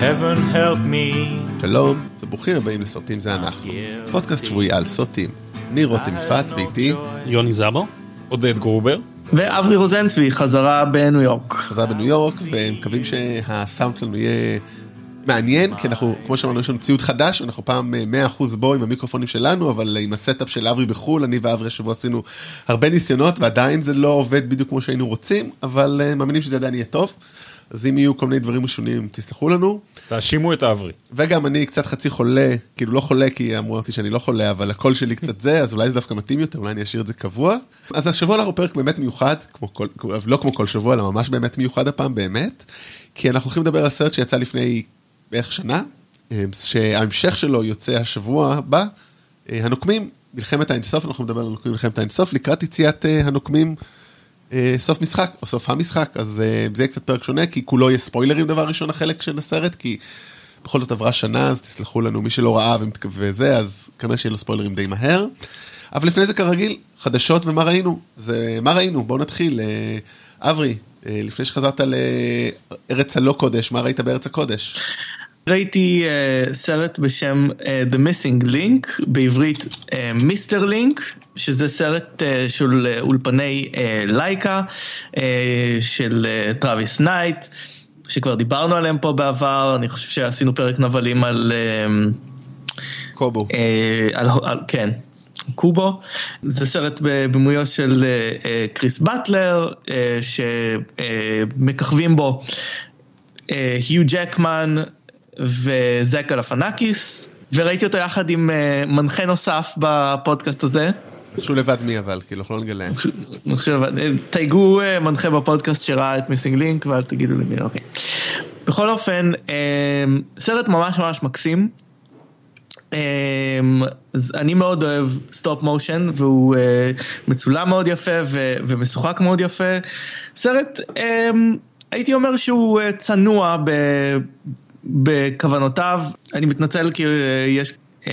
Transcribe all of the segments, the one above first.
heaven help me. שלום, וברוכים הבאים לסרטים זה אנחנו. פודקאסט שבועי על סרטים. אני רותם יפעת ואיתי יוני זאבו. עודד גרובר. ואברי רוזנצבי חזרה בניו יורק. חזרה בניו יורק, ומקווים שהסאונד שלנו יהיה מעניין, כי אנחנו, כמו שאמרנו, יש לנו ציוד חדש, אנחנו פה 100% בו עם המיקרופונים שלנו, אבל עם ה setup של אברי בחו"ל, אני ואברי השבוע עשינו הרבה ניסיונות, ועדיין זה לא עובד בדיוק כמו שהיינו רוצים, אבל אה, מאמינים שזה עדיין יהיה טוב. אז אם יהיו כל מיני דברים משונים, תסלחו לנו. תאשימו את האברי. וגם אני קצת חצי חולה, כאילו לא חולה כי אמרתי שאני לא חולה, אבל הקול שלי קצת זה, אז אולי זה דווקא מתאים יותר, אולי אני אשאיר את זה קבוע. אז השבוע אנחנו פרק באמת מיוחד, כמו כל, לא כמו כל שבוע, אלא ממש באמת מיוחד הפעם באמת, כי אנחנו הולכים לדבר על סרט שיצא לפני בערך שנה, אה, שההמשך שלו יוצא השבוע הבא, אה, הנוקמים, מלחמת האינסוף, אנחנו נדבר על הנוקמים מלחמת האינסוף, לקראת יציאת אה, הנוקמים. סוף משחק, או סוף המשחק, אז זה יהיה קצת פרק שונה, כי כולו יהיה ספוילרים דבר ראשון החלק של הסרט, כי בכל זאת עברה שנה, אז תסלחו לנו, מי שלא ראה וזה, אז כנראה שיהיה לו ספוילרים די מהר. אבל לפני זה כרגיל, חדשות ומה ראינו. זה מה ראינו, בואו נתחיל. אברי, לפני שחזרת לארץ הלא קודש, מה ראית בארץ הקודש? ראיתי uh, סרט בשם uh, The Missing Link, בעברית Missing uh, Link, שזה סרט uh, של uh, אולפני uh, לייקה, uh, של uh, טראביס נייט, שכבר דיברנו עליהם פה בעבר, אני חושב שעשינו פרק נבלים על... Uh, קובו. Uh, על, על, כן. קובו, זה סרט בבימויו של כריס באטלר, שמככבים בו יו ג'קמן, וזאק גליפיאנקיס, וראיתי אותו יחד עם uh, מנחה נוסף בפודקאסט הזה. נחשו לבד מי אבל, כאילו, אנחנו לא נגלה. תייגו uh, מנחה בפודקאסט שראה את Missing Link ואל תגידו לי מי, אוקיי. בכל אופן, uh, סרט ממש ממש מקסים. אני מאוד אוהב stop motion והוא מצולם מאוד יפה ומשוחק מאוד יפה. סרט, הייתי אומר שהוא צנוע. בכוונותיו, אני מתנצל כי יש אה,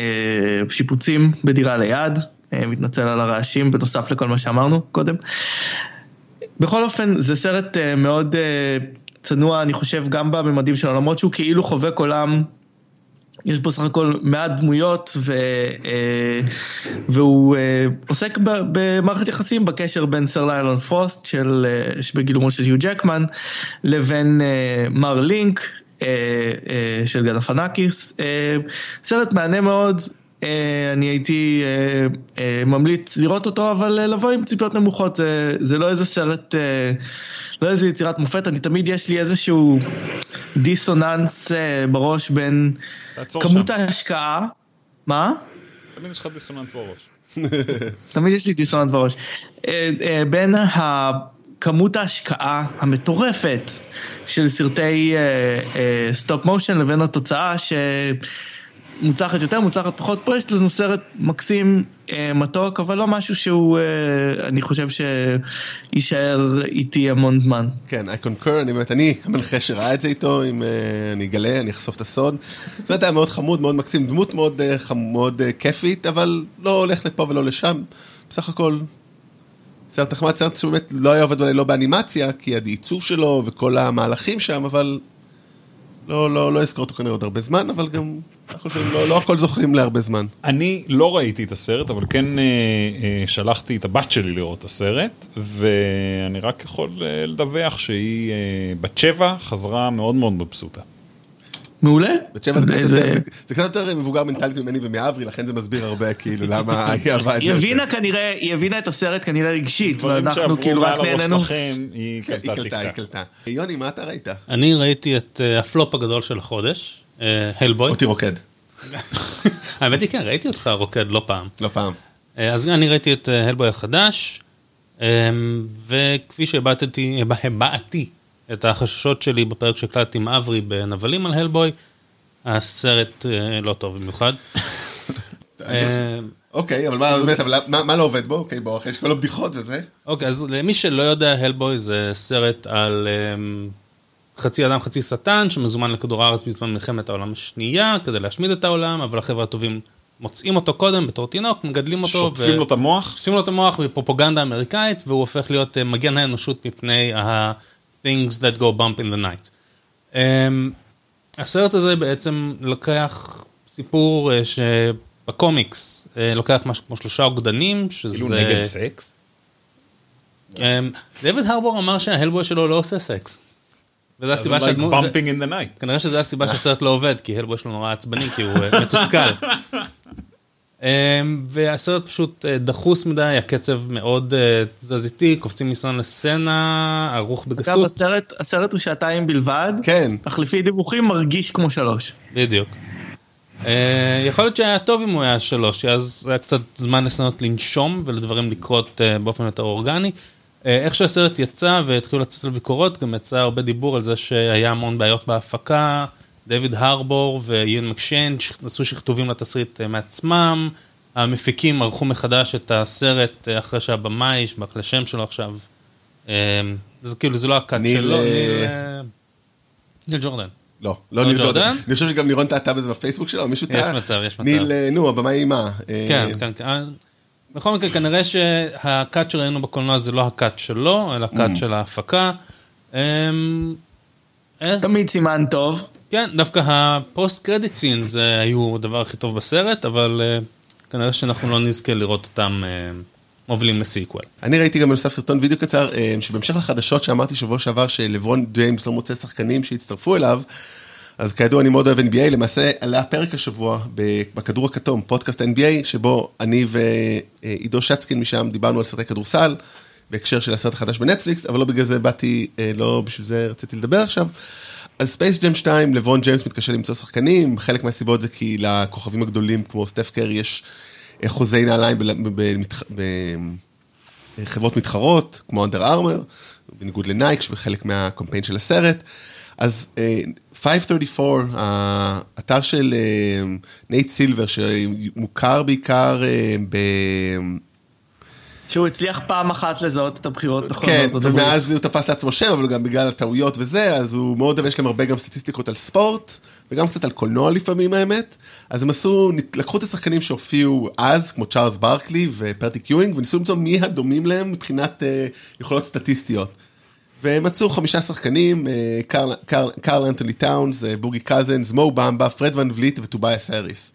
שיפוצים בדירה ליד, אה, מתנצל על הרעשים בנוסף לכל מה שאמרנו קודם. בכל אופן זה סרט אה, מאוד אה, צנוע אני חושב גם בממדים שלו למרות שהוא כאילו חובק עולם. יש בו סך הכל מעט דמויות ו, אה, והוא אה, עוסק במערכת יחסים בקשר בין סר ליילון פרוסט של, אה, שבגילומו של יו ג'קמן לבין אה, מר לינק אה, אה, של גדפנקיס, אה, סרט מענה מאוד, אני הייתי ממליץ לראות אותו, אבל לבוא עם ציפיות נמוכות, זה, זה לא איזה סרט, לא איזה יצירת מופת, אני תמיד יש לי איזשהו דיסוננס בראש בין כמות שם. ההשקעה, מה? תמיד יש לך דיסוננס בראש. תמיד יש לי דיסוננס בראש. בין ה... כמות ההשקעה המטורפת של סרטי stop uh, motion uh, לבין התוצאה שמוצלחת יותר, מוצלחת פחות, פה יש לנו סרט מקסים, uh, מתוק, אבל לא משהו שהוא, uh, אני חושב שיישאר איתי המון זמן. כן, I concur, אני באמת, אני המנחה שראה את זה איתו, אם uh, אני אגלה, אני אחשוף את הסוד. זאת אומרת, היה מאוד חמוד, מאוד מקסים, דמות מאוד, uh, מאוד uh, כיפית, אבל לא הולך לפה ולא לשם. בסך הכל סרט נחמד, סרט שבאמת לא היה עובד אולי לא באנימציה, כי העיצוב שלו וכל המהלכים שם, אבל לא, לא, לא אזכור אותו כנראה עוד הרבה זמן, אבל גם, אנחנו חושבים, לא, לא הכל זוכרים להרבה זמן. אני לא ראיתי את הסרט, אבל כן אה, אה, שלחתי את הבת שלי לראות את הסרט, ואני רק יכול אה, לדווח שהיא אה, בת שבע, חזרה מאוד מאוד מבסוטה. מעולה. בת שבע זה קצת יותר, זה קצת יותר מבוגר מנטלית ממני ומאברי, לכן זה מסביר הרבה כאילו למה היא אהבה את זה. היא הבינה כנראה, היא הבינה את הסרט כנראה רגשית, ואנחנו כאילו רק נהנינו. לכם, היא קלטה. היא קלטה. יוני, מה אתה ראית? אני ראיתי את הפלופ הגדול של החודש, הלבוי. אותי רוקד. האמת היא כן, ראיתי אותך רוקד לא פעם. לא פעם. אז אני ראיתי את הלבוי החדש, וכפי שהבעתי, הבעתי את החששות שלי בפרק שהקלטתי עם אברי בנבלים על הלבוי, הסרט לא טוב במיוחד. אוקיי, אבל מה באמת, מה לא עובד בו? אוקיי, בוא, אחרי כל הבדיחות וזה. אוקיי, אז למי שלא יודע, הלבוי זה סרט על חצי אדם חצי שטן שמזומן לכדור הארץ בזמן מלחמת העולם השנייה כדי להשמיד את העולם, אבל החבר'ה הטובים מוצאים אותו קודם בתור תינוק, מגדלים אותו. שוטפים לו את המוח? שוטפים לו את המוח בפרופוגנדה אמריקאית, והוא הופך להיות מגן האנושות מפני ה... things that go bump in the night. Um, הסרט הזה בעצם לוקח סיפור אה, שבקומיקס אה, לוקח משהו כמו שלושה אוגדנים, שזה... כאילו נגד סקס? אמ, דויד הרבור אמר שההלבוי שלו לא עושה סקס. וזו אז הסיבה שהדמות... bumping in the night. כנראה שזו הסיבה שהסרט לא עובד, כי הלבוי שלו נורא עצבני, כי הוא אה, מתוסכל. אמ, והסרט פשוט אה, דחוס מדי, הקצב מאוד אה, תזזיתי, קופצים מסצנה לסצנה, ערוך אגב, בגסות. הסרט, הסרט הוא שעתיים בלבד, כן. אך לפי דיווחים מרגיש כמו שלוש. בדיוק. אה, יכול להיות שהיה טוב אם הוא היה שלוש, כי אז היה קצת זמן לסצנות לנשום ולדברים לקרות באופן יותר אורגני. איך שהסרט יצא והתחילו לצאת לביקורות, גם יצא הרבה דיבור על זה שהיה המון בעיות בהפקה. דויד הרבור ואיין מקשיין עשו שכתובים לתסריט אה, מעצמם. המפיקים ערכו מחדש את הסרט אה, אחרי שהבמאי, שבח לשם שלו עכשיו. אה, זה כאילו, זה לא ה cut שלו, ניל, ג'ורדן. לא, לא לא ניל ג'ורדן? ג'ורדן. אני חושב שגם לירון טעתה בזה בפייסבוק שלו, מישהו יש טעה. מצב, יש מצב. ניל, נו, הבמאי מה? כן, כן, כן. בכל מקרה, כנראה שה cut שראינו בקולנוע זה לא ה cut שלו, אלא ה cut של ההפקה. אמ, אז- תמיד סימן טוב. כן, דווקא ה post credit זה היו הדבר הכי טוב בסרט, אבל אה, כנראה שאנחנו לא נזכה לראות אותם אה, מובילים ל sequel. אני ראיתי גם בנוסף סרטון וידאו קצר, אה, שבהמשך לחדשות שאמרתי שבוע שעבר שלברון ג'יימס לא מוצא שחקנים שהצטרפו אליו, אז כידוע אני מאוד אוהב NBA, למעשה עלה פרק השבוע בכדור הכתום, פודקאסט NBA, שבו אני ועידו שצקין משם דיברנו על סרטי כדורסל, בהקשר של הסרט החדש בנטפליקס, אבל לא בגלל זה באתי, לא בשביל זה רציתי לדבר עכשיו. אז ספייס ג'ם 2, לברון ג'יימס מתקשה למצוא שחקנים, חלק מהסיבות זה כי לכוכבים הגדולים כמו סטף קרי יש אה, חוזי נעליים בחברות מתחרות, כמו אנדר ארמר, בניגוד לנייק, שבחלק מהקמפיין של הסרט. אז אה, 538, האתר של אה, נייט סילבר, שמוכר בעיקר אה. שהוא הצליח פעם אחת לזהות את הבחירות נכון כן. ומאז הוא תפס לעצמו שם, אבל גם בגלל הטעויות וזה, אז הוא מאוד אוהב, יש להם הרבה גם סטטיסטיקות על ספורט, וגם קצת על קולנוע לפעמים האמת. אז הם עשו, לקחו את השחקנים שהופיעו אז, כמו צ'ארלס ברקלי ופטריק יואינג, וניסו למצוא מי הדומים להם מבחינת אה, יכולות סטטיסטיות. והם מצאו חמישה שחקנים, אה, קרל, קרל, קרל אנטוני טאונס, אה, בוגי קזנס, מו במבה, פרד ון וליט וטובייס האריס.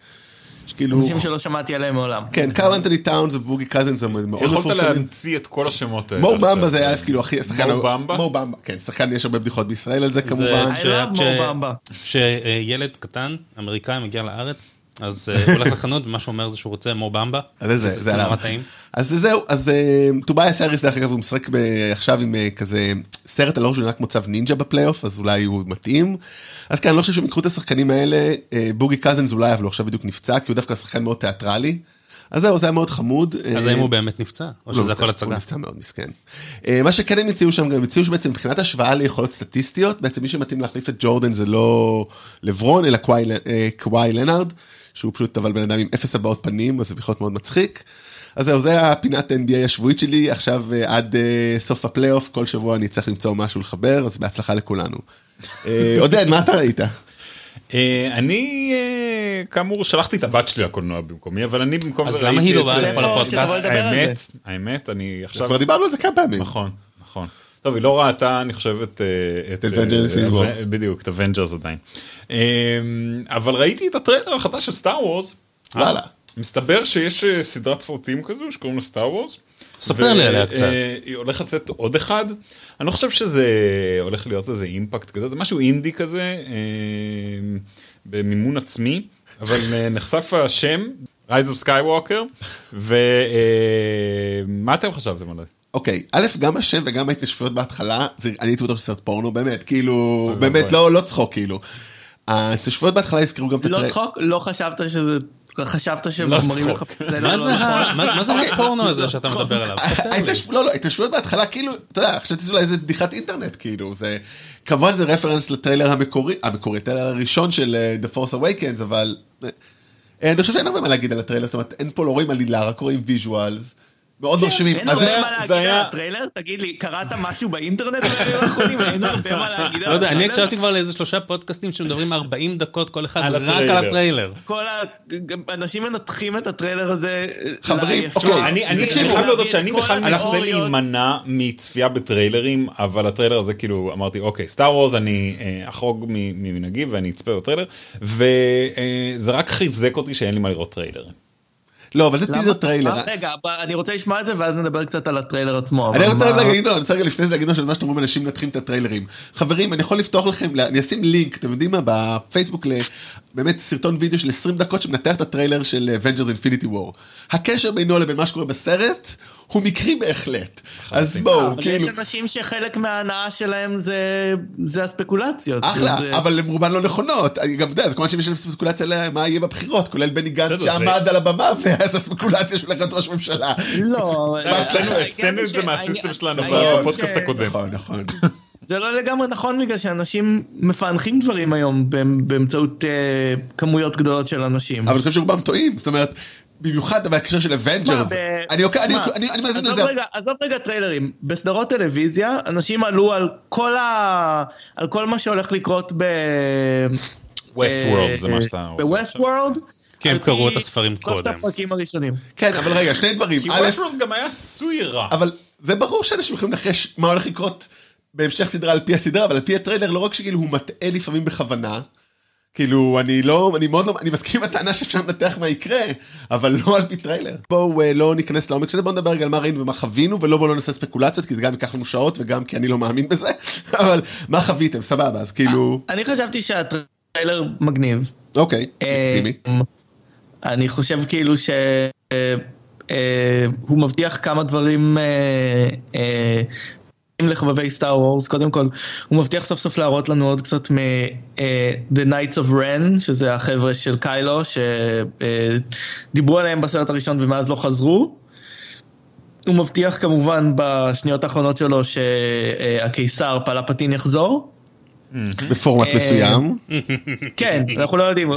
שכאילו, אנשים שלא שמעתי עליהם מעולם. כן, קרל אנטוני טאונס ובוגי קזנס הם מאוד יכולים מפורסמים. להמציא את כל השמות האלה. מו במבה זה היה כאילו הכי, השחקן, מו במבה? מו במבה, כן, שחקן, יש הרבה בדיחות בישראל על זה כמובן. ש- love ש- מו במבה. כשילד קטן, אמריקאי, מגיע לארץ, אז אה, הוא הולך לחנות ומה שהוא אומר זה שהוא רוצה מו במבה. אז זה, זה, עליו. נורא טעים. אז זהו, אז אה, טובייס האריס דרך אגב הוא משחק עכשיו עם אה, כזה סרט על הראש שנראה כמו צו נינג'ה בפלייאוף, אז אולי הוא מתאים. אז כן, אני לא חושב שהם יקחו את השחקנים האלה, בוגי קזנס אולי, אבל הוא עכשיו בדיוק נפצע, כי הוא דווקא שחקן מאוד תיאטרלי. אז זהו, זה היה מאוד חמוד. אז האם הוא באמת נפצע? או לא, שזה הכל הצגה? הוא נפצע מאוד מסכן. מה שכן הם הציעו שם, הם הציעו שבעצם מבחינת השוואה ליכולות סטטיסטיות, בעצם מי שמתאים להחליף את ג'ורדן זה לא לברון, אלא קוואי לנארד, שהוא פשוט אבל בן אדם עם אפס הבעות פנים, אז זה יכול להיות מאוד מצחיק. אז זהו, זה הפינת NBA השבועית שלי, עכשיו אה, עד אה, סוף הפלייאוף, כל שבוע אני צריך למצוא משהו לחבר, אז בהצלחה לכולנו. אה, עודד, מה אתה ראית? אה, אני אה, כאמור שלחתי את הבת שלי לקולנוע במקומי אבל אני במקום אז למה היא לא באה אה, לכל הפודקאסט? שתבוא לדבר על האמת. האמת אני עכשיו כבר דיברנו על זה כמה פעמים. נכון נכון טוב היא לא ראתה אני חושב את אה, את Avengers אה. אה, בדיוק את Avengers עדיין אה, אבל ראיתי את הטריילר החדש של Star Wars. וואלה. מסתבר שיש אה, סדרת סרטים כזו שקוראים לה Star Wars. ספר לי עליה קצת. היא הולכת לצאת עוד אחד. אני לא חושב שזה הולך להיות איזה אימפקט כזה, זה משהו אינדי כזה, אה, במימון עצמי, אבל אה, נחשף השם, Rise of Skywalker, ומה אתם חשבתם על זה? אוקיי, א', גם השם וגם ההתנשפויות בהתחלה, זה, אני הייתי בטוח שסרט פורנו, באמת, כאילו, אוי באמת. לא, לא צחוק, כאילו. ההתנשפויות בהתחלה הזכירו גם את לא הטרי- צחוק? לא חשבת שזה... חשבת לא שמראים לך... מה לא זה. ה- מה זה אוקיי. הפורנו הזה שאתה מדבר עליו? לא, לא, ההתנשפויות בהתחלה, כאילו, אתה יודע, חשבתי שזה אולי איזה בדיחת אינטרנט, כאילו, זה, כמובן זה רפרנס לטריילר המקורי, המקורי, הטריילר הראשון של אה, The Force Awakens, אבל אה, אני חושב שאין הרבה מה להגיד על הטריילר, זאת אומרת, אין פה, לא רואים עלילה, רק רואים visuals. מאוד מרשימים. אין הרבה מה להגיד על הטריילר? תגיד לי, קראת משהו באינטרנט האחרונים? אין הרבה מה להגיד על לא יודע, אני הטריילר? הקשבתי כבר לאיזה שלושה פודקאסטים שמדברים 40 דקות כל אחד על רק על הטריילר. הטריילר. כל ה... גם אנשים מנתחים את הטריילר הזה. חברים. אוקיי, אני, חייב להודות שאני בכלל מנסה. להימנע מצפייה בטריילרים, אבל הטריילר הזה כאילו, אמרתי, אוקיי, Star Wars, אני אה, אחרוג מ- ממנהגי ואני אצפה בטריילר, וזה רק חיזק אותי שאין לי מה לראות טריילר. לא, אבל זה? teaser trailer. אה, רגע, אני רוצה לשמוע את זה ואז נדבר קצת על הטריילר עצמו. אני רוצה רק להגיד, לא, אני רוצה רגע לפני זה להגיד משהו על מה שאתם אומרים, אנשים מנתחים את הטריילרים. חברים, אני יכול לפתוח לכם, אני אשים לינק, אתם יודעים מה, בפייסבוק, באמת סרטון וידאו של 20 דקות שמנתח את הטריילר של Avengers Infinity War. הקשר בינו לבין מה שקורה בסרט, הוא מקרי בהחלט. אז בואו, כאילו, יש אנשים שחלק מההנאה שלהם זה- זה הספקולציות. אחלה, זה- אבל הן רובן לא נכונות. אני גם יודע, זה כמו שיש להם ספקולציה למה יהיה בבחירות, כולל בני גנץ שעמד זה- על הבמה ואז הספקולציה הולך להיות ראש ממשלה. לא, אצלנו- זה את זה מה system שלנו בפודקאסט ש- הקודם. נכון, נכון. זה לא לגמרי נכון בגלל שאנשים מפענחים דברים היום באמ- באמצעות אה, כמויות גדולות של אנשים. אבל אני חושב שרובם טועים, זאת אומרת, במיוחד בהקשר של Avengers. אני אוקיי, אני- מה? אני אני מאזין עזוב לזה. רגע, עזוב רגע טריילרים, בסדרות טלוויזיה אנשים עלו על כל ה... על כל מה שהולך לקרות ב... Westworld זה מה שאתה רוצה. ב Westworld. כי הם קראו את הספרים שלושת קודם. הפרקים הראשונים. כן, אבל רגע, שני דברים. כי West World גם היה עשוי רע. אבל זה ברור שאנשים יכולים לנחש מה הולך לקרות בהמשך סדרה על פי הסדרה, אבל על פי הטריילר לא רק שכאילו הוא מטעה לפעמים בכוונה, כאילו אני לא, אני מאוד לא, אני מסכים עם הטענה שאפשר לנתח מה יקרה, אבל לא על פי טריילר. בואו אה, לא ניכנס לעומק של זה, בואו נדבר רגע על מה ראינו ומה חווינו, ולא בואו לא נעשה ספקולציות, כי זה גם ייקח לנו שעות וגם כי אני לא מאמין בזה, אבל מה חוויתם, סבבה, אז כאילו, אני חשבתי שהטריילר מגניב. אוקיי, אה, לגיטימי. אני חושב כאילו שהוא מבטיח כמה דברים אה, אה, לחבבי סטאר וורס קודם כל הוא מבטיח סוף סוף להראות לנו עוד קצת מ- אה, The Knights of Ren שזה החבר'ה של קיילו שדיברו עליהם בסרט הראשון ומאז לא חזרו. הוא מבטיח כמובן בשניות האחרונות שלו שהקיסר פלפטין יחזור. בפורמט אה, מסוים. כן, אנחנו לא יודעים,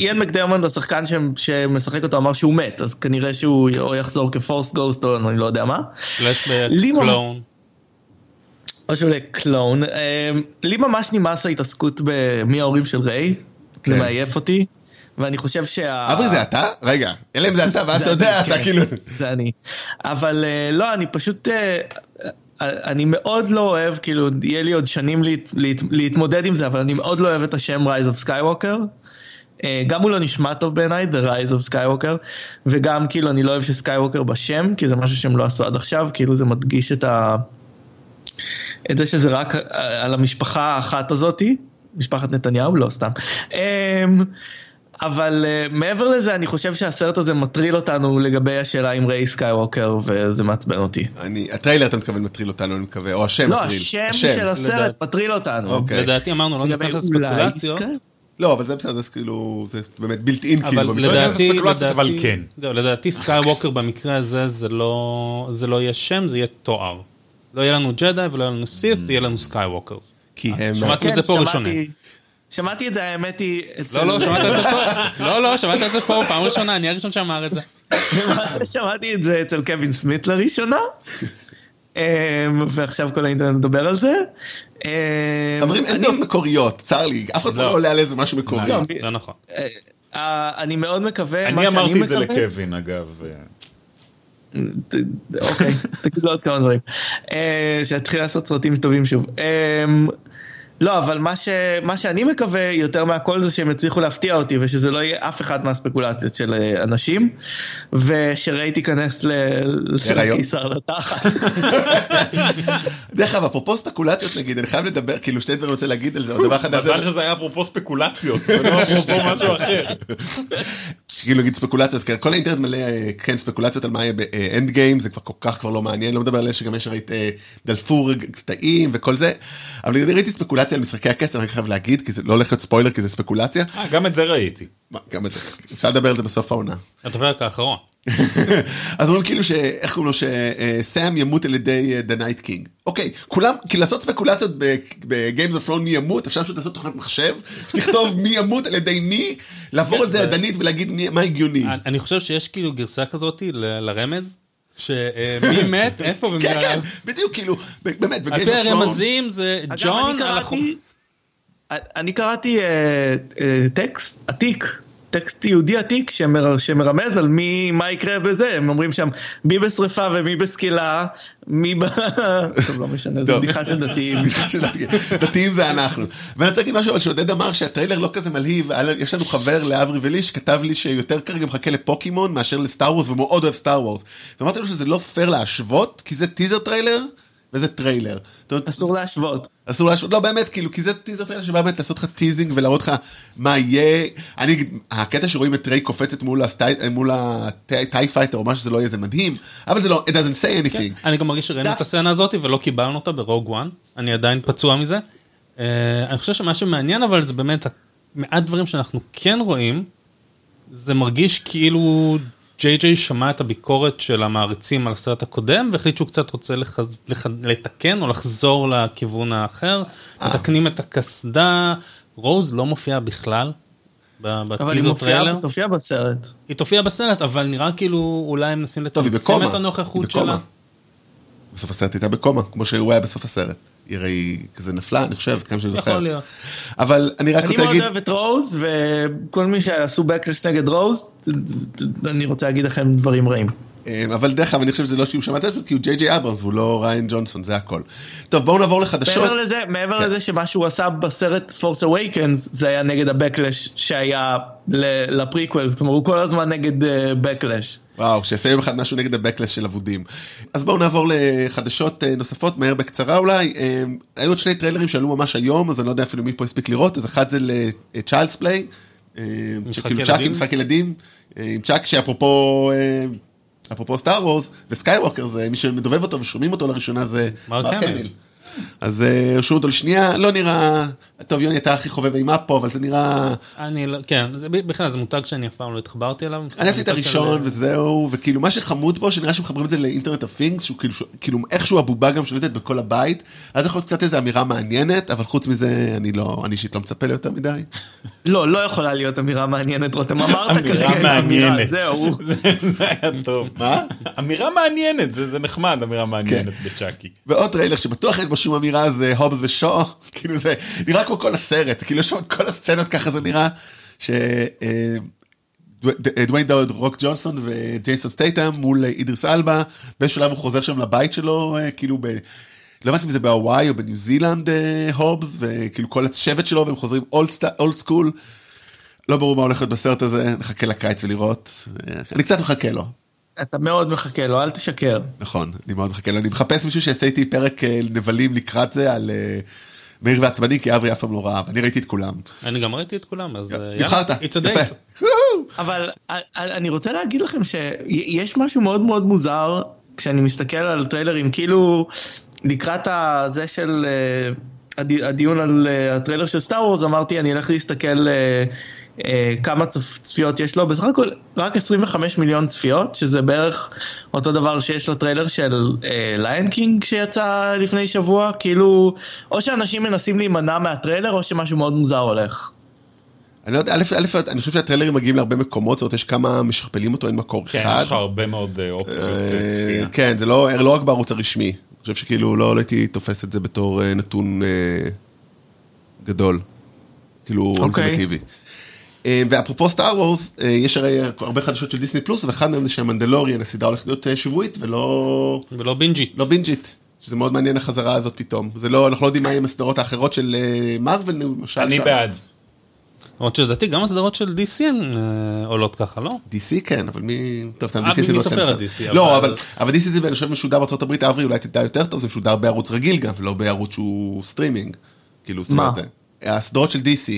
איין מקדרמונד השחקן שמשחק אותו אמר שהוא מת, אז כנראה שהוא יחזור כפורס גוסט או אני לא יודע מה. לי ממש- או שהוא קלון. אה, לי ממש נמאס ההתעסקות במי ההורים של ריי, כן. זה מעייף אותי, ואני חושב שה... אברי זה אתה? רגע, אלא אם זה אתה, ואז אתה יודע, אתה כן, כאילו... זה אני. אבל אה, לא, אני פשוט... אה, אני מאוד לא אוהב, כאילו, יהיה לי עוד שנים להת, להת, להתמודד עם זה, אבל אני מאוד לא אוהב את השם Rise of Skywalker. אה, גם הוא לא נשמע טוב בעיניי, The Rise of Skywalker, וגם כאילו אני לא אוהב שסקייווקר בשם, כי זה משהו שהם לא עשו עד עכשיו, כאילו זה מדגיש את ה... את זה שזה רק על המשפחה האחת הזאתי, משפחת נתניהו, לא סתם. אמ, אבל אה, מעבר לזה אני חושב שהסרט הזה מטריל אותנו לגבי השאלה עם ריי סקייווקר וזה מעצבן אותי. אני, הטריילר אתה מתכוון מטריל אותנו, אני מקווה, או השם לא, מטריל. השם של הסרט לדעת- מטריל אותנו. אוקיי. לדעתי אמרנו, לא ניכנס אולי לספקולציות. לא, אבל זה בסדר, זה כאילו, זה באמת built in אבל כאילו. במקרה. יודע, לדעתי, זה ספקולציות, אבל לדעתי- כן. לדעתי סקייווקר במקרה הזה זה לא זה לא יהיה שם, זה יהיה תואר. לא יהיה לנו ג'די ולא יהיה לנו סית, יהיה לנו סקייווקר. כי הם... שמעתם את זה פה ראשונים. שמעתי את זה האמת היא, לא, לא, שמעת את זה פה? לא, לא, שמעת את זה פה פעם ראשונה, אני הראשון שאמר את זה. שמעתי את זה אצל קווין סמית לראשונה. אמ, ועכשיו כל האינטרנט מדבר על זה. אמ, חברים, אין דעות מקוריות, צר לי, אף אחד לא. לא עולה על איזה משהו מקורי. לא, ב- לא נכון. אה, אה, אני מאוד מקווה, אני אמרתי את זה לקווין, אגב. אוקיי, תגידו עוד כמה דברים. אה, שיתחיל לעשות סרטים טובים שוב. אה, לא, אבל מה, ש... מה שאני מקווה יותר מהכל זה שהם יצליחו להפתיע אותי ושזה לא יהיה אף אחד מהספקולציות של אה, אנשים ושריי תיכנס ל... לקיסר לתחת. דרך אגב, אפרופו ספקולציות נגיד, אני חייב לדבר, כאילו שני דברים אני רוצה להגיד על זה, עוד דבר אחד מזל שזה היה אפרופו ספקולציות, ולא אפרופו משהו אחר. שכאילו נגיד ספקולציות, אז כן, כל האינטרנט מלא, אה, כן, ספקולציות על מה יהיה ב Endgame, זה כבר כל כך כבר לא מעניין, לא מדבר על אלה שגם יש ראית אה, דלפו קטעים וכל זה, אבל אני ראיתי ספקולציה על משחקי הכס, אני חייב להגיד, כי זה לא הולך להיות ספוילר, כי זה ספקולציה, אה, גם את זה ראיתי. גם את זה, אפשר לדבר על זה בסוף העונה. את הפרק האחרון. אז אומרים כאילו שאיך קוראים לו שסאם ימות על ידי the Night King. אוקיי, כולם, כי לעשות ספקולציות ב Game of Thrones מי ימות, אפשר פשוט לעשות תוכנת מחשב, שתכתוב מי ימות על ידי מי, לעבור על זה ידנית ולהגיד מי- מה הגיוני. אני- חושב שיש כאילו גרסה כזאת ל- לרמז, שמי מת, איפה ומי כן, כן. בדיוק, כאילו, באמת, על ב-Game פי of Thrones- הרמזים זה אגב, ג'ון אני על. קראתי- אני קראתי אה, אה, טקסט עתיק, טקסט יהודי עתיק שמר, שמרמז על מי, מה יקרה בזה, הם אומרים שם מי בשריפה ומי בסקילה, מי ב... טוב לא משנה, זו. בדיחה של דתיים. דתיים. זה אנחנו. ואני רוצה להגיד משהו, שעודד אמר שהטריילר לא כזה מלהיב, יש לנו חבר לאברי ולי שכתב לי שיותר כרגע מחכה לפוקימון מאשר ל Star Wars, ומאוד אוהב Star Wars. ואמרתי לו שזה לא פייר להשוות, כי זה טיזר טריילר, וזה טריילר. זאת אסור להשוות. אסור להשוות, לא באמת, כאילו, כי זה טיזר טריילר שבא באמת לעשות לך teasing ולהראות לך מה יהיה. אני אגיד, הקטע שרואים את ריי קופצת מול ה TIE fighter או מה שזה לא יהיה, זה מדהים, אבל זה לא, it doesn't say anything. אני גם מרגיש שראינו את הסצנה הזאת ולא קיבלנו אותה ב Rogue One, אני עדיין פצוע מזה. אה, אני חושב שמה שמעניין אבל זה באמת מעט דברים שאנחנו כן רואים, זה מרגיש כאילו ג'יי ג'יי שמע את הביקורת של המעריצים על הסרט הקודם והחליט שהוא קצת רוצה לחז... לח... לתקן או לחזור לכיוון האחר, מתקנים את הקסדה, רוז לא מופיעה בכלל. ב- אבל היא בטיזר מופיעה טריילר, מופיעה בסרט. היא תופיע בסרט אבל נראה כאילו אולי הם מנסים לצמצם. את הנוכחות היא בקומה. שלה. בסוף הסרט הייתה בקומה, כמו שהוא היה בסוף הסרט. היא הרי כזה נפלה, אני חושב, כמה שאני זוכר. יכול להיות. אבל אני רק אני רוצה מאוד להגיד, אוהב את רוז וכל מי שעשו בקלש נגד רוז, אני רוצה להגיד לכם דברים רעים. אה, אבל דרך אגב, אני חושב שזה לא שהוא שמע את זה, כי הוא ג'יי ג'יי אברמס והוא לא ריין ג'ונסון, זה הכל. טוב, בואו נעבור לחדשות. מעבר לזה, מעבר כן. לזה שמה שהוא עשה בסרט Force Awakens זה היה נגד הבקלש שהיה לפריקוול, כלומר הוא כל הזמן נגד backlash. וואו, שיעשה יום אחד משהו נגד ה backlash של אבודים. אז בואו נעבור לחדשות אה, נוספות, מהר בקצרה אולי. אה, היו עוד שני טריילרים שעלו ממש היום, אז אני לא יודע אפילו מי פה הספיק לראות, אז אחד זה ל-Child's Play. אה, משחק ילדים? משחק ילדים, אה, עם צ'אקי שאפרופו... אה, אפרופו Star Wars וסקייווקר זה מי שמדובב אותו ושומעים אותו לראשונה זה מרק המיל. אז אה, הרשו אותו לשנייה לא נראה טוב יוני אתה הכי חובב אימה פה אבל זה נראה אני לא, כן, זה, בכלל זה מותג שאני אף פעם לא התחברתי אליו. אני אהבתי את הראשון של- וזהו, וכאילו מה שחמוד בו, שנראה שמחברים את זה ל internet of things, שהוא כאילו, כאילו איכשהו הבובה גם שולטת בכל הבית, אז יכול להיות קצת איזו אמירה מעניינת, אבל חוץ מזה, אני לא, אני אישית לא מצפה ליותר מדי. לא, לא יכולה להיות אמירה מעניינת, רותם, אמרת אמירה כרגע את האמירה, מעניינת. זהו. זה היה טוב. מה? אמירה מעניינת, זה זה נחמד, אמירה מעניינת בצ'אקי. ועוד טריילר שבטוח אין בו שום אמירה זה הובס ושו, כאילו זה נראה כמו כל הסרט, כאילו יש שם את כל הסצנות ככה זה נראה, ש... אה, דוויין דה רוק ג'ונסון וג'ייסון סטייטם מול אידריס אלבה, באיזשהו שלב הוא חוזר שם לבית שלו, אה, כאילו ב... לא הבנתי אם זה בהוואי או בניו זילנד אה, הובס, וכאילו כל השבט שלו והם חוזרים old school. לא ברור מה הולך להיות בסרט הזה, נחכה לקיץ ולראות. אה, אני קצת מחכה לו. אתה מאוד מחכה לו, אל תשקר. נכון, אני מאוד מחכה לו. אני מחפש מישהו שיעשה איתי פרק אה, נבלים לקראת זה על אה, מהיר ועצבני, כי אברי אף פעם לא ראה, ואני ראיתי את כולם. אני גם ראיתי את כולם, אז אה, יאללה, נבחרת, it's a יפה. date. אבל א- א- אני רוצה להגיד לכם שיש משהו מאוד מאוד מוזר כשאני מסתכל על טריילרים, כאילו לקראת הזה של אה, הדי- הדיון על אה, הטריילר של סטאר וורס, אמרתי אני אלך להסתכל אה, אה, כמה צפ- צפיות יש לו, בסך הכל רק 25 מיליון צפיות, שזה בערך אותו דבר שיש לטריילר של Lion King שיצא לפני שבוע, כאילו, או שאנשים מנסים להימנע מהטריילר או שמשהו מאוד מוזר הולך. אני לא יודע, א', א', אני חושב שהטריילרים מגיעים להרבה מקומות, זאת אומרת, יש כמה משכפלים אותו, אין מקור כן, אחד. יש לך הרבה מאוד אה, אופציות אה, אה, צפייה. כן, זה לא לא רק בערוץ הרשמי. אני חושב שכאילו לא לא הייתי תופס את זה בתור אה, נתון אה, גדול. כאילו, אוקיי. אולטימטיבי. אה, ואפרופו Star Wars, אה, יש הרי הרבה חדשות של דיסני פלוס, ואחד מהם זה שהמנדלוריאן, הסדרה הולכת להיות אה, שבועית ולא ולא בינג'ית. לא בינג'ית. שזה מאוד מעניין החזרה הזאת פתאום. זה לא, אנחנו לא יודעים מה יהיה עם הסדרות האחרות של אה, מארוול למשל. אני שם. בעד. למרות שלדעתי גם הסדרות של DC הן אה, עולות ככה, לא? DC כן, אבל מי... טוב, סתם אה, DC זה מי לא סופר כן, את. DC, לא, אבל- DC זה אני חושב משודר בארצות הברית, אברי אולי תדע יותר טוב, זה משודר בערוץ רגיל גם, ולא בערוץ שהוא סטרימינג. כאילו, זאת מה? אומרת, הסדרות של DC,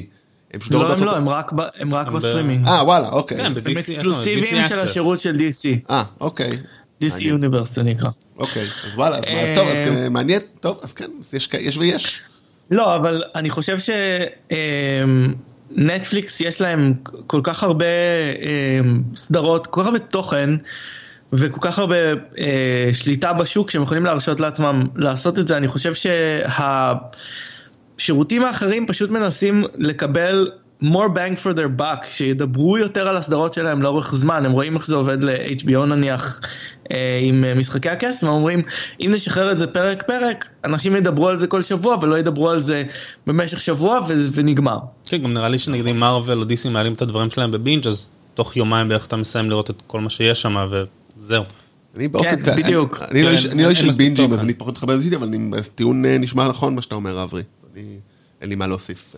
הם משודרות לא, הם. לא, הם רק, ב, הם רק הם ב- בסטרימינג. אה, וואלה, אוקיי. כן, הם אקסקלוסיביים של. השירות של DC. אה, אוקיי. DC. יוניברס זה נקרא. אוקיי, אז וואלה, אז טוב, אז אה, אה, מעניין, טוב, אז כן, אז יש ויש. לא, אבל אני חושב שנטפליקס יש להם כל כך הרבה אמ, סדרות, כל כך הרבה תוכן וכל כך הרבה אה, שליטה בשוק שהם יכולים להרשות לעצמם לעשות את זה. אני חושב שהשירותים האחרים פשוט מנסים לקבל more bang for their buck, שידברו יותר על הסדרות שלהם לאורך זמן, הם רואים איך זה עובד ל-HBO נניח אה, עם אה, משחקי הכס, והם אומרים אם נשחרר את זה פרק פרק, אנשים ידברו על זה כל שבוע ולא ידברו על זה במשך שבוע ו- ונגמר. כן, גם נראה לי שנגיד אם מארוול או דיסי מעלים את הדברים שלהם בבינג' אז תוך יומיים בערך אתה מסיים לראות את כל מה שיש שם וזהו. אני באופן כן, כללי. אני לא כן, איש- לא איש של בינג'ים. אז אני פחות מתחבר לזה, אבל אני- הטיעון אה, נשמע נכון מה שאתה אומר, אברי. אני- אין לי מה להוסיף.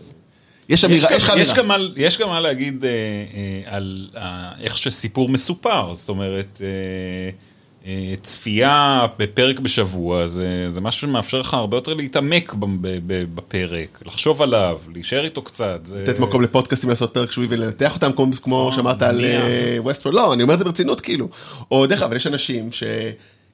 יש אמירה, יש לך יש אמירה. יש גם מה להגיד אה, אה, על אה, איך שסיפור מסופר, זאת אומרת, אה, אה, צפייה בפרק בשבוע זה, זה משהו שמאפשר לך הרבה יותר להתעמק ב- ב- ב- בפרק, לחשוב עליו, להישאר איתו קצת. זה... לתת מקום לפודקאסטים לעשות פרק שבועי ולנתח אותם כמו, כמו אה, שאמרת על מניח. ווסטפורד, לא, אני אומר את זה ברצינות כאילו. או דרך אגב, יש אנשים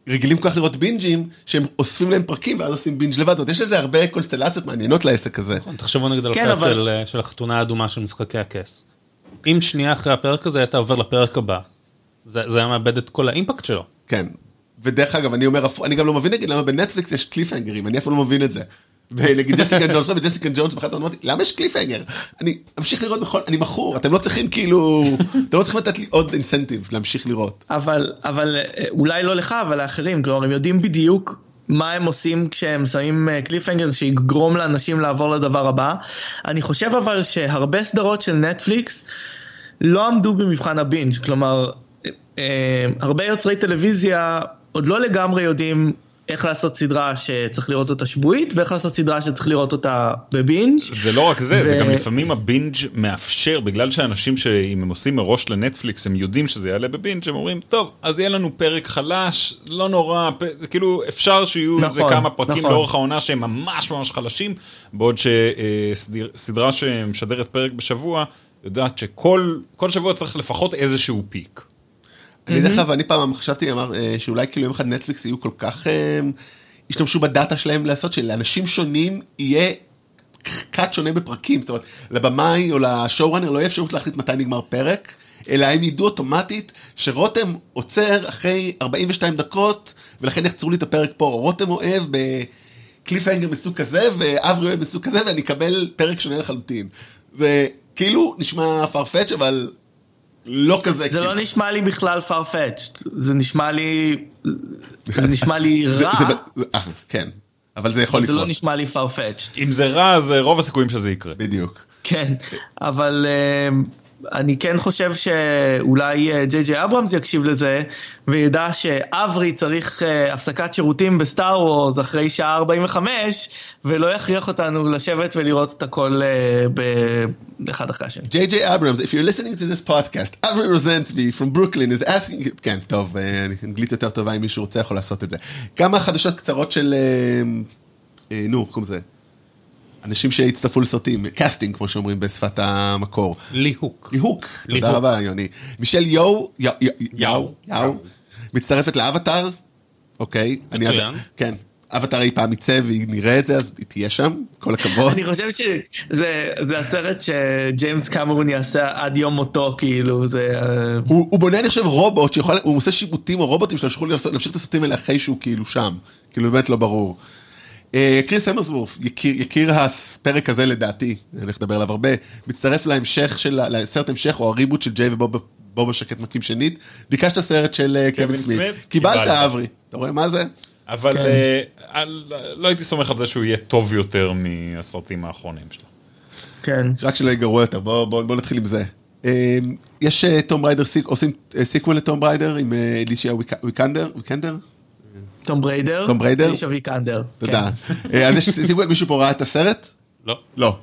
שרגילים כל כך לראות binge ים, שהם אוספים להם פרקים ואז עושים binge לבד, זאת אומרת, יש לזה הרבה קונסטלציות מעניינות לעסק הזה. תחשבו נגיד על כן, הפרק של, אה, של החתונה האדומה של משחקי הכס. אם שנייה אחרי הפרק הזה היית עובר לפרק הבא, זה, זה היה מאבד את כל ה impact שלו. כן. ודרך אגב, אני אומר, אני גם לא מבין נגיד למה בנטפליקס יש cliffhanger ים, אני אף פעם לא מבין את זה. ונגיד ג'סיקה ג'ונס, וג'סיקה ג'ונס, באחת אמרתי, למה יש cliffhanger? אני אמשיך לראות בכל, אני מכור, אתם לא צריכים כאילו, אתם לא צריכים לתת לי עוד אינסנטיב להמשיך לראות. אבל, אבל אה, אולי לא לך, אבל לאחרים, כלומר הם יודעים בדיוק מה הם עושים כשהם שמים אה, קליפהנגר שיגרום לאנשים לעבור לדבר הבא. אני חושב אבל שהרבה סדרות של נטפליקס לא עמדו במבחן הבינג', כלומר אה, אה, הרבה יוצרי טלוויזיה עוד לא לגמרי יודעים איך לעשות סדרה שצריך לראות אותה שבועית ואיך לעשות סדרה שצריך לראות אותה בבינג'. זה לא רק זה, זה ו- גם לפעמים ה binge מאפשר, בגלל שאנשים שאם הם עושים מראש לנטפליקס, הם יודעים שזה יעלה ב binge, הם אומרים, טוב, אז יהיה לנו פרק חלש, לא נורא, פ... זה כאילו אפשר שיהיו נכון, איזה כמה פרקים נכון. לאורך העונה שהם ממש ממש חלשים, בעוד שסדרה שמשדרת פרק בשבוע, יודעת שכל כל שבוע צריך לפחות איזשהו peak. אני דרך אגב, אני פעם חשבתי, אמר, אה, שאולי כאילו יום אחד נטפליקס יהיו כל כך, אה, ישתמשו ב data שלהם לעשות, שלאנשים שונים יהיה קאט שונה בפרקים, זאת אומרת, לבמאי או לשואו-ראנר לא יהיה אפשרות להחליט מתי נגמר פרק, אלא הם ידעו אוטומטית שרותם עוצר אחרי 42 דקות, ולכן יחצרו לי את הפרק פה, או רותם אוהב בקליפהנגר מסוג כזה, ואברי אוהב מסוג כזה, ואני אקבל פרק שונה לחלוטין. זה כאילו נשמע farfetch, אבל לא כזה. זה כאילו. לא נשמע לי בכלל farfetched, זה נשמע לי, זה נשמע לי זה- רע, זה אה, כן, אבל זה יכול זה לא לקרות, נשמע לי farfetched. אם זה רע, אז אה, רוב הסיכויים שזה יקרה. בדיוק. כן, אבל אה, אני כן חושב שאולי ג'יי ג'יי אברהמס יקשיב לזה וידע שאברי צריך אה, הפסקת שירותים בסטאר וורס אחרי שעה 45 ולא יכריח אותנו לשבת ולראות את הכל אה, ב- אחד אחרי השני. ג'יי ג'יי אברהמס, if you're listening this podcast, אברי רוזנצבי from Brooklyn כן, טוב, אה, אנגלית יותר טובה אם מישהו רוצה יכול לעשות את זה. כמה חדשות קצרות של, נו, קוראים לזה? אנשים שהצטרפו לסרטים, casting, כמו שאומרים בשפת המקור. ליהוק. ליהוק, תודה. רבה יוני. מישל יואו, יאו, יאו, מצטרפת לאבטאר, אוקיי. מצוין. כן. אבטאר אי פעם יצא והיא נראה את זה, אז היא תהיה שם, כל הכבוד. אני חושב שזה זה הסרט שג'יימס קמרון יעשה עד יום מותו כאילו זה אה, הוא, הוא בונה אני חושב רובוט שיכול, הוא עושה שיבוטים או רובוטים לעשות- להמשיך את הסרטים האלה אחרי שהוא כאילו שם, כאילו באמת לא ברור. אה, קריס המרסוורף, יקיר, יקיר הפרק הזה לדעתי, אני הולך לדבר עליו הרבה, מצטרף להמשך של, לסרט המשך או הריבוט של ג'יי ובובה שקט מקים שנית, ביקשת סרט של אה, קווין סמית? קיבלת. אברי, אתה רואה מה זה? אבל אה, על- לא הייתי סומך על זה שהוא יהיה טוב יותר מהסרטים האחרונים שלו. כן רק שלא יהיה גרוע יותר, בוא, בוא, בוא נתחיל עם זה. אה, יש אה, טום ריידר, seq- עושים אה, sequel לטום ריידר עם אה, אלישיה ויקנדר, ויקנדר? טום בריידר טום בריידר? אלישע ויקנדר תודה. כן. אה, אז יש סיכוי, מישהו פה ראה את הסרט? לא. לא.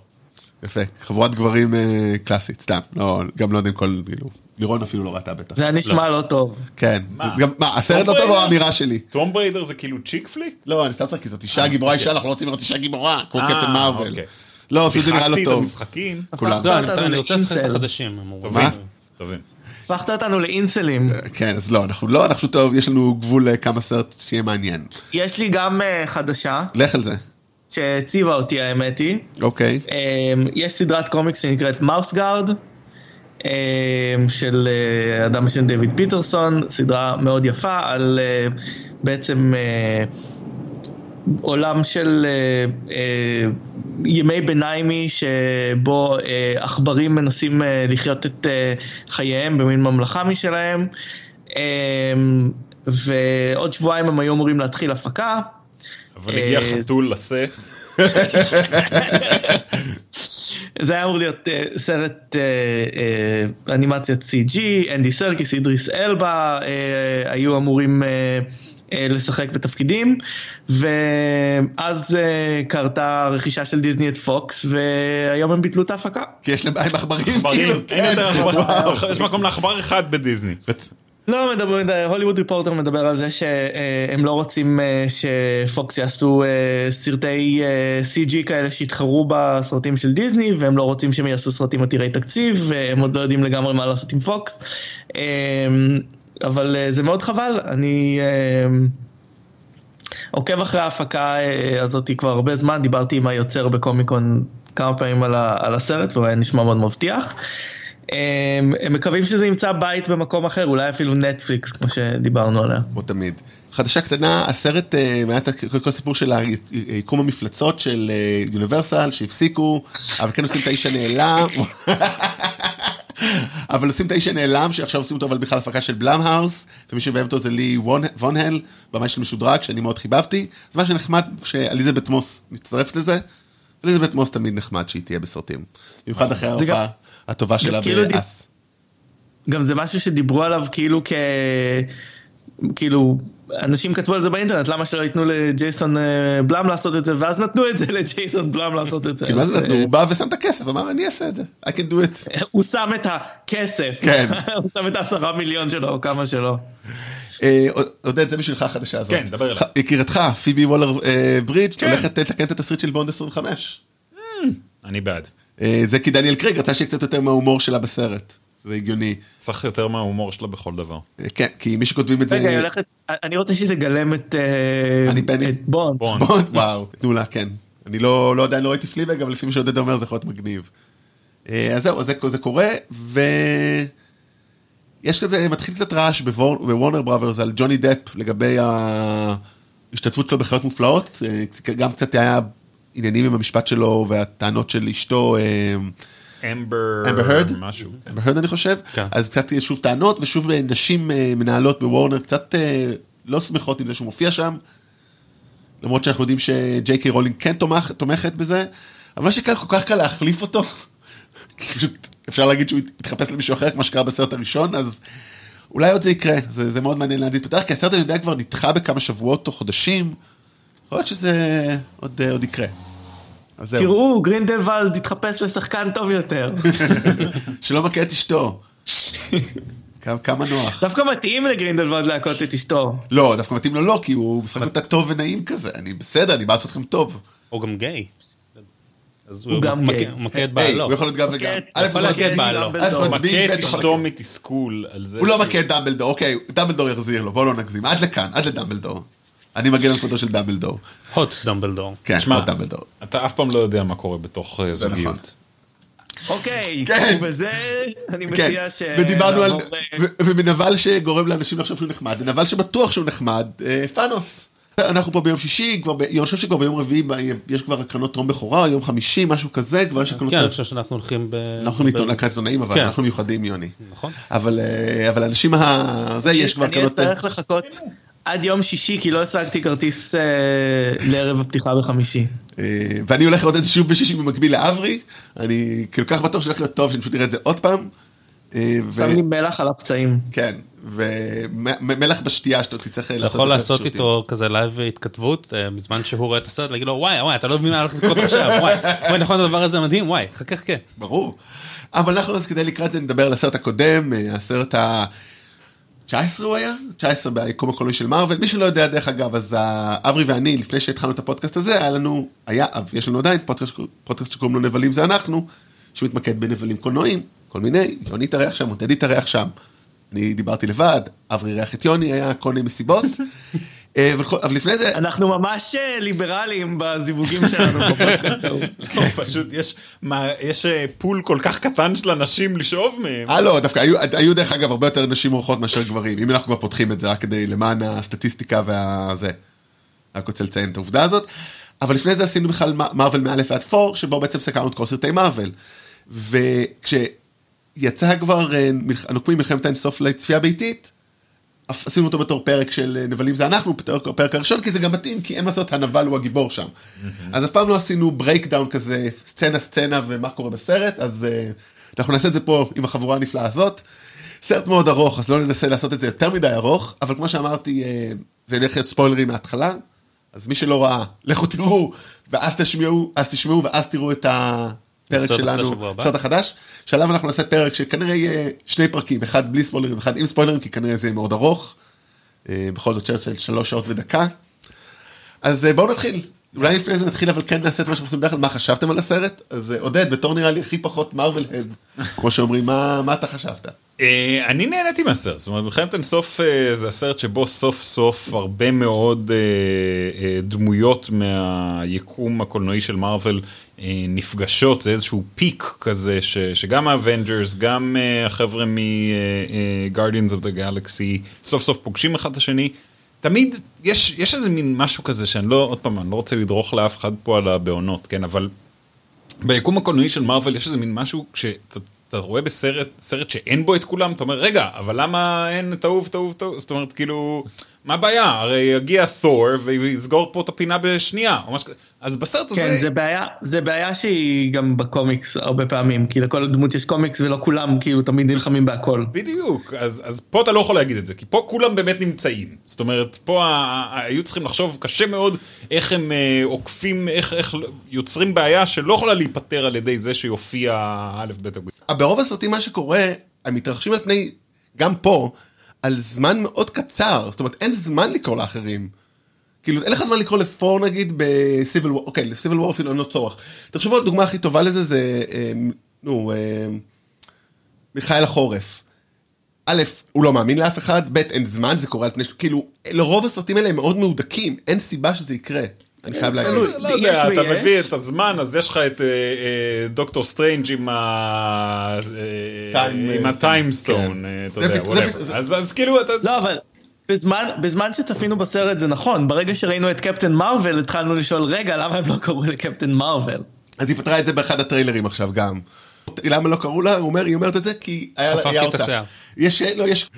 יפה, חבורת גברים אה, קלאסית, סתם. לא, גם לא יודע אם כל, כאילו, לירון אפילו לא ראתה בטח. זה היה נשמע לא טוב כן. מה? הסרט לא טוב או? האמירה שלי? טום בריידר זה כאילו צ'יק פליק? לא, אני סתם צוחק, כי זאת אישה גיבורה אישה, אנחנו לא רוצים לראות אישה גיבורה, כמו אה, קפטן מארוול. אוקיי. לא, אפילו זה נראה לא שיחקתי את טוב. המשחקים. כולם. אותנו אני- רוצה לשחק את. החדשים. מה? תבין. הפכת אותנו לאינסלים כן, אז לא, אנחנו לא, אנחנו טוב, יש לנו גבול לכמה סרט שיהיה מעניין. יש לי גם אה, חדשה לך על זה. שהציבה אותי האמת היא אוקיי. אה, יש סדרת קומיקס שנקראת מאוס גארד של אה, אדם בשם דויד פיטרסון סדרה מאוד יפה על אה, בעצם אה, עולם של אה, אה, ימי ביניימי שבו אה, עכברים מנסים אה, לחיות את אה, חייהם במין ממלכה משלהם. אה, ועוד שבועיים הם היו אמורים להתחיל הפקה. אבל הגיע אה, חתול לסט. זה היה אמור להיות uh, סרט uh, uh, אנימציית CG, אנדי סרקיס, אידריס אלבה uh, היו אמורים uh, לשחק בתפקידים, ואז uh, קרתה רכישה של דיסני את פוקס, והיום הם ביטלו את ההפקה. כי יש להם בעיה עם עכברים, כאילו. יש מקום לעכבר אחד בדיסני. לא מדברים, הוליווד ריפורטר מדבר על זה שהם לא רוצים אה, שפוקס יעשו אה, סרטי אה, CG כאלה שיתחרו בסרטים של דיסני והם לא רוצים שהם יעשו סרטים עתירי תקציב והם עוד לא יודעים לגמרי מה לעשות עם פוקס אה, אבל אה, זה מאוד חבל, אני אה, עוקב אחרי ההפקה אה, הזאת כבר הרבה זמן, דיברתי עם היוצר בקומיקון כמה פעמים על, ה, על הסרט והוא היה נשמע מאוד מבטיח. הם, הם מקווים שזה ימצא בית במקום אחר, אולי אפילו נטפליקס, כמו שדיברנו עליה. כמו תמיד. חדשה קטנה, הסרט, ה- כל הסיפור של ה- יקום המפלצות של יוניברסל שהפסיקו, אבל כן עושים את האיש הנעלם. אבל עושים את האיש הנעלם שעכשיו עושים אותו אבל בכלל הפקה של בלאמהאוס ומי שמביים אותו זה לי וונהל במאי של משודרג שאני מאוד חיבבתי אז מה שנחמד שאליזבת מוס מצטרפת לזה אליזבת מוס תמיד נחמד שהיא תהיה בסרטים במיוחד אחרי זה ההופעה הטובה שלה כאילו באס. גם זה משהו שדיברו עליו כאילו כ... כאילו, אנשים כתבו על זה באינטרנט, למה שלא ייתנו לג'ייסון אה, בלאם לעשות את זה, ואז נתנו את זה לג'ייסון בלאם לעשות את זה. כאילו מה זה אז, נתנו? הוא בא ושם את הכסף אמר אני אעשה את זה I can do it. אה, הוא שם את הכסף, כן. הוא שם את העשרה מיליון שלו, או כמה שלא. אה, עודד זה בשבילך החדשה הזאת. כן, דבר אליי. יקירתך פיבי וולר אה, ברידג'. הולכת לתקן את התסריט של בונד 25. אני בעד. אה, זה כי דניאל קריג רצה שיהיה קצת יותר מההומור שלה בסרט. זה הגיוני. צריך יותר מההומור שלה בכל דבר. אה, כן, כי מי שכותבים את זה... רגע, היא הולכת, אני רוצה שתגלם את אה, אני בני. את בונד. בונד. וואו, תנו לה, כן. אני לא, לא עדיין לא ראיתי פליבג, אבל לפי מה שעודד אומר זה יכול להיות מגניב. אה, אז זהו, אז זה, זה קורה, ו... יש כזה, מתחיל קצת רעש בוור- בוורנר בראברס על ג'וני דפ לגבי ההשתתפות שלו בחיות מופלאות, גם קצת היה עניינים עם המשפט שלו והטענות של אשתו, אמבר... אמבר הרד? משהו. אמבר הרד אני חושב, כן. אז קצת שוב טענות ושוב אה, נשים אה, מנהלות בוורנר קצת אה, לא שמחות עם זה שהוא מופיע שם, למרות שאנחנו יודעים שג'יי קיי רולינג כן תומך, תומכת בזה, אבל מה שקל כל כך קל להחליף אותו, פשוט אפשר להגיד שהוא יתחפש למישהו אחר כמו שקרה בסרט הראשון, אז אולי עוד זה יקרה, זה, זה מאוד מעניין לאן זה יתפתח, כי הסרט אני יודע כבר נדחה בכמה שבועות או חודשים, יכול להיות שזה עוד, עוד יקרה. אז זהו, תראו, גרינדלוולד התחפש לשחקן טוב יותר. שלא מכה את אשתו. כמה, נוח. דווקא מתאים לגרינדלוולד להכות את אשתו. לא, דווקא מתאים לו לא, כי הוא משחק אותה טוב ונעים כזה. אני בסדר, אני בא לעשות לכם טוב. הוא גם גיי. אז הוא גם גיי. הוא מכה את בעלו. הוא יכול להיות גם וגם. את- א', יכול הוא להכה את בעלו. הוא הוא מכה את הוא אשתו. מתסכול על זה הוא לא מכה את דמבלדור, אוקיי, דמבלדור יחזיר לו, בוא לא נגזים. עד לכאן, עד לדמבלדור. אני מגן על כבודו של דמבלדור. הוט דמבלדור. כן, לא דמבלדור. אתה אף פעם לא יודע מה קורה בתוך אה, נכון. זוגיות. אוקיי, כן. ובזה אני כן, מציע ש... ודיברנו על, נעבור, אה, ו- ומנבל שגורם לאנשים לחשוב שהוא נחמד, ונבל שבטוח שהוא נחמד, אה, פאנוס. אנחנו פה ביום שישי, כבר ב... אני חושב שכבר ביום רביעי יש כבר הקרנות טרום בכורה, או יום חמישי, משהו כזה, כבר יש הקרנות... כן, אני חושב שאנחנו הולכים ב... אנחנו ניתן להקראת עיתונאים, אבל כן. אנחנו מיוחדים, יוני. נכון. אבל אבל האנשים ה... זה, יש כבר אני קרנות... אצטרך לחכות עד יום שישי, כי לא השגתי כרטיס אה, לערב הפתיחה בחמישי. אה, ואני הולך לראות את זה שוב בשישי במקביל לאברי, אני כל כך בטוח שהולך להיות טוב, שאני פשוט אראה את זה עוד פעם. אה, ו- שם לי מלח על הפצעים. כן, ומלח בשתייה שאתה תצטרך לעשות יכול את זה לעשות בשירותים. איתו כזה live התכתבות אה, בזמן שהוא רואה את הסרט, להגיד לו וואי וואי אתה לא מבין מה הולך לקרות עכשיו, וואי, וואי נכון הדבר הזה מדהים, וואי, חכה חכה. ברור. אבל אנחנו אז כדי לקראת זה נדבר על הסרט הקודם, אה, הסרט ה... 19 הוא היה? 19 ביקום הקולנועי של מארוול. מי שלא יודע, דרך אגב, אז אברי ואני, לפני שהתחלנו את הפודקאסט הזה, היה לנו, היה, יש לנו עדיין פודקאסט, פודקאסט שקוראים לו נבלים זה אנחנו, שמתמקד בנבלים קולנועיים, כל מיני, יוני התארח שם, עודד התארח שם. אני דיברתי לבד, אברי אירח את יוני, היה כל מיני מסיבות. אה, אבל, לפני זה, אנחנו ממש אה, ליברליים בזיווגים שלנו. לא, פשוט יש מה- יש אה, פול כל כך קטן של אנשים לשאוב מהם. אה לא, דווקא היו, היו דרך אגב הרבה יותר נשים אורחות מאשר גברים, אם אנחנו כבר פותחים את זה רק כדי למען הסטטיסטיקה והזה. רק רוצה לציין את העובדה הזאת. אבל לפני זה עשינו בכלל מרוויל מא' ועד 4, שבו בעצם סקרנו את כל סרטי מרוויל. וכשיצא כבר הנוקמים מלחמת האינסוף לצפייה ביתית, עשינו אותו בתור פרק של אה, נבלים זה אנחנו, בתור פרק הראשון, כי זה גם מתאים, כי אין מה לעשות, הנבל הוא הגיבור שם. אז אף פעם לא עשינו breakdown כזה, סצנה סצנה ומה קורה בסרט, אז אה, אנחנו נעשה את זה פה עם החבורה הנפלאה הזאת. סרט מאוד ארוך, אז לא ננסה לעשות את זה יותר מדי ארוך, אבל כמו שאמרתי, אה, זה ילך להיות ספוילרים מההתחלה, אז מי שלא ראה, לכו תראו, ואז תשמעו, אז תשמעו, ואז תראו את הפרק שלנו, הסרט החדש, שעליו אנחנו נעשה פרק שכנראה יהיה שני פרקים, אחד בלי ספוילרים ואחד עם ספוילרים, כי כנראה זה יהיה מאוד ארוך. אה, בכל זאת צ'רצ'ל שלוש שעות ודקה. אז אה, בואו נתחיל. אולי לפני זה נתחיל אבל כן נעשה את מה שאנחנו עושים בדרך כלל, מה חשבתם על הסרט? אז אה, עודד, בתור נראה לי הכי פחות Marvel head, כמו שאומרים, מה, מה אתה חשבת? אני נהניתי מהסרט, זאת אומרת מלחמת אינסוף זה הסרט שבו סוף סוף הרבה מאוד דמויות מהיקום הקולנועי של מארוול נפגשות, זה איזשהו peak כזה ש, שגם האבנג'רס, גם החבר'ה מ-Guardians of the Galaxy סוף סוף פוגשים אחד את השני. תמיד יש, יש איזה מין משהו כזה שאני לא, עוד פעם, אני לא רוצה לדרוך לאף אחד פה על הבעונות, כן, אבל ביקום הקולנועי של מארוול יש איזה מין משהו, כשאתה אתה רואה בסרט, סרט שאין בו את כולם, אתה אומר, רגע, אבל למה אין את אהוב, את אהוב, את אהוב, זאת אומרת, כאילו, מה הבעיה? הרי יגיע תור ויסגור פה את הפינה בשנייה, או משהו כזה. אז בסרט הזה... כן, זה בעיה, זה בעיה שהיא גם בקומיקס הרבה פעמים, כי לכל דמות יש קומיקס ולא כולם כאילו תמיד נלחמים בהכל. בדיוק, אז, אז פה אתה לא יכול להגיד את זה, כי פה כולם באמת נמצאים. זאת אומרת, פה היו צריכים לחשוב קשה מאוד איך הם אה, עוקפים, איך, איך יוצרים בעיה שלא יכולה להיפתר על ידי זה שיופיע א' ב' או ברוב הסרטים מה שקורה, הם מתרחשים על פני, גם פה, על זמן מאוד קצר, זאת אומרת אין זמן לקרוא לאחרים. כאילו אין לך זמן לקרוא ל four נגיד בסיביל וור, אוקיי לסיביל וור אפילו אין לו צורך. תחשבו הדוגמה הכי טובה לזה זה, אה, נו, אה, מיכאל החורף. א', הוא לא מאמין לאף אחד, ב', אין זמן, זה קורה על פני, כאילו, לרוב הסרטים האלה הם מאוד מהודקים, אין סיבה שזה יקרה. אני חייב להגיד. לא יודע, אתה מביא את הזמן, אז יש לך את דוקטור סטרנג' עם ה time stone, אתה יודע, אז כאילו אתה... לא, אבל... בזמן, בזמן שצפינו בסרט זה נכון, ברגע שראינו את קפטן מרוויל התחלנו לשאול רגע למה הם לא קראו לקפטן מרוויל. אז היא פתרה את זה באחד הטריילרים עכשיו גם. למה לא קראו לה? הוא אומר, היא אומרת את זה כי היה לה אותה. יש, לא, יש,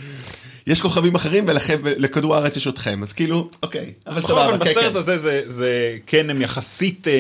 יש כוכבים אחרים ולכם, לכדור הארץ יש אתכם, אז כאילו, אוקיי, אבל סבבה, כן, בסרט כן. הזה זה, זה, כן, הם יחסית, אה, אה,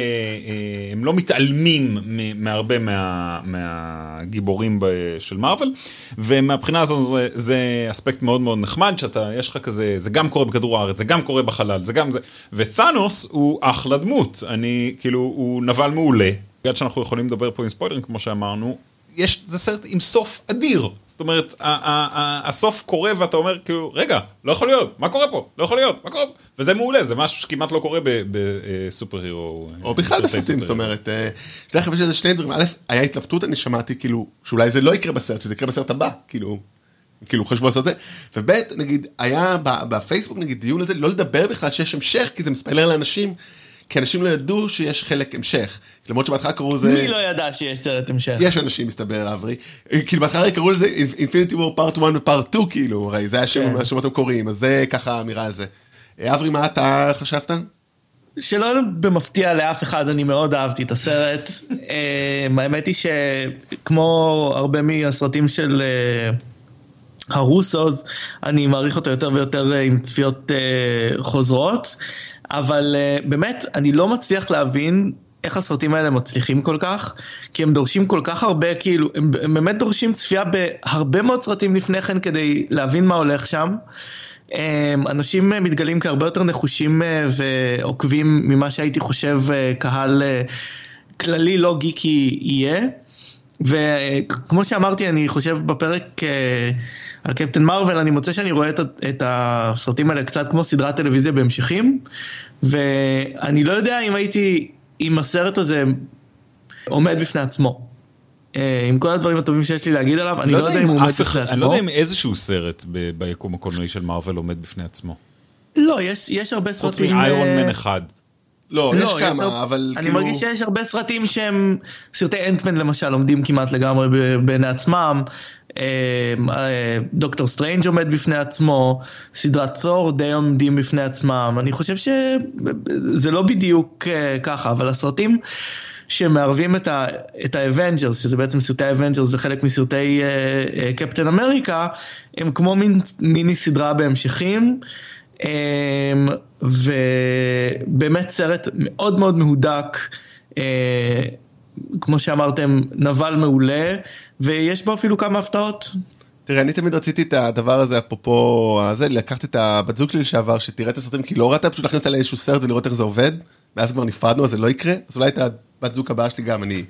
הם לא מתעלמים מהרבה מה, מהגיבורים של מארוול, ומהבחינה הזו זה, זה אספקט מאוד מאוד נחמד, שאתה, יש לך כזה, זה גם קורה בכדור הארץ, זה גם קורה בחלל, זה גם זה, ותאנוס הוא אחלה דמות, אני, כאילו, הוא נבל מעולה, בגלל שאנחנו יכולים לדבר פה עם ספוילרים, כמו שאמרנו, יש, זה סרט עם סוף אדיר, זאת אומרת, הסוף קורה ואתה אומר כאילו, רגע, לא יכול להיות, מה קורה פה? לא יכול להיות, מה קורה פה? וזה מעולה, זה משהו שכמעט לא קורה בסופר הירו. או בכלל בסרטים, זאת אומרת, שתי יש איזה שני דברים, א', היה התלבטות, אני שמעתי, כאילו, שאולי זה לא יקרה בסרט, שזה יקרה בסרט הבא, כאילו, כאילו חשבו לעשות את זה, וב', נגיד, היה בפייסבוק, נגיד, דיון לזה, לא לדבר בכלל שיש המשך, כי זה מספיילר לאנשים. כי אנשים לא ידעו שיש חלק המשך. למרות שבהתחלה קראו לזה... מי לא ידע שיש סרט המשך? יש אנשים, מסתבר, אברי. כאילו בהתחלה קראו לזה Infinity War Part 1 ו-Part 2, כאילו, הרי זה היה שם כן. אתם קוראים, אז זה ככה אמירה על זה. אברי, מה אתה חשבת? שלא במפתיע לאף אחד, אני מאוד אהבתי את הסרט. אמ, האמת היא שכמו הרבה מהסרטים של אה, הרוסוס, אני מעריך אותו יותר ויותר אה, עם צפיות אה, חוזרות. אבל uh, באמת, אני לא מצליח להבין איך הסרטים האלה מצליחים כל כך, כי הם דורשים כל כך הרבה, כאילו, הם, הם באמת דורשים צפייה בהרבה מאוד סרטים לפני כן כדי להבין מה הולך שם. Um, אנשים מתגלים כהרבה יותר נחושים uh, ועוקבים ממה שהייתי חושב קהל כללי לא גיקי יהיה. וכמו שאמרתי, אני חושב בפרק uh, על קפטן מרוויל, אני מוצא שאני רואה את, את הסרטים האלה קצת כמו סדרת טלוויזיה בהמשכים, ואני לא יודע אם הייתי, אם הסרט הזה עומד בפני עצמו. אה, עם כל הדברים הטובים שיש לי להגיד עליו, אני לא, לא יודע אם הוא עומד בפני עצמו. אני לא יודע אם איזשהו סרט ביקום הקולנועי של מארוול עומד בפני עצמו. לא, יש, יש הרבה סרטים... חוץ מאיירון מן אחד. לא, לא, יש כמה, יש אבל אני כאילו... אני מרגיש שיש הרבה סרטים שהם, סרטי אנטמן למשל, עומדים כמעט לגמרי בעיני עצמם. דוקטור סטרנג' עומד בפני עצמו, סדרת תור די עומדים בפני עצמם, אני חושב שזה לא בדיוק ככה, אבל הסרטים שמערבים את האבנג'רס, שזה בעצם סרטי האבנג'רס וחלק מסרטי קפטן אמריקה, הם כמו מין, מיני סדרה בהמשכים. ובאמת סרט מאוד מאוד מהודק, כמו שאמרתם, נבל מעולה, ויש בו אפילו כמה הפתעות. תראה, אני תמיד רציתי את הדבר הזה, אפרופו הזה, לקחת את הבת זוג שלי לשעבר, שתראה את הסרטים, כי לא ראתה פשוט להכניס עליה איזשהו סרט ולראות איך זה עובד, ואז כבר נפרדנו, אז זה לא יקרה, אז אולי את הבת זוג הבאה שלי גם, אני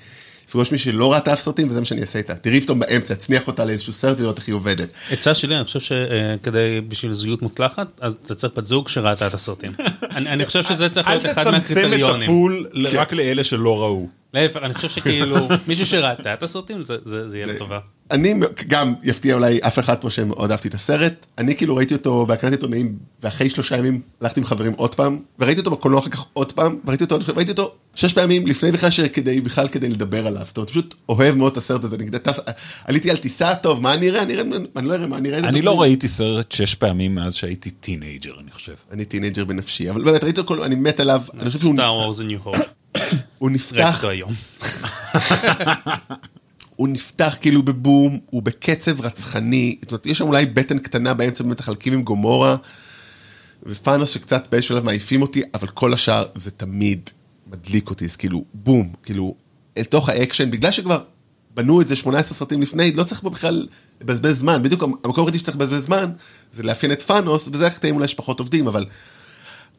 אפגוש מי שלא ראתה אף סרטים, וזה מה שאני אעשה איתה. תראי פתאום באמצע, תצניח אותה לאיזשהו סרט ולראות איך היא עובדת. עצה שלי, אני חושב שכדי, בשביל זוגיות מוצלחת, אז אתה צריך בת זוג שראתה את הסרטים. אני חושב שזה צריך להיות אחד אל תצמצם את מהקריטריונים. הפול רק לאלה שלא ראו. להפך, אני חושב שכאילו, מישהו שראתה את הסרטים, זה- זה זה יהיה לטובה. אני גם, יפתיע אולי אף אחד פה שמאוד אהבתי את הסרט, אני כאילו ראיתי אותו בהקרנת עיתונאים, ואחרי שלושה ימים הלכתי עם חברים עוד פעם, וראיתי אותו בקולנוע אחר כך עוד פעם, וראיתי אותו, ראיתי אותו שש פעמים לפני בכלל שכדי, בכלל כדי לדבר עליו, זאת אומרת, פשוט אוהב מאוד את הסרט הזה, אני טס, עליתי על טיסה טוב, מה אני אראה, אני אראה, אני לא אראה מה אני אראה, אני. לא ראיתי סרט שש פעמים מאז שהייתי טינג'ר, אני חושב. אני טינג'ר בנפשי, אבל באמת ראיתי אותו, אני מת עליו, אני חושב שהוא סטאר. הוא ראיתי נפתח, אותו היום. הוא נפתח כאילו בבום, הוא בקצב רצחני, זאת אומרת, יש שם אולי בטן קטנה באמצע, באמת החלקים עם גומורה, ותאנוס שקצת באיזשהו שלב מעיפים אותי, אבל כל השאר זה תמיד מדליק אותי, אז כאילו, בום, כאילו, אל תוך האקשן, בגלל שכבר בנו את זה 18 סרטים לפני, לא צריך בכלל לבזבז זמן, בדיוק המקום הראשי שצריך לבזבז זמן, זה לאפיין את תאנוס, וזה הקטעים אולי שפחות עובדים, אבל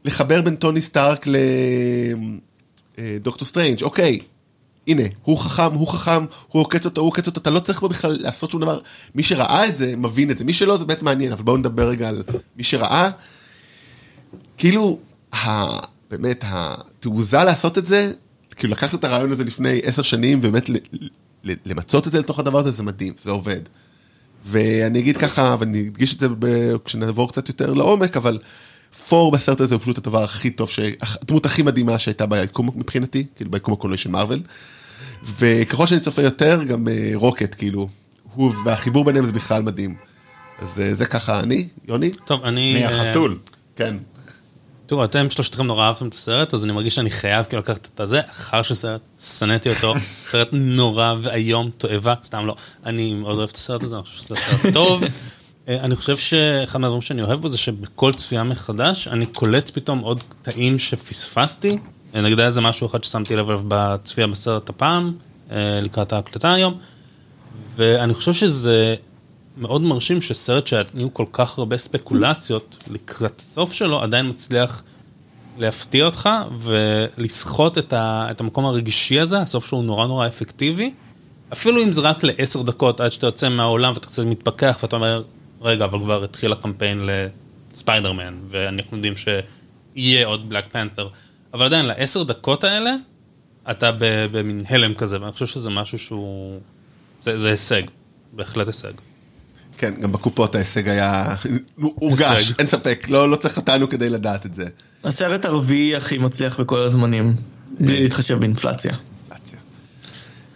לחבר בין טוני סטארק לדוקטור סטרנג', אוקיי, הנה, הוא חכם, הוא חכם, הוא עוקץ אותו, הוא עוקץ אותו, אתה לא צריך פה בכלל לעשות שום דבר. מי שראה את זה, מבין את זה. מי שלא, זה באמת מעניין, אבל בואו נדבר רגע על מי שראה. כאילו, ה... באמת, התעוזה לעשות את זה, כאילו לקחת את הרעיון הזה לפני עשר שנים, ובאמת. למצות את זה לתוך הדבר הזה, זה מדהים, זה עובד. ואני אגיד ככה, ואני אדגיש את זה ב... כשנעבור קצת יותר לעומק, אבל פור בסרט הזה הוא פשוט הדבר הכי טוב. הדמות הכי מדהימה שהייתה ביקום מבחינתי, כאילו ביקום הקולנועי של מארוול. וככל שאני צופה יותר, גם אה, רוקט, כאילו, הוא והחיבור ביניהם זה בכלל מדהים. אז אה, זה ככה אני, יוני? טוב, אני... מי אה, החתול? כן. תראו, אתם שלושתכם נורא אהבתם את הסרט, אז אני מרגיש שאני חייב כאילו לקחת את הזה, אחר שסרט, שנאתי אותו, סרט נורא ואיום, תועבה, סתם לא. אני מאוד אוהב את הסרט הזה, אני חושב שזה סרט טוב. אה, אני חושב שאחד מהדברים שאני אוהב בו זה שבכל צפייה מחדש, אני קולט פתאום עוד קטעים שפספסתי. אה, נגיד היה איזה משהו אחד ששמתי לב בצפייה בסרט הפעם, אה, לקראת ההקלטה היום, ואני חושב שזה מאוד מרשים שסרט שנהיו כל כך הרבה ספקולציות לקראת הסוף שלו, עדיין מצליח להפתיע אותך ולסחוט את, ה, את המקום הרגישי הזה, הסוף שהוא נורא נורא אפקטיבי. אפילו אם זה רק לעשר דקות עד שאתה יוצא מהעולם ואתה קצת מתפכח ואתה אומר, רגע, אבל כבר התחיל הקמפיין לספיידרמן, ואנחנו יודעים שיהיה עוד בלק פנת'ר, אבל עדיין לעשר דקות האלה, אתה ב- במין הלם כזה, ואני חושב שזה משהו שהוא... זה, זה הישג, בהחלט הישג. כן, גם בקופות ההישג היה הורגש. אין ספק, לא, לא צריך אותנו כדי לדעת את זה. הסרט הרביעי הכי מצליח בכל הזמנים, בלי להתחשב באינפלציה.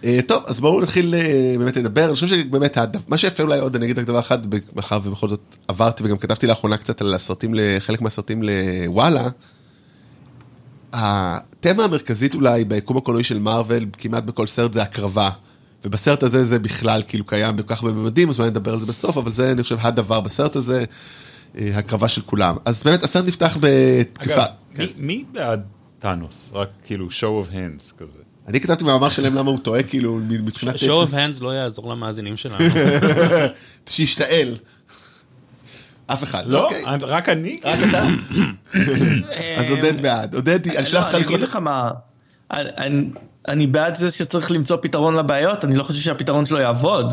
אה, טוב, אז בואו נתחיל אה, באמת לדבר, אני חושב שבאמת, מה שיפה אולי עוד, אני אגיד רק דבר אחד, מאחר ובכל זאת עברתי וגם כתבתי לאחרונה קצת על הסרטים, חלק מהסרטים לוואלה, התמה המרכזית אולי ביקום הקולנועי של מארוול, כמעט בכל סרט זה הקרבה. ובסרט הזה זה בכלל כאילו קיים בכל כך הרבה ממדים, אז אולי נדבר על זה בסוף, אבל זה אני חושב הדבר בסרט הזה, אה, הקרבה של כולם. אז באמת הסרט נפתח בתקיפה. אגב, כן. מי- מי בעד טאנוס? רק כאילו show of hands כזה. אני כתבתי מאמר שלם למה הוא טועה, כאילו, מבחינת... show of hands לא יעזור למאזינים שלנו. שישתעל. אף אחד. לא? אוקיי. רק אני? רק אתה? אז עודד בעד. עודד, אני אשלח לא, אותך אני לקרוא אגיד את... לך מה, אני- אני- אני בעד זה שצריך למצוא פתרון לבעיות, אני לא חושב שהפתרון שלו יעבוד.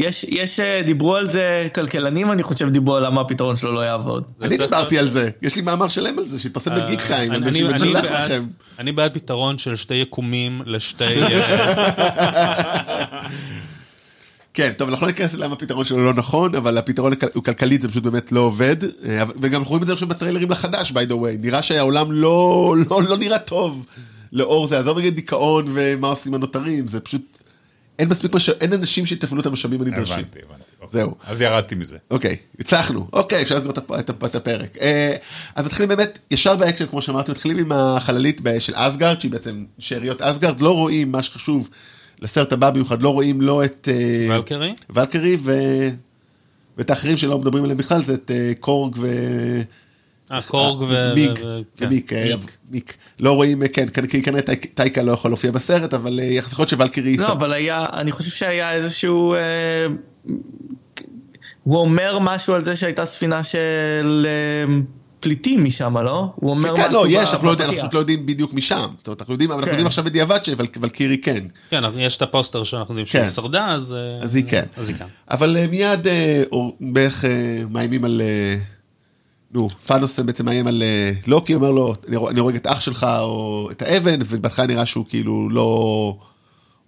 יש, יש, אה, דיברו על זה, כלכלנים אני חושב דיברו על למה הפתרון שלו לא יעבוד. אני דיברתי על זה. יש לי מאמר שלם על זה, שהתפרסם בגיק טיים. אה, אני- משלח בעד- לכם. אני בעד פתרון של שתי יקומים לשתי... אה, כן, טוב, אנחנו לא ניכנס למה הפתרון שלו לא נכון, אבל הפתרון הוא כלכלית, זה פשוט באמת לא עובד. אה, וגם אנחנו רואים את זה עכשיו בטריילרים לחדש, by the way. נראה שהעולם לא, לא, לא נראה טוב לאור זה. עזוב רגע דיכאון ומה עושים הנותרים, זה פשוט... אין מספיק משאב, אין אנשים שיתפעלו את המשאבים הנדרשים. הבנתי, הבנתי. אוקיי. זהו. אז ירדתי מזה. אוקיי, הצלחנו, אוקיי, אפשר לסגור את הפ- את הפ- את הפרק. אה, אז מתחילים באמת, ישר באקשן, כמו שאמרתי, מתחילים עם החללית של אסגרד, שהיא בעצם שאריות אסגרד, לא רואים מה שחשוב לסרט הבא במיוחד, לא רואים לא את אה, ולקירי? ולקירי ו... ואת האחרים שלא מדברים עליהם בכלל, זה את אה, קורג ו... אה, קורג ו... מיק, ו- כן. ומיק, אה, מיק. לא רואים, אה, כן, כנראה טייק- טייקה לא יכול להופיע בסרט, אבל יחסית יכול להיות שוולקירי... לא, אבל היה, אני חושב שהיה איזשהו... הוא אומר משהו על זה שהייתה ספינה של פליטים משם, לא? הוא אומר כן, משהו לא, ב- יש, אנחנו לא יודעים-. אנחנו לא יודעים בדיוק משם. זאת אומרת, אנחנו יודעים, אבל אנחנו כן. יודעים עכשיו בדיעבד שוולקירי כן. כן, אבל יש את הפוסטר שאנחנו יודעים שהיא כן. שרדה, אז... אז היא כן. אז היא כן. אבל מיד בערך מאיימים על... נו, פאנוס בעצם מאיים על אה, לוקי, אומר לו, "אני הורג- את אח שלך או את האבן, ובהתחלה נראה שהוא כאילו לא...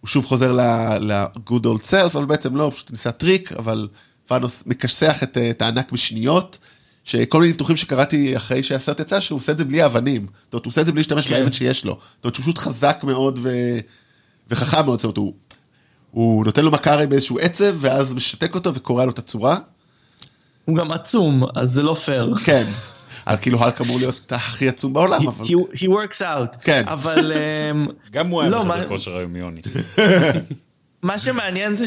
הוא שוב חוזר ל- good old self, אבל בעצם לא, הוא פשוט ניסה טריק, אבל תאנוס מכסח את, אה, את הענק בשניות, שכל מיני ניתוחים שקראתי אחרי שהסרט יצא, שהוא עושה את זה בלי אבנים. זאת אומרת, הוא עושה את זה בלי להשתמש כן. באבן שיש לו. זאת אומרת, שהוא פשוט חזק מאוד ו... וחכם מאוד, זאת אומרת, הוא... הוא נותן לו מכה הרי באיזשהו עצב, ואז משתק אותו וקורע לו את הצורה. הוא גם עצום, אז זה לא פייר. כן. אבל כאילו האלק אמור להיות הכי עצום בעולם, אבל... he, he works out. כן. אבל אמ, גם הוא היה לא, בחדר כושר היומיוני. מה שמעניין זה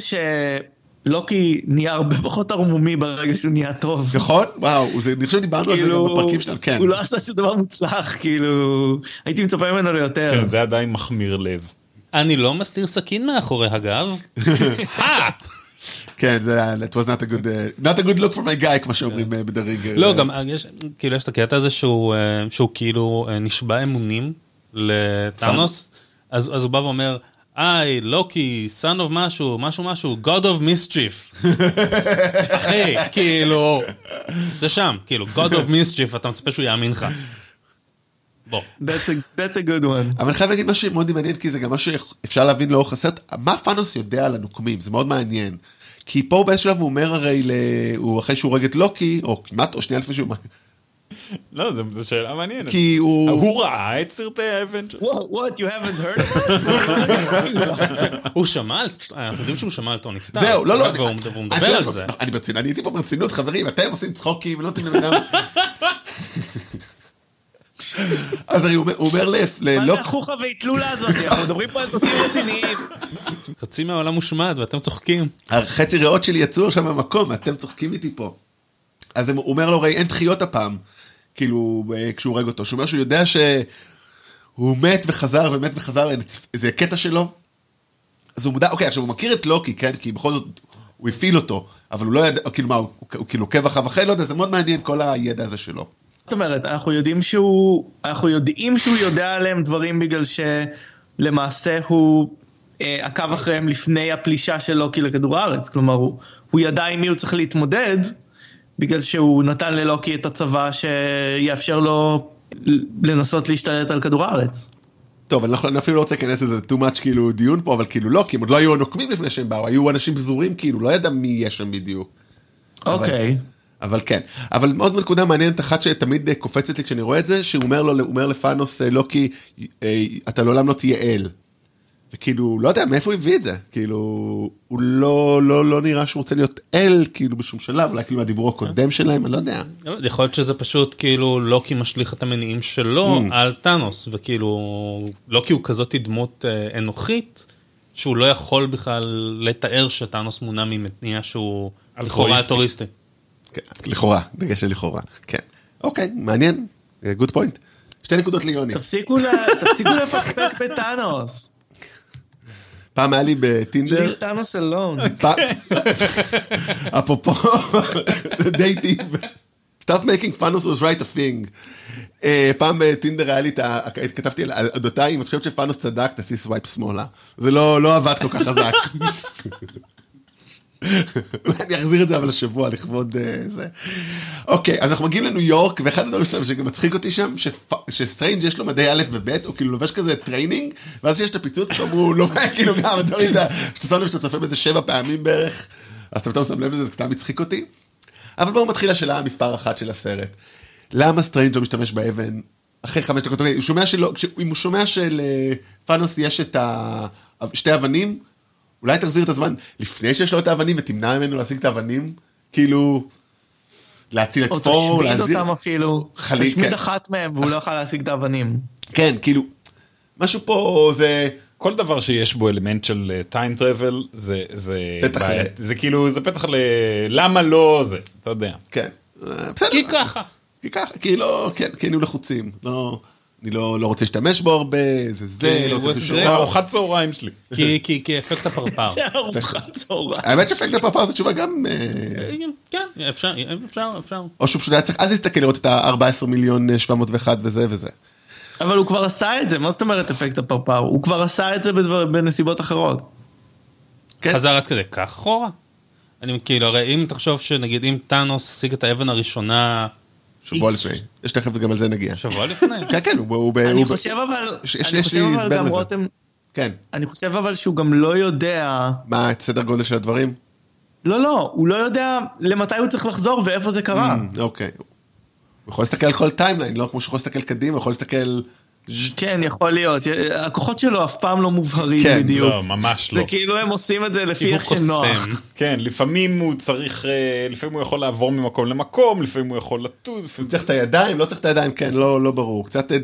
שלוקי נהיה הרבה פחות ערמומי ברגע שהוא נהיה טוב. נכון? וואו, זה- אני חושב שדיברנו על זה גם בפרקים שלנו, כן. הוא לא עשה שום דבר מוצלח, כאילו, הייתי מצפה ממנו ליותר. כן, זה עדיין מחמיר לב. אני לא מסתיר סכין מאחורי הגב. כן, זה היה, it was not a good, uh, not a good look for my guy, כמו שאומרים אה, בדרג. אה, לא, גם אה, יש, כאילו יש את הקטע הזה שהוא, אה, שהוא כאילו אה, נשבע אמונים לטאנוס, אז, אז הוא בא ואומר, היי, לוקי, son of משהו, משהו משהו, God of mischief. אחי, כאילו, זה שם, כאילו, God of mischief, אתה מצפה שהוא יאמין לך. בוא. That's a, that's a good one. אבל אני חייב להגיד משהו מאוד מעניין, כי זה גם משהו שאפשר להבין לאורך הסרט, מה פאנוס יודע על הנוקמים, זה מאוד מעניין. כי פה באיזשהו שלב הוא אומר הרי, ל... הוא אחרי שהוא הורג את לוקי, או כמעט, או שנייה לפני שהוא... לא, זו- שאלה מעניינת. כי הוא... הוא ראה את סרטי ה Avenger. What, what, you haven't heard? הוא שמע על, אנחנו יודעים שהוא שמע על טוני סטארק. זהו, לא, לא, והוא מדבר- והוא מדבר על זה. עצמי, אני ברצינות, אני הייתי פה ברצינות, חברים, אתם עושים צחוקים, לא נותנים לבן אדם... אז הרי הוא אומר- לפ- מה זה החוכא ואטלולה הזאת? אנחנו מדברים פה על נושאים רציניים. חצי מהעולם מושמד ואתם צוחקים. החצי ריאות שלי יצאו עכשיו מהמקום, אתם צוחקים איתי פה. אז הוא אומר לו, הרי אין דחיות הפעם, כאילו, אה, כשהוא הורג אותו, שהוא אומר שהוא יודע שהוא מת וחזר ומת וחזר, זה קטע שלו. אז הוא מודע, אוקיי, עכשיו הוא מכיר את לוקי, כן, כי בכל זאת, הוא הפעיל אותו, אבל הוא לא ידע, כאילו מה, הוא, הוא כאילו עוקב אחריו אחרי, לא יודע, זה מאוד מעניין כל הידע הזה שלו. זאת אומרת, אנחנו יודעים שהוא, אנחנו יודעים שהוא יודע עליהם דברים בגלל שלמעשה הוא עקב אחריהם לפני הפלישה של לוקי לכדור הארץ. כלומר, הוא, הוא ידע עם מי הוא צריך להתמודד, בגלל שהוא נתן ללוקי את הצבא שיאפשר לו לנסות להשתלט על כדור הארץ. טוב, אני, לא, אני אפילו לא רוצה להיכנס לזה too much כאילו דיון פה, אבל כאילו לא, כי הם עוד לא היו הנוקמים לפני שהם באו, היו אנשים פזורים כאילו, לא ידע מי יש שם בדיוק. אוקיי. אבל כן, אבל מאוד נקודה מעניינת אחת שתמיד אה, קופצת לי כשאני רואה את זה, שהוא אומר לו, אומר לפאנוס, אה, לוקי, אה, אתה לעולם לא תהיה אל. וכאילו, לא יודע מאיפה הוא הביא את זה, כאילו, הוא לא, לא, לא נראה שהוא רוצה להיות אל, כאילו בשום שלב, אולי כאילו מהדיבור הקודם שלהם, אני לא יודע. לא, יכול להיות שזה פשוט כאילו לוקי משליך את המניעים שלו Mm. על טאנוס, וכאילו לוקי הוא כזאת דמות אה, אנוכית, שהוא לא יכול בכלל לתאר שטאנוס מונע ממניע שהוא לכאורה. אלטוריסטי. כן, לכאורה, דגש של לכאורה, כן. אוקיי, מעניין, good point. שתי נקודות ליוני. תפסיקו לפקפק בתאנוס. פעם היה לי בטינדר, leave תאנוס alone. פעם- אפרופו דייטים, stop making fun was right a thing. אה, פעם בטינדר היה לי את ה... כתבתי על על אודותיי, אם את חושבת שתאנוס צדק, תעשי swipe שמאלה. זה לא לא עבד כל כך חזק. אני אחזיר את זה אבל השבוע לכבוד אה, זה. אוקיי, אז אנחנו מגיעים לניו יורק, ואחד הדברים שלהם שגם מצחיק אותי שם, שסטריינג' יש לו מדי א' וב', הוא כאילו לובש כזה טריינינג, ואז שיש את הפיצוץ, הוא לא כאילו גם, שאתה שם לב שאתה צופה בזה שבע פעמים בערך, אז אתה פתאום שם לב לזה, זה קצת מצחיק אותי. אבל בואו מתחיל השאלה המספר אחת של הסרט. למה סטריינג' לא משתמש באבן אחרי חמש דקות? אוקיי, הוא שומע שלא, אם הוא שומע שלתאנוס יש את. שתי אבנים, אולי תחזיר את הזמן לפני שיש לו את האבנים ותמנע ממנו להשיג את האבנים, כאילו, להציל את או פור, תשמיד להזיר, אותם אפילו, חלי- תשמיד כן. אחת מהם והוא לא יוכל להשיג את האבנים. כן, כאילו, משהו פה זה, כל דבר שיש בו אלמנט של טיים טראבל זה זה פתח בעיה. ל- זה כאילו זה פתח ל... למה לא זה אתה יודע. כן, אה, בסדר, כי ככה. כי ככה, כי לא, כן, כי היינו לחוצים, לא, אני לא, לא רוצה להשתמש בו הרבה, זה זה, כי לא רוצה הוא לתת זה- זה. ארוחת צהריים שלי. כי- כי כי אפקט הפרפר. זה ארוחת צהריים. האמת שאפקט הפרפר זו תשובה גם, אה, כן, אפשר, אפשר, אפשר. או שהוא פשוט היה צריך אז להסתכל לראות את ה-14 מיליון אה, 701 וזה וזה. אבל הוא כבר עשה את זה, מה זאת אומרת אפקט הפרפר? הוא כבר עשה את זה בדבר- בנסיבות אחרות. כן. חזר עד כדי כך אחורה? אני כאילו, הרי אם תחשוב שנגיד אם טאנוס השיג את האבן הראשונה שבוע לפני, יש תכף גם על זה נגיע. שבוע לפני. כן, כן, הוא, אני חושב אבל, יש- לי הסבר גם לזה. רותם, כן, אני חושב אבל שהוא גם לא יודע, מה, את סדר גודל של הדברים? לא לא, הוא לא יודע למתי הוא צריך לחזור ואיפה זה קרה. אממ, אוקיי. הוא יכול להסתכל על כל timeline, לא כמו שהוא יכול להסתכל קדימה, הוא יכול להסתכל... כן, יכול להיות, הכוחות שלו אף פעם לא מובהרים כן, בדיוק. לא ממש זה לא. כאילו הם עושים את זה לפי הוא איך שנוח. כן לפעמים הוא צריך אה, לפעמים הוא יכול לעבור ממקום למקום לפעמים הוא יכול לטוז. לפעמים- צריך את הידיים, לא צריך את הידיים, כן, לא, לא ברור. קצת, אה,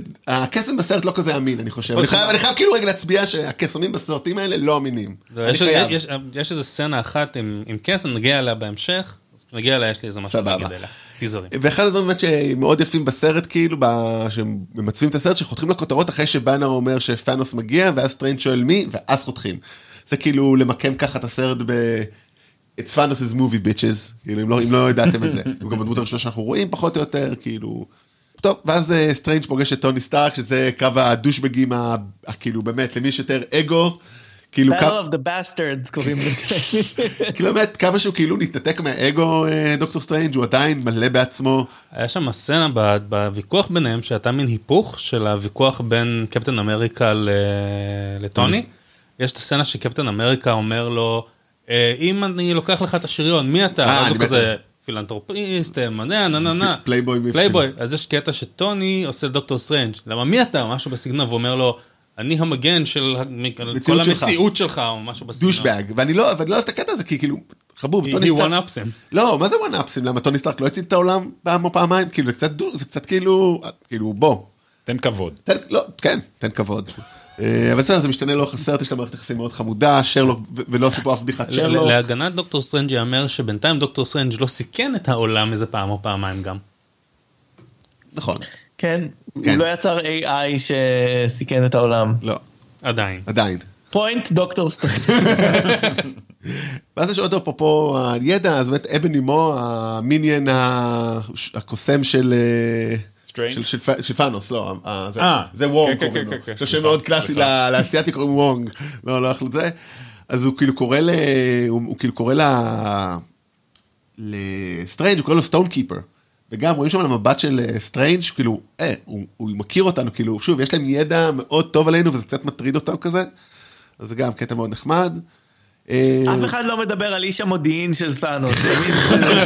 הקסם בסרט לא כזה אמין, אני חושב. אני חייב, אני חייב כאילו רגע להצביע שהקסמים בסרטים האלה לא אמינים. לא, יש-. יש- יש איזה סצנה אחת עם עם קסם, נגיע אליה בהמשך, אז כשנגיע אליה יש לי איזה משהו סבבה. להגיד עליה. טיזרים. ואחד הדברים באמת שמאוד יפים בסרט, כאילו, שממצבים את הסרט, שחותכים לכותרות אחרי שבאנר אומר שפאנוס מגיע, ואז טריין שואל מי, ואז חותכים. זה כאילו למקם ככה את הסרט ב... It's Thanos' movie bitches, כאילו, אם לא, אם לא ידעתם את זה. הוא גם הדמות הראשונה שאנחנו רואים, פחות או יותר, כאילו... טוב, ואז אה, סטרנג' פוגש את טוני סטארק, שזה קו ה douchebagים, כאילו, באמת, למי יש יותר אגו, כאילו. Battle of the Bastards קוראים לזה. כאילו, באמת, כמה שהוא כאילו התנתק מהאגו, אה, דוקטור סטרנג', הוא עדיין מלא בעצמו. היה שם סצנה בוויכוח ביניהם שהייתה מין היפוך של הוויכוח בין קפטן אמריקה לטוני. יש את הסצנה שקפטן אמריקה אומר לו, "אה, אם אני לוקח לך את השריון, מי אתה? אה, אז הוא כזה. philanthropist, מדע, נה נה נה. playboy. playboy. אז יש קטע שטוני עושה לדוקטור סטרנג', למה מי אתה? משהו בסגנון, ואומר לו, אני המגן של כל מציאות שלך." המציאות שלך, או משהו בסגנון. douchebag, ואני לא, ואני לא אוהב את הקטע הזה, כי כאילו, חבוב, טוני סטארק, one ups him. לא, מה זה one ups him? למה טוני סטארק לא הציל את העולם פעם או פעמיים? כאילו, זה קצת, זה קצת כאילו, כאילו, בוא, תן כבוד. תן, לא, כן, תן כבוד. אה, אבל בסדר, זה משתנה לאורך הסרט, יש להם מערכת יחסים מאוד חמודה, שרלוק, ולא עשו פה אף בדיחת שרלוק. להגנת דוקטור סטרנג' ייאמר שבינתיים דוקטור סטרנג' לא סיכן את העולם איזה פעם או פעמיים גם. נכון, כן, כן. הוא לא יצר AI שסיכן את העולם. לא, עדיין. עדיין. point דוקטור סטרנג'. ואז יש עוד אפרופו הידע, אז באמת אבוני מאו, ה minion הקוסם של... אה? של, תאנוס, לא, אה, זה, וונג כן, קוראים כן, לו. כן, כן, זה שם מאוד קלאסי סליחה. ל- לאסייתי קוראים וונג, לא, לא יכלו את זה. אז הוא כאילו קורא ל... הוא כאילו קורא ל... לסטרנג', הוא קורא לו stone keeper. וגם רואים שם על המבט של אה, סטרנג', כאילו, אה, הוא, הוא מכיר אותנו, כאילו, שוב, יש להם ידע מאוד טוב עלינו, וזה קצת מטריד אותם כזה. אז זה גם קטע מאוד נחמד. אה, אף אחד לא מדבר על איש המודיעין של תאנוס.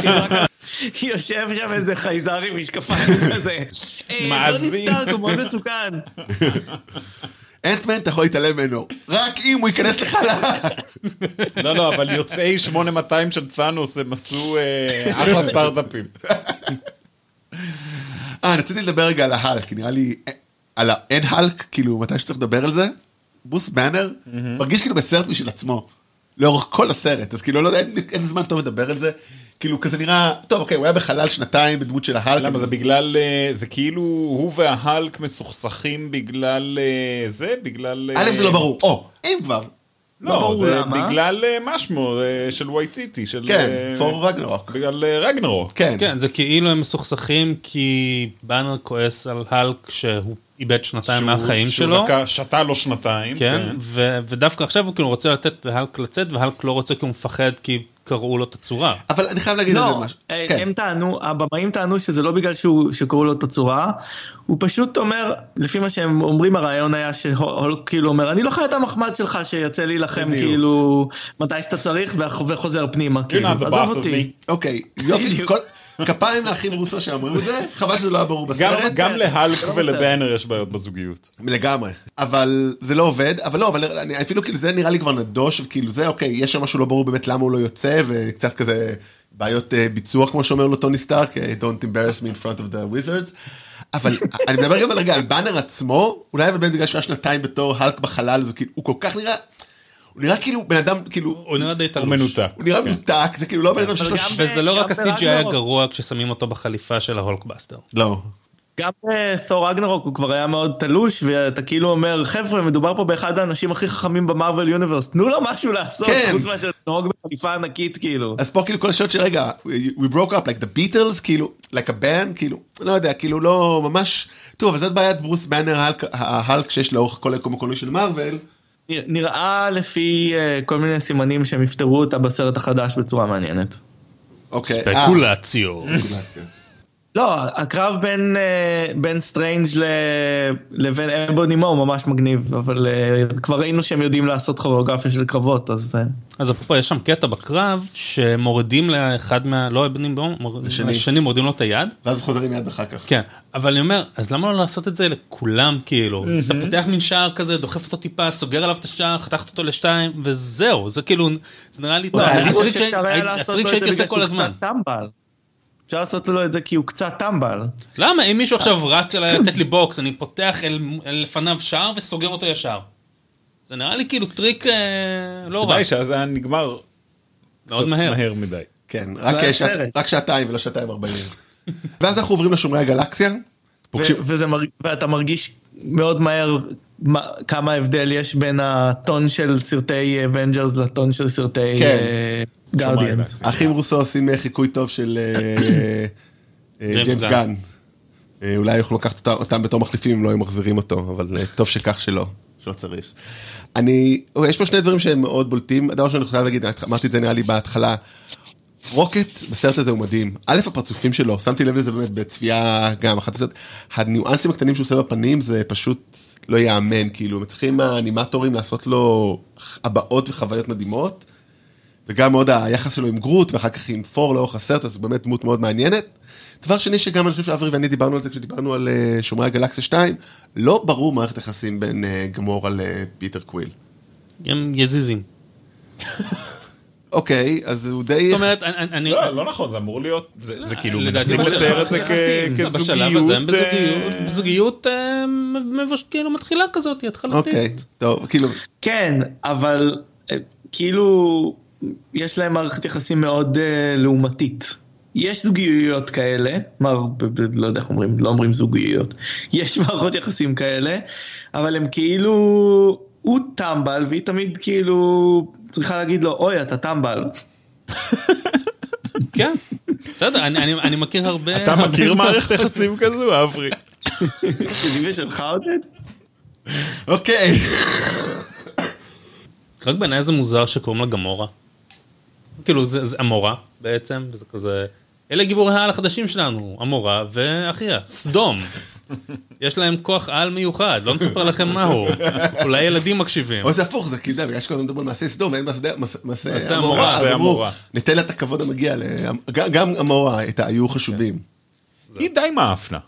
רק- יושב שם איזה חייזר עם משקפיים כזה. אה, מאזין. טוני סטארק הוא מאוד מסוכן. אנטמן, אתה יכול להתעלם ממנו. רק אם הוא ייכנס לך ל... לא לא אבל יוצאי 8200 של צאנוס הם עשו אחלה סטארט-אפים. אה, אני רציתי לדבר רגע על ההלק, כי נראה לי, אה, על האין הלק, כאילו, מתי שצריך לדבר על זה, בוס באנר, מרגיש כאילו בסרט בשביל עצמו, לאורך כל הסרט, אז כאילו, לא יודע, אין, אין זמן טוב לדבר על זה, כאילו, כזה נראה, טוב, אוקיי, הוא היה בחלל שנתיים בדמות של ההלק. למה זה בגלל אה, זה כאילו הוא וההלק מסוכסכים בגלל אה, זה? בגלל אה, א', זה לא ברור, או, אם כבר, לא לא ברור זה למה. בגלל אה, משמו אה, של וייטיטי של כן, אה, פור רגנרוק, בגלל אה, רגנרוק. כן, כן, זה כאילו הם מסוכסכים כי באנר כועס על האלק שהוא איבד שנתיים שהוא- מהחיים שהוא שלו. לקח- שתה לו שנתיים. כן, ו- ודווקא עכשיו הוא כאילו רוצה לתת להלק לצאת, והלק לא רוצה כי הוא מפחד כי קראו לו את הצורה. אבל אני חייב להגיד על זה לא, משהו, אה, כן, הם טענו, הבמאים טענו שזה לא בגלל שקראו לו את הצורה, הוא פשוט אומר, לפי מה שהם אומרים הרעיון היה שהולק כאילו אומר, אני לא חי את המחמד שלך שיוצא להילחם. כאילו מתי שאתה צריך וחוזר פנימה, כאילו, עזוב אותי. אוקיי, יופי, כפיים לאחים רוסו שאמרו את זה, חבל שזה לא היה ברור גם, בסרט. גם להלק לא ולבנר יש בעיות בזוגיות. לגמרי, אבל זה לא עובד, אבל לא, אבל אני, אפילו כאילו זה נראה לי כבר נדוש, וכאילו זה אוקיי, יש שם משהו לא ברור באמת למה הוא לא יוצא, וקצת כזה בעיות uh, ביצוע כמו שאומר לו טוני סטארק, אה, Don't embarrass me in front of the wizards, אבל אני מדבר גם על רגע על באנר עצמו, אולי אבל בגלל שהוא היה שנתיים בתור האלק בחלל, כאילו, הוא כל כך נראה, הוא נראה כאילו בן אדם, כאילו, הוא נראה די הוא תלוש. מנותק. הוא נראה מנותק, זה כאילו לא בן אדם שיש לו... גם ש- וזה לא גם רק ה-CGI. הגרוע כששמים אותו בחליפה של ההולקבאסטר. לא. גם ת'ור ראגנרוק הוא כבר היה מאוד תלוש, ואתה כאילו אומר, חבר'ה, מדובר פה באחד האנשים הכי חכמים ב-Marvel Universe, תנו לו משהו לעשות, כן. חוץ מאשר לנהוג בחליפה ענקית, כאילו. אז פה כאילו כל השאלות של רגע, we broke up like the Beatles, כאילו, like a band, כאילו, לא יודע, כאילו לא ממש, טוב, אבל זאת בעיית ברוס באנר ההלק- שיש לאורך כל היקום הקולנועי של מארוול, נראה- לפי אה, כל מיני סימנים שהם יפתרו אותה בסרט החדש בצורה מעניינת. אוקיי. אה, ספקולציות. לא, הקרב בין, אה, בין סטריינג' ל... לבין אבוני מו הוא ממש מגניב, אבל אה, כבר ראינו שהם יודעים לעשות כוריאוגרפיה של קרבות, אז... אה, אז אפרופו יש שם קטע בקרב שמורידים לאחד מה... לא בום, מורידים- לשני. לשני מורידים לו את היד. ואז חוזרים מיד אחר כך. כן, אבל אני אומר, אז למה לא לעשות את זה לכולם כאילו? אתה פותח מין שער כזה, דוחף אותו טיפה, סוגר עליו את השער, חתכת אותו לשתיים, וזהו, זה כאילו, זה נראה לי, הטריק שהייתי עושה כל הזמן. אפשר לעשות לו את זה כי הוא קצת טמבל. למה? אם מישהו עכשיו רץ אליי לתת לי בוקס, אני פותח אל אל לפניו שער וסוגר אותו ישר. זה נראה לי כאילו טריק אה, לא רע, הסיבה היא שאז היה נגמר מאוד מהר. מהר מדי. כן, רק שעת-. רק שעתיים ולא שעתיים ארבעים. ואז אנחנו עוברים לשומרי הגלקסיה. פוגשים- וזה מרג... ואתה מרגיש מאוד מהר מה... כמה הבדל יש בין הטון של סרטי אבנג'רס לטון של סרטי כן. גרדיאנס. הגלקסיה. האחים רוסו עושים אה, חיקוי טוב של אה, אה, ג'יימס גן. אה, אולי יוכלו לקחת אותה- אותם בתור מחליפים אם לא היו מחזירים אותו, אבל אה, טוב שכך שלא, שלא צריך. אני, אוקיי, יש פה שני דברים שהם מאוד בולטים. הדבר שאני חייב להגיד, אמרתי את זה נראה לי בהתחלה. רוקט בסרט הזה הוא מדהים. א', הפרצופים שלו, שמתי לב לזה באמת בצפייה גם, אחת הסרט, הניואנסים הקטנים שהוא עושה בפנים זה פשוט לא ייאמן, כאילו, מצליחים האנימטורים לעשות לו הבעות וחוויות מדהימות. וגם מאוד היחס שלו עם גרוט, ואחר כך עם ת'ור לאורך הסרט, אז הוא באמת דמות מאוד מעניינת. דבר שני שגם אני חושב שאברי ואני דיברנו על זה כשדיברנו על אה, שומרי הגלקסיה 2, לא ברור מערכת יחסים בין אה, גמורה לאה, פיטר קוויל. הם יזיזים. אוקיי, אז הוא די... זאת אומרת, אני-. לא, לא נכון, זה אמור להיות, זה זה כאילו לדעתי מנסים לצייר את זה הזה כ- יחסים. בשלב הזה הם כזוגיות. בזוגיות, אה, בזוגיות אה, כאילו מתחילה כזאת, התחלתית. אוקיי, טוב, כאילו, כן, אבל אה, כאילו יש להם מערכת יחסים מאוד אה, לעומתית. יש זוגיות כאלה, ב- לא יודע איך אומרים, לא אומרים זוגיות. יש מערכות יחסים כאלה, אבל הם כאילו, הוא טמבל והיא תמיד כאילו צריכה להגיד לו, אוי, אתה טמבל. כן, בסדר, אני- אני אני מכיר הרבה... אתה מכיר. מערכת יחסים כזו, אברי? שלי ושלך עודד? אוקיי. רק בעיניי זה מוזר שקוראים לה גמורה. כאילו זה זה המורה בעצם, וזה כזה... אלה גיבורי העל החדשים שלנו, המורה ואחיה, סדום. יש להם כוח על מיוחד, לא נספר לכם מהו. אולי ילדים מקשיבים. או זה הפוך, זה כאילו, בגלל שכל הזמן מדברים על מעשה סדום, אין מעשה המורה, אז אמרו, המורה. ניתן לה את הכבוד המגיע, ל- גם- המורה את היו חשובים. היא די מאפנה.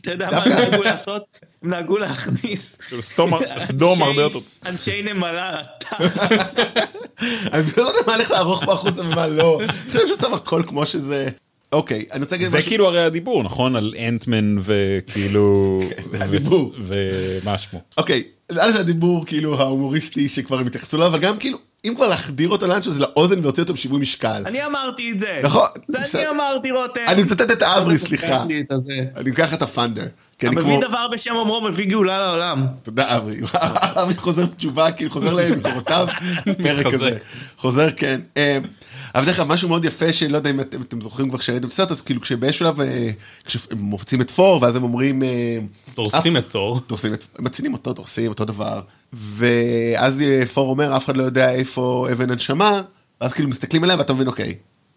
אתה יודע מה הם נהגו לעשות? הם נהגו להכניס כאילו, סדום- הרבה יותר. אנשי נמלה. אני לא יודע מה הולך לערוך פה החוצה ומה לא. אני חושב שצריך הכל כמו שזה. אוקיי, אני רוצה להגיד זה משהו. כאילו הרי הדיבור, נכון? על אנטמן וכאילו... כן, הדיבור. ומה שמו? אוקיי, על זה הדיבור כאילו ההומוריסטי שכבר הם התייחסו אליו, אבל גם כאילו, אם כבר להחדיר אותו לאנשהו זה לאוזן והוציא אותו בשיווי משקל. אני אמרתי את זה. נכון. זה אני. אמרתי רותם. אני מצטט את האברי, סליחה. אני אקח את הפאנדר. כי אני המביא כמו... דבר בשם אומרו מביא גאולה לעולם. תודה אברי, אברי חוזר בתשובה, כאילו חוזר למקורותיו, פרק. כזה, חוזר כן. אבל דרך אגב משהו מאוד יפה שלא יודע אם אתם, אתם זוכרים כבר כשראיתם בסרט, אז כאילו כשבאיזשהו שלב, אה, כשהם מוצאים את פור ואז הם אומרים, אה, דורסים את תור. דורסים את, מצילים אותו, דורסים אותו דבר, ואז אה, פור אומר אף אחד לא יודע איפה אבן הנשמה, ואז כאילו מסתכלים עליה ואתה מבין אוקיי,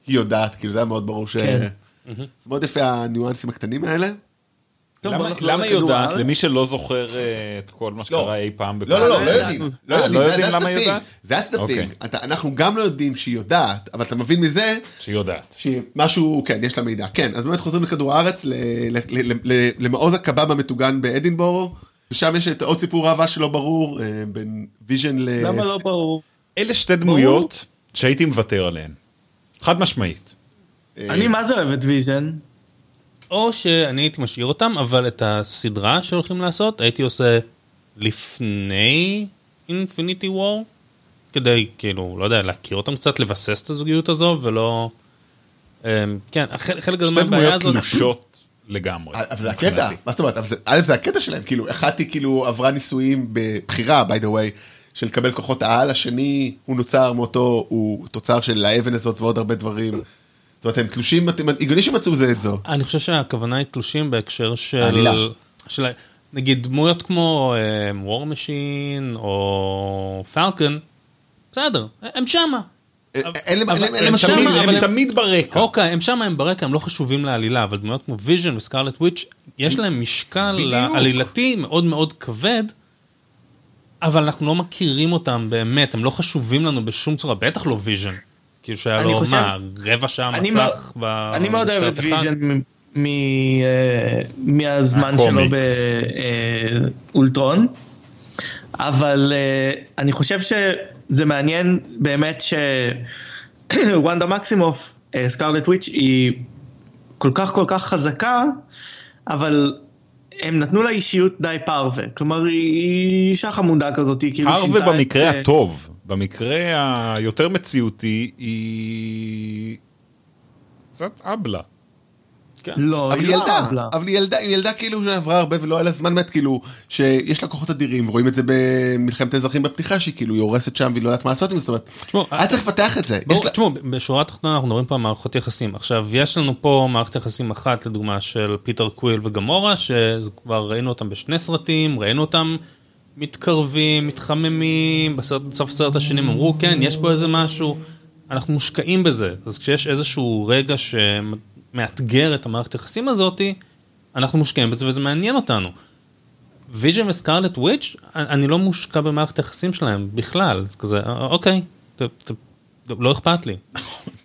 היא יודעת, כאילו זה היה מאוד ברור ש... כן. זה מאוד יפה הניואנסים הקטנים האלה. למה- היא יודעת. למי שלא זוכר אה, את כל מה שקרה אי פעם לא, לא, לא, בכל- לא זה- יודעים. זה- לא אה, יודעים, לא that- יודעים that's למה the היא thing. יודעת? That's the אוקיי. thing. אתה- אנחנו גם לא יודעים שהיא יודעת, אבל אתה מבין מזה שהיא יודעת. שמשהו, כן, יש לה מידע. כן, אז באמת חוזרים לכדור הארץ, ל- ל- ל- ל- למעוז הקבב המטוגן באדינבורו, ושם יש את עוד סיפור אהבה שלא ברור, אה, בין ויז'ן ל... למה לא ברור? אלה שתי דמויות שהייתי מוותר עליהן. חד משמעית. אה, אני מה זה אוהב את ויז'ן? או שאני הייתי משאיר אותם, אבל את הסדרה שהולכים לעשות, הייתי עושה לפני אינפיניטי וור, כדי, כאילו, לא יודע, להכיר אותם קצת, לבסס את הזוגיות הזו, ולא... אמ, כן, חלק חלק גדול שתי מהבעיה דמויות הזאת... תלושות לגמרי. אבל זה הקטע. מה זאת אומרת, א' זה הקטע שלהם, כאילו, אחת היא כאילו עברה ניסויים בבחירה, by the way, של לקבל כוחות העל, השני הוא נוצר מאותו, הוא תוצר של האבן הזאת ועוד הרבה דברים. זאת אומרת, הם תלושים, הגיוני שמצאו זה את זו. אני חושב שהכוונה היא תלושים בהקשר של... העלילה. של נגיד דמויות כמו וור משין או פלקון, בסדר, הם שמה. אה, הם. שמה, תמיד- ברקע. אוקיי, הם שם, הם ברקע, הם לא חשובים לעלילה, אבל דמויות כמו ויז'ן וסקרלט וויץ', יש להם משקל. עלילתי מאוד מאוד כבד, אבל אנחנו לא מכירים אותם באמת, הם לא חשובים לנו בשום צורה, בטח לא ויז'ן. כאילו שהיה לו, חושב- מה, רבע שעה אני מסך מאוד- ב- אני מאוד אוהב את בסרט? ויז'ן מ- מ- אה, מהזמן שלו. באולטרון, אבל אה, אני חושב שזה מעניין באמת שוונדה מקסימוף, אה, סקארלט וויץ', היא כל כך כל כך חזקה, אבל הם נתנו לה אישיות די פרווה, כלומר היא אישה חמודה כזאת, היא כאילו פרווה שינתה את, במקרה אה, הטוב. במקרה היותר מציאותי היא... קצת אבלה. לא, אבל היא לא ילדה, אהבלה. אבל היא ילדה, היא ילדה כאילו שעברה הרבה ולא היה לה זמן מת, כאילו, שיש לה כוחות אדירים, רואים את זה במלחמת האזרחים בפתיחה, שהיא כאילו, היא הורסת שם והיא לא יודעת מה לעשות עם זה, זאת אומרת, היה צריך לפתח את זה. תשמעו, בשורה התחתונה אנחנו מדברים פה על מערכות יחסים. עכשיו, יש לנו פה מערכת יחסים אחת, לדוגמה, של פיטר קוויל וגמורה, שכבר ראינו אותם בשני סרטים, ראינו אותם מתקרבים, מתחממים, בסוף הסרט השני הם אמרו, כן, יש פה איזה משהו, אנחנו מושקעים בזה. אז כשיש איזשהו רגע שמאתגר את המערכת יחסים הזאתי, אנחנו מושקעים בזה וזה מעניין אותנו. ויז'ן וסקרלט וויץ', אני לא מושקע במערכת היחסים שלהם בכלל, זה כזה, "אה, אוקיי, ת- ת- לא אכפת לי.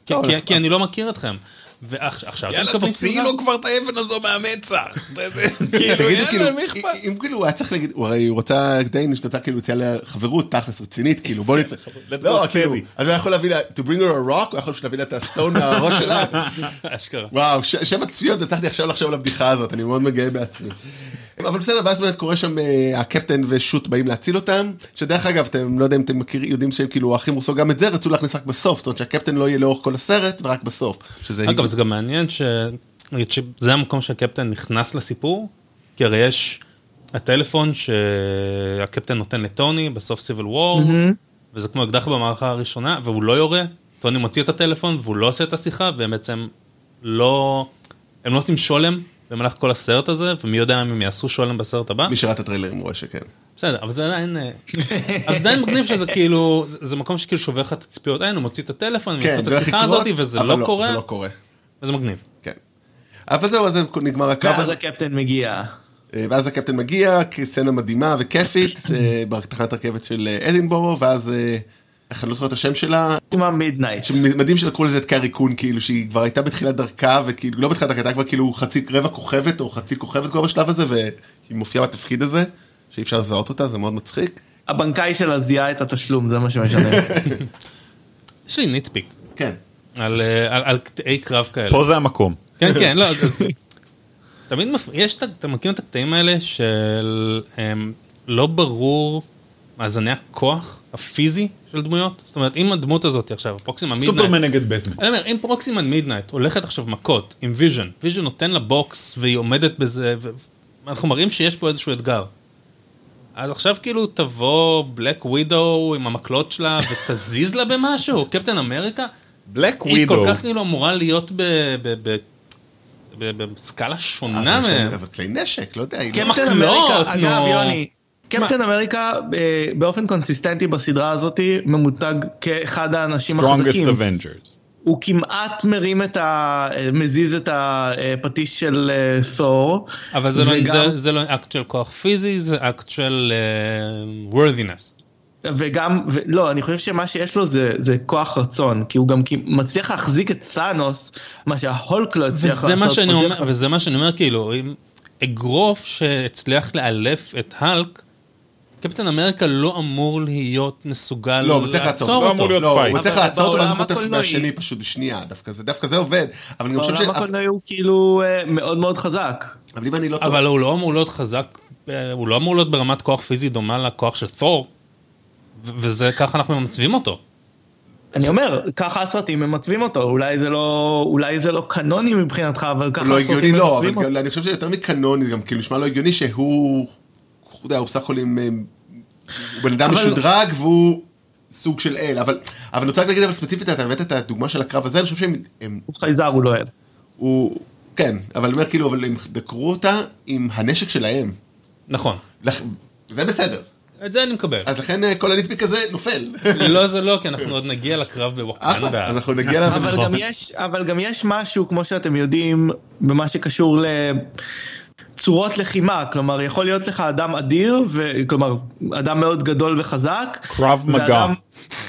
כי- כי- כי אני לא מכיר אתכם. ועכשיו אתם יאללה, מקבלים תוציאי סדרה. לו כבר את האבן הזו מהמצח. תגידו, כאילו, יאללה, כאילו, מי אכפת? אם כאילו הוא היה צריך להגיד, הוא הרי הוא רצה, דיין רוצה כאילו לה חברות תכלס רצינית, כאילו בוא נצא, לא, כאילו. אז הוא יכול להביא לה, to bring her a rock, הוא יכול פשוט להביא לה את הסטון מהראש שלה, אשכרה. וואו, ש- שם הצפיות, הצלחתי עכשיו לחשוב על הבדיחה הזאת, אני מאוד מגאה בעצמי. אבל בסדר, ואז באמת קורה שם, אה, הקפטן ושות באים להציל אותם, שדרך אגב, אתם לא יודע אם אתם מכירים, יודעים שהם כאילו האחים רוסו גם את זה, רצו להכניס רק בסוף, זאת אומרת שהקפטן לא יהיה לאורך כל הסרט, ורק בסוף. שזה... אגב, זה גם מעניין ש... שזה המקום שהקפטן נכנס לסיפור, כי הרי יש הטלפון שהקפטן נותן לטוני בסוף סיביל וור, וזה כמו אקדח במערכה הראשונה, והוא לא יורה, טוני מוציא את הטלפון והוא לא עושה את השיחה, והם בעצם לא... הם לא עושים שולם במהלך כל הסרט הזה, ומי יודע אם הם יעשו שולם בסרט הבא. מי שראה את הטריילרים רואה שכן. בסדר, אבל זה עדיין... אה, אבל זה עדיין מגניב שזה כאילו, זה מקום שכאילו שובר לך את הציפיות, אין, הוא מוציא את הטלפון, הם כן, יעשו את השיחה הזאת, וזה אבל לא קורה, זה לא קורה, וזה מגניב. כן. אבל זהו, אז זה נגמר הקרב ואז הזה. הקפטן מגיע. אה, ואז הקפטן מגיע, סצנה מדהימה וכיפית, אה, בתחנת הרכבת של אדינבורו, ואז, איך אני לא זוכר את השם שלה, אה, מידנייט. שמדהים שלקחו לזה את קארי קון, כאילו שהיא כבר הייתה בתחילת דרכה, וכאילו, לא בתחילת דרכה, הייתה כבר כאילו חצי רבע כוכבת, או חצי כוכבת כבר בשלב הזה, והיא מופיעה בתפקיד הזה, שאי אפשר לזהות אותה, זה מאוד מצחיק. הבנקאי שלה זיהה את התשלום, זה מה שמשנה. יש לי nitpick כן. על, אה, על, על קטעי קרב כאלה. פה זה המקום. כן, כן, לא, אז... אז- תמיד, מפ... יש, אתה מכיר את הקטעים האלה של הם, לא ברור מאזני הכוח הפיזי של דמויות? זאת אומרת, אם הדמות הזאת עכשיו, פרוקסימה מידנייט, סופרמן נגד בטמן. אני אומר, אם פרוקסימה מידנייט הולכת עכשיו מכות עם ויז'ן, ויז'ן נותן לה בוקס והיא עומדת בזה, ואנחנו מראים שיש פה איזשהו אתגר. אז עכשיו כאילו תבוא בלק ווידו עם המקלות שלה ותזיז לה במשהו, קפטן אמריקה? בלק היא ווידו. כל כך כאילו אמורה להיות ב- ב- ב- ב- בסקאלה שונה מהם. אבל כלי נשק, לא יודע, היא לא- קפטן אמריקה, אגב. יוני, קפטן אמריקה אה, באופן קונסיסטנטי בסדרה הזאת ממותג כאחד האנשים החזקים. Strongest Avengers. הוא כמעט מרים את ה... מזיז את הפטיש של אה, תור. אבל זה, לא, וגם- זה, זה לא אקט של כוח פיזי, זה אקט של uh, worthiness. וגם, ו- לא, אני חושב שמה שיש לו זה, זה כוח רצון, כי הוא גם כי- מצליח להחזיק את תאנוס, מה שההולק לא הצליח לעשות. וזה מה שאני אומר, וזה מה שאני אומר, כאילו, אם אגרוף שהצליח לעלף את האלק, קפטן אמריקה לא אמור להיות מסוגל לא, הוא צריך לעצור. לעצור לא אותו. אמור להיות לא, fight. הוא צריך לעצור אותו ואז הוא חוטף מהשני פשוט בשנייה, דווקא זה דווקא זה עובד, אבל אני חושב ש... בעולם הקולנועי הוא כאילו אה, מאוד מאוד חזק. אבל אם אני לא טועה, אבל הוא לא אמור להיות חזק, אה, הוא לא אמור להיות ברמת כוח פיזי דומה לכוח של תור, וזה ככה אנחנו ממצבים אותו. אני אומר, ככה הסרטים ממצבים אותו, אולי זה לא, אולי זה לא קנוני מבחינתך, אבל ככה לא הסרטים הגיוני לא, ממצבים אותו. אבל אני חושב שיותר מקנוני, גם כאילו נשמע לא הגיוני שהוא, הוא יודע, הוא בסך הכל עם, אה, הוא בן אדם אבל- משודרג והוא סוג של אל, אבל, אבל אני רוצה להגיד, אבל ספציפית, אתה הבאת את הדוגמה של הקרב הזה, אני חושב שהם, הם, הוא חייזר, הוא לא אל. הוא, כן, אבל אני אומר כאילו, אבל הם דקרו אותה עם הנשק שלהם, נכון, לכ- זה בסדר, את זה אני מקבל. אז לכן אה, כל הניטפיק הזה נופל. לא זה לא, כי אנחנו עוד נגיע לקרב אחלה, בווקנדה. אז אנחנו נגיע אליו. אבל גם יש, אבל גם יש משהו, כמו שאתם יודעים, במה שקשור לצורות לחימה, כלומר, יכול להיות לך אדם אדיר, ו... כלומר, אדם מאוד גדול וחזק, קרב מגע. ואדם-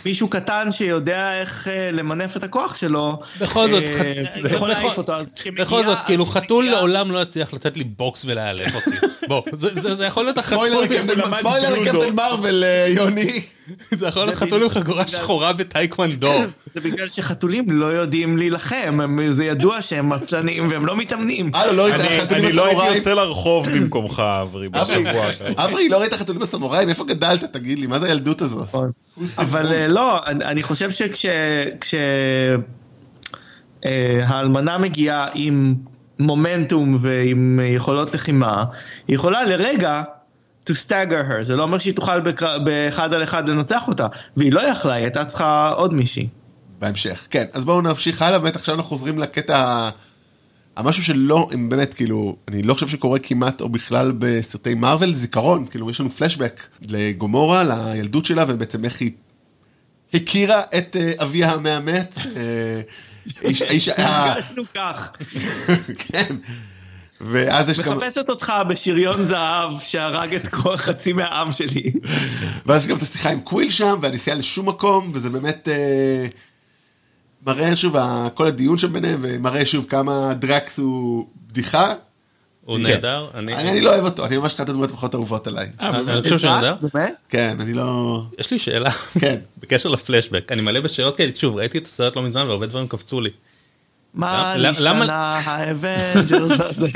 מישהו קטן שיודע איך אה, למנף את הכוח שלו, בכל זאת, אה, זה יכול בכל- להעיף אותו. בכל זאת, כאילו חתול לעולם לא יצליח לתת לי בוקס ולעלף אותי. בוא, זה- יכול להיות החתול, ספוילר. לקפטן מרוויל, אה, יוני. זה יכול להיות חתול עם חגורה שחורה בטייקוונדו. זה בגלל שחתולים לא יודעים להילחם, זה ידוע שהם עצלנים והם לא מתאמנים. לא אני- לא הייתי בסמוראים? יוצא לרחוב במקומך, אברי, אברי, בשבוע הקרוב. אברי, לא ראית חתולים בסמוראים? איפה גדלת? תגיד לי, מה זה הילדות הזאת? נכון. אבל אה, לא, אני חושב שכש... כש... אה, האלמנה מגיעה עם מומנטום ועם יכולות לחימה, היא יכולה לרגע to stagger her, זה לא אומר שהיא תוכל בקר- באחד על אחד לנצח אותה, והיא לא יכלה, היא הייתה צריכה עוד מישהי. בהמשך. כן, אז בואו נמשיך הלאה, באמת עכשיו אנחנו חוזרים לקטע... המשהו שלא, אם באמת, כאילו, אני לא חושב שקורה כמעט או בכלל בסרטי מארוול, זיכרון, כאילו, יש לנו פלשבק לגומורה, לילדות שלה, ובעצם איך היא הכירה את אה, אביה המאמץ. אה. הרגשנו כך, כן. ואז יש גם... מחפשת אותך בשריון זהב שהרג את כל חצי מהעם שלי. ואז יש גם את השיחה עם קוויל שם, והנסיעה לשום מקום, וזה באמת אה, מראה שוב, כל הדיון שם ביניהם, ומראה שוב כמה דרקס הוא בדיחה. הוא נהדר, אני, אני לא אוהב אותו, אני ממש אחת הדמויות הפחות אהובות עליי. אני חושב שהוא נהדר. כן, אני לא... יש לי שאלה, כן. בקשר לפלשבק, אני מלא בשאלות כאלה, שוב, ראיתי את הסרט לא מזמן והרבה דברים קפצו לי. מה נשתנה ה Avengers הזה?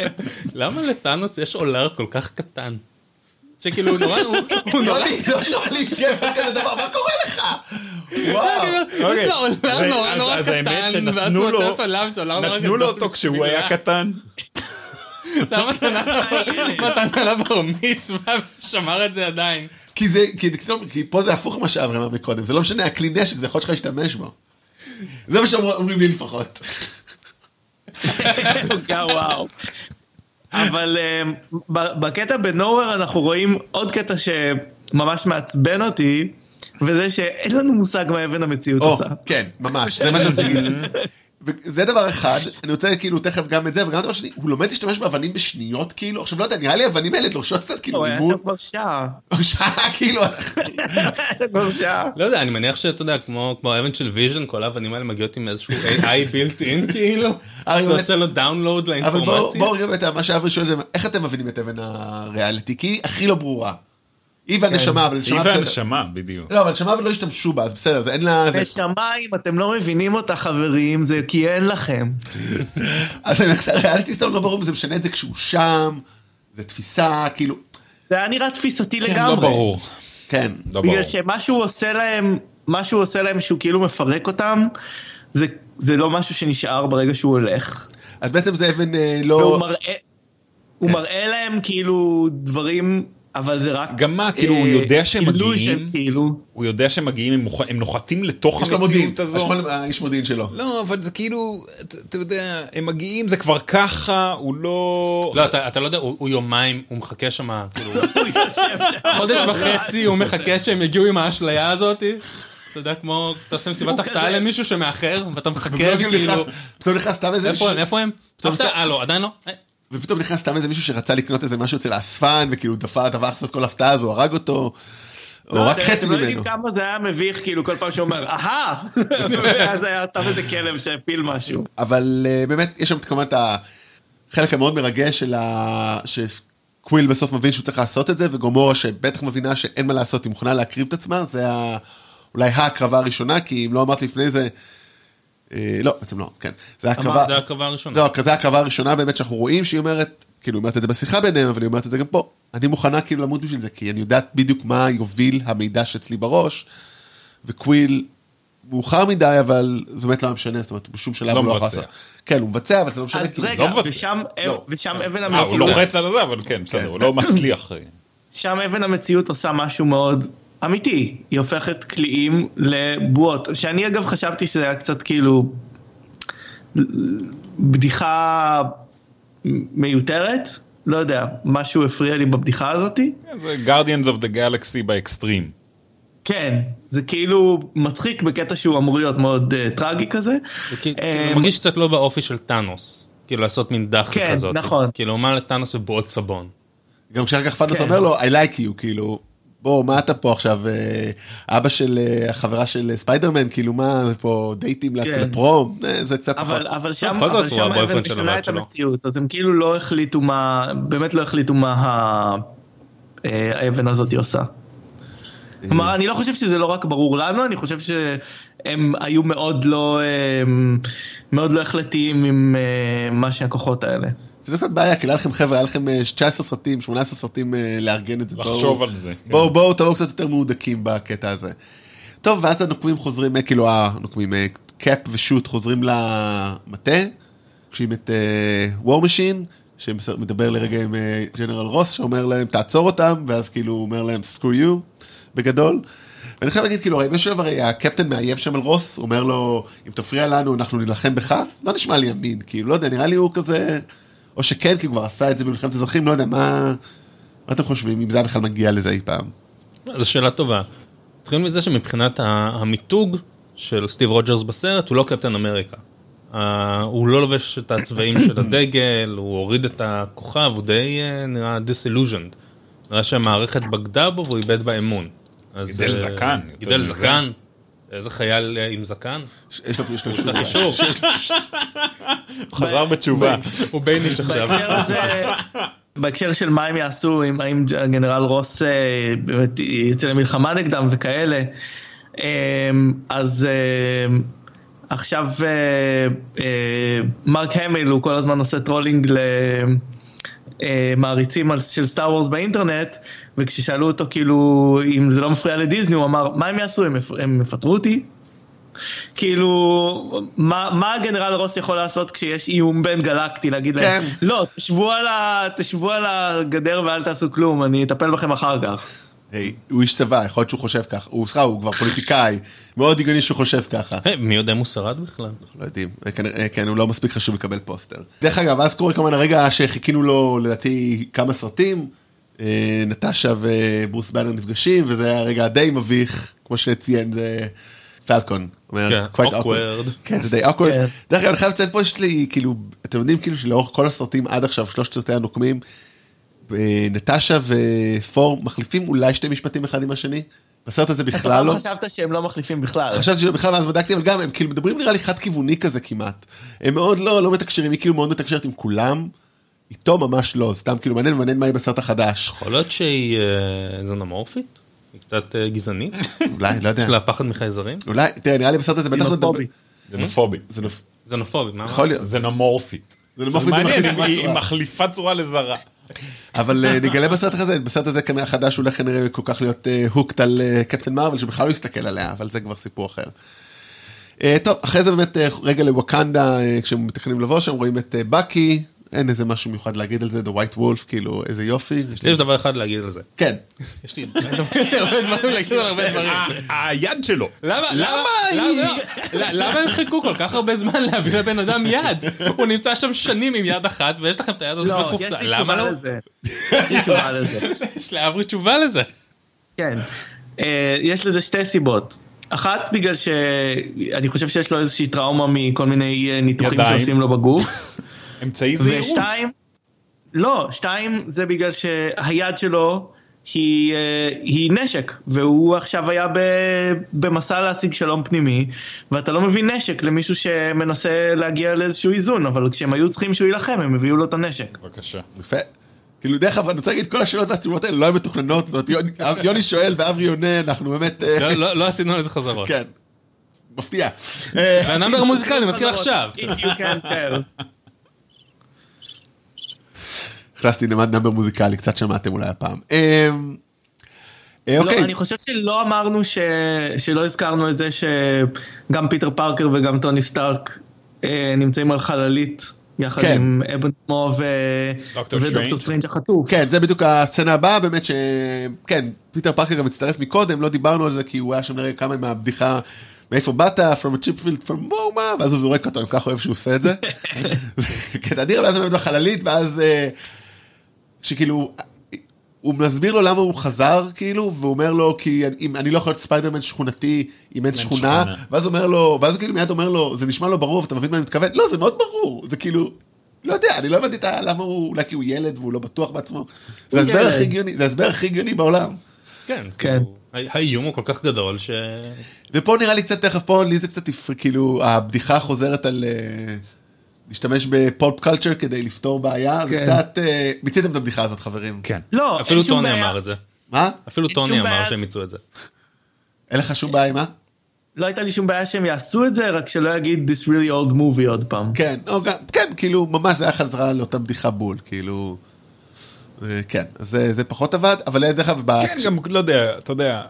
למה לתאנוס יש אולר כל כך קטן? שכאילו הוא נורא, הוא נורא, לא שואלים גבר כזה דבר, מה קורה לך? וואו. יש אוקיי. לו אולר זה- נורא נורא קטן, ואז הוא אותו עליו, זה אולר נורא גדול. נתנו לו אותו כשהוא היה קטן. למה מתנה לבר מצווה ושמר את זה עדיין? כי זה, כי, כי, כי פה זה הפוך ממה שאברהם אמר מקודם, זה לא משנה, הכלי נשק, זה יכול שלך להשתמש בו. זה מה שאומרים לי לפחות. וואו. אבל אמ, ב- בקטע בנוהוור אנחנו רואים עוד קטע שממש מעצבן אותי, וזה שאין לנו מושג מה אבן המציאות או, עושה. כן, ממש, זה מה שרציתי להגיד. וזה דבר אחד, אני רוצה כאילו תכף גם את זה, וגם דבר שני, הוא לומד להשתמש באבנים בשניות כאילו, עכשיו לא יודע, נראה לי האבנים האלה דורשות קצת כאילו הוא היה אימון, שם כבר שעה. שעה כאילו, כבר שעה. לא יודע, אני מניח שאתה יודע, כמו האבן של ויז'ן, כל האבנים האלה מגיעות עם איזשהו AI built in כאילו, אה, זה באמת. עושה לו download אבל בואו לאינפורמציה. רגע, מה שאברי שואל זה, איך אתם מבינים את אבן הריאליטי? כי היא הכי לא ברורה. היא והנשמה, אבל היא נשמה בסדר. והנשמה, בדיוק. לא, אבל נשמה ולא השתמשו בה, אז בסדר, זה אין לה... נשמה, אם אתם לא מבינים אותה חברים, זה כי אין לכם. אז ה reality stone לא ברור אם זה משנה את זה כשהוא שם, זה תפיסה, כאילו, זה היה נראה תפיסתי כן, לגמרי. לא ברור. כן. לא ברור. בגלל שמה שהוא עושה להם, מה שהוא עושה להם שהוא כאילו מפרק אותם, זה, זה לא משהו שנשאר ברגע שהוא הולך. אז בעצם זה אבן אה, והוא לא... מראה, הוא כן. מראה להם כאילו דברים, אבל זה רק... גם מה, כאילו, הוא אה, יודע שהם מגיעים? כאילו. הוא יודע שהם מגיעים, הם מוכ- הם נוחתים לתוך יש לו מודיעין, המציאות הזו. האיש מודיעין שלו. לא, אבל זה כאילו, אתה אתה יודע, הם מגיעים, זה כבר ככה, הוא לא... לא, אתה אתה לא יודע, הוא הוא יומיים, הוא מחכה שם, כאילו, חודש וחצי הוא מחכה שהם יגיעו עם האשליה הזאת. אתה יודע, כמו, אתה עושה מסיבת הוא הפתעה כזה. למישהו שמאחר, ואתה מחכה, וכאילו, נכנס- פתאום נכנס סתם איזה איפה הם, איפה הם? אה לא, עדיין לא? ופתאום נכנס סתם איזה מישהו שרצה לקנות איזה משהו אצל האספן, וכאילו דפק, דפק לעשות כל הפתעה, הוא הרג אותו, או לא, רק חצי אתם לא יודעים ממנו. כמה זה היה מביך, כאילו, כל פעם שהוא אומר, אהה! ואז היה סתם איזה כלב שהפיל משהו. אבל אה, באמת, יש שם כמובן את החלק המאוד מרגש של ה... שקוויל בסוף מבין שהוא צריך לעשות את זה, וגומורה שבטח מבינה שאין מה לעשות, היא מוכנה להקריב את עצמה, זה. אולי ההקרבה הראשונה, כי אם לא אמרת לפני זה... אה, לא, בעצם לא, כן. זה הקרבה... הראשונה. לא, זה הקרבה הראשונה באמת שאנחנו רואים שהיא אומרת, כאילו, היא אומרת את זה בשיחה ביניהם, אבל היא אומרת את זה גם פה. אני מוכנה כאילו למות בשביל זה, כי אני יודעת בדיוק מה יוביל המידע שאצלי בראש, וקוויל, מאוחר מדי, אבל זה באמת לא משנה, זאת אומרת, בשום שלב לא הוא לא יכול מבצע. לעשות. כן, הוא מבצע, אבל זה לא משנה. אז. רגע, לא. ושם לא. ושם אבן אה, הוא המציאות, לוחץ על זה, אבל כן, בסדר, הוא לא מצליח. שם אבן המציאות עושה משהו מאוד אמיתי, היא הופכת קליעים לבועות, שאני אגב חשבתי שזה היה קצת כאילו בדיחה מיותרת, לא יודע, משהו הפריע לי בבדיחה הזאתי. כן, זה Guardians of the Galaxy באקסטרים. כן, זה כאילו מצחיק בקטע שהוא אמור להיות מאוד uh, טרגי כזה. זה אה, זה מרגיש קצת לא באופי של טאנוס. כאילו לעשות מין דחי כן, כזאת. נכון. כאילו, אמר לטאנוס ובועות סבון. גם כשאחר כך פאנוס כן. אומר לו, I like you, כאילו, בוא, מה אתה פה עכשיו, אה, אבא של אה, החברה של אה, ספיידרמן, כאילו, מה, זה פה דייטים כן. לפרום? זה קצת פחות. אבל, אבל שם, אבל שם של משנה את. המציאות, אז הם כאילו לא החליטו מה, באמת לא החליטו מה האבן הזאת עושה. כלומר, אני לא חושב שזה לא רק ברור לנו, אני חושב שהם היו מאוד לא, אה, מאוד לא החלטיים עם אה, מה שהכוחות האלה. זה קצת בעיה, כי היה לכם חבר'ה, היה לכם אה, 19 סרטים, 18 סרטים אה, לארגן את זה. בואו- לחשוב על זה. כן. בואו, בואו, תבואו קצת יותר מהודקים בקטע הזה. טוב, ואז הנוקמים חוזרים, אה, כאילו, הנוקמים, אה, קאפ ושוט חוזרים למטה, פוגשים את וור משין, שמדבר לרגע עם אה, ג'נרל רוס, שאומר להם, תעצור אותם, ואז כאילו הוא אומר להם, screw you, בגדול. ואני חייב להגיד, כאילו, הרי דבר, הרי הקפטן מאיים שם על רוס, אומר לו, אם תפריע לנו, אנחנו נילחם בך, לא נשמע לי אמין, כאילו, לא יודע, נראה לי הוא כזה, או שכן, כי הוא כבר עשה את זה במלחמת אזרחים, לא יודע, מה, מה אתם חושבים, אם זה בכלל מגיע לזה אי פעם? זו שאלה טובה. נתחיל מזה שמבחינת המיתוג של סטיב רוג'רס בסרט, הוא לא קפטן אמריקה. אה, הוא לא לובש את הצבעים של הדגל, הוא הוריד את הכוכב, הוא די אה, נראה disillusioned. נראה שהמערכת בגדה בו והוא איבד בה אמון. אז, גידל אה, זקן, גידל. זקן. איזה חייל אה, עם זקן? יש לו, אישור. חזר בתשובה. הוא בייניש עכשיו. בהקשר של מה הם יעשו, אם האם גנרל רוס אה, באמת יצא למלחמה נגדם וכאלה, אה, אז עכשיו מארק המיל הוא כל הזמן עושה trolling למעריצים על- של סטאר וורס באינטרנט, וכששאלו אותו כאילו אם זה לא מפריע לדיסני, הוא אמר, מה הם יעשו, הם הם יפטרו אותי? כאילו, מה, מה הגנרל רוס יכול לעשות כשיש איום בין גלקטי, להגיד להם, כן. לא, תשבו על, ה, תשבו על הגדר ואל תעשו כלום, אני אטפל בכם אחר כך. היי, הוא איש צבא, יכול להיות שהוא חושב ככה, הוא סליחה, הוא כבר פוליטיקאי, מאוד הגיוני שהוא חושב ככה. היי, מי יודע אם הוא שרד בכלל? לא יודעים, כנראה, כן, הוא לא מספיק חשוב לקבל פוסטר. דרך אגב, אז קורה כמובן הרגע שחיכינו לו לדעתי כמה סרטים, אה, נטשה וברוס באנר נפגשים, וזה היה רגע די מביך, כמו שציין, זה פלקון. כן, awkward. כן, זה די awkward. כן. דרך אגב, אני חייב לציין פה, יש לי, כאילו, אתם יודעים, כאילו, שלאורך כל הסרטים עד עכשיו, שלושת סרטי הנוקמים, אה, נטשה ופור מחליפים אולי שתי משפטים אחד עם השני. בסרט הזה בכלל אתה לא. פעם חשבת שהם לא מחליפים בכלל. חשבתי שלא בכלל, ואז בדקתי, אבל גם הם כאילו מדברים נראה לי חד כיווני כזה כמעט. הם מאוד לא, לא מתקשרים, היא כאילו מאוד מתקשרת עם כולם. איתו ממש לא, סתם כאילו מעניין, מעניין מה יהיה בסרט החדש. יכול להיות שהיא אה, זנומורפית? היא קצת אה, גזענית? אולי, לא יודע. יש לה פחד מחייזרים? אולי, תראה, נראה לי בסרט הזה בטח לא. זה נופ- זנופובית, מה? יכול להיות. זנומורפית. זה מעניין, היא-. מחליפה צורה לזרה. אבל אה, נגלה בסרט הזה, בסרט הזה כנראה החדש הולך כנראה כל כך להיות הוקט על אה, קפטן מרוויל, שבכלל לא יסתכל עליה, אבל זה כבר סיפור אחר. אה, טוב, אחרי זה באמת אה, רגע לווקנדה, אה, כשהם מתכננים לבוא שם, רואים את אה, בקי, אין איזה משהו מיוחד להגיד על זה, The White Wolf, כאילו, איזה יופי. יש לי- יש דבר אחד להגיד על זה. כן. יש לי הרבה דברים להגיד על הרבה דברים. ה- היד שלו. למה? למה היא- למה- הם חיכו כל כך הרבה זמן להביא לבן אדם יד? הוא נמצא שם שנים עם יד אחת ויש לכם את היד הזאת לא, יש בקופסה. לי למה תשובה לא? לזה. יש לי תשובה לזה. יש לאברי תשובה לזה. כן. אה, יש לזה שתי סיבות. אחת, בגלל שאני חושב שיש לו איזושהי טראומה מכל מיני אה, ניתוחים ידיים. שעושים לו בגוף. אמצעי זהירות. ושתיים, לא, שתיים זה בגלל שהיד שלו היא, אה, היא נשק, והוא עכשיו היה ב, במסע להשיג שלום פנימי, ואתה לא מביא נשק למישהו שמנסה להגיע לאיזשהו איזון, אבל כשהם היו צריכים שהוא יילחם, הם הביאו לו את הנשק. בבקשה. יפה. כאילו דרך אגב, אני רוצה להגיד, כל השאלות והתשובות האלה לא היו מתוכננות, זאת אומרת, יוני- שואל ואברי עונה, אנחנו באמת, אה, לא- לא לא עשינו על זה חזרות. כן, מפתיע. והנאמבר המוזיקלי מתחיל עכשיו. If you can tell. הכנסתי נמד נאמבר מוזיקלי, קצת שמעתם אולי הפעם. אה, אה, לא, אוקיי, אני חושב שלא אמרנו ש... שלא הזכרנו את זה שגם פיטר פארקר וגם טוני סטארק אה, נמצאים על חללית יחד כן. עם אבן מו ו... ודוקטור סטרנג'. סטרנג' החטוף. כן, זה בדיוק הסצנה הבאה, באמת ש... כן, פיטר פארקר גם הצטרף מקודם, לא דיברנו על זה, כי הוא היה שם נראה כמה מהבדיחה, מאיפה באת, From a chip field from בומה, ואז הוא זורק אותו, אני כל כך אוהב שהוא עושה את זה. כן, אדיר, ואז הוא באמת בחללית, ואז... שכאילו... הוא מסביר לו למה הוא חזר, כאילו, והוא אומר לו, כי אם, אני לא יכול להיות ספיידרמן שכונתי אם אין שכונה, שכונה. ואז הוא אומר לו, ואז הוא כאילו מיד אומר לו, זה נשמע לו ברור, אתה מבין מה אני מתכוון? לא, זה מאוד ברור, זה כאילו, לא יודע, אני לא הבנתי למה הוא, אולי כי הוא ילד והוא לא בטוח בעצמו. זה ההסבר ילד. הכי הגיוני, זה ההסבר הכי הגיוני בעולם. כן. כן. כאילו, האיום הוא כל כך גדול ש... ופה נראה לי קצת תכף, פה לי זה קצת, כאילו, הבדיחה חוזרת על אה, להשתמש בפופ קלצ'ר כדי לפתור בעיה, זה כן. קצת, אה, מיציתם את הבדיחה הזאת חברים. כן. לא, אפילו אין שום טוני בעיה. אמר את זה. מה? אפילו אין טוני אמר. שהם יצאו את זה. אין לך שום בעיה עם מה? לא הייתה לי שום בעיה שהם יעשו את זה, רק שלא יגיד this really old movie עוד פעם. כן, או גם, כן, כאילו, ממש זה היה חזרה לאותה בדיחה בול, כאילו, אה, כן, זה, זה פחות עבד, אבל דרך אגב, כן, גם, לא יודע, אתה יודע,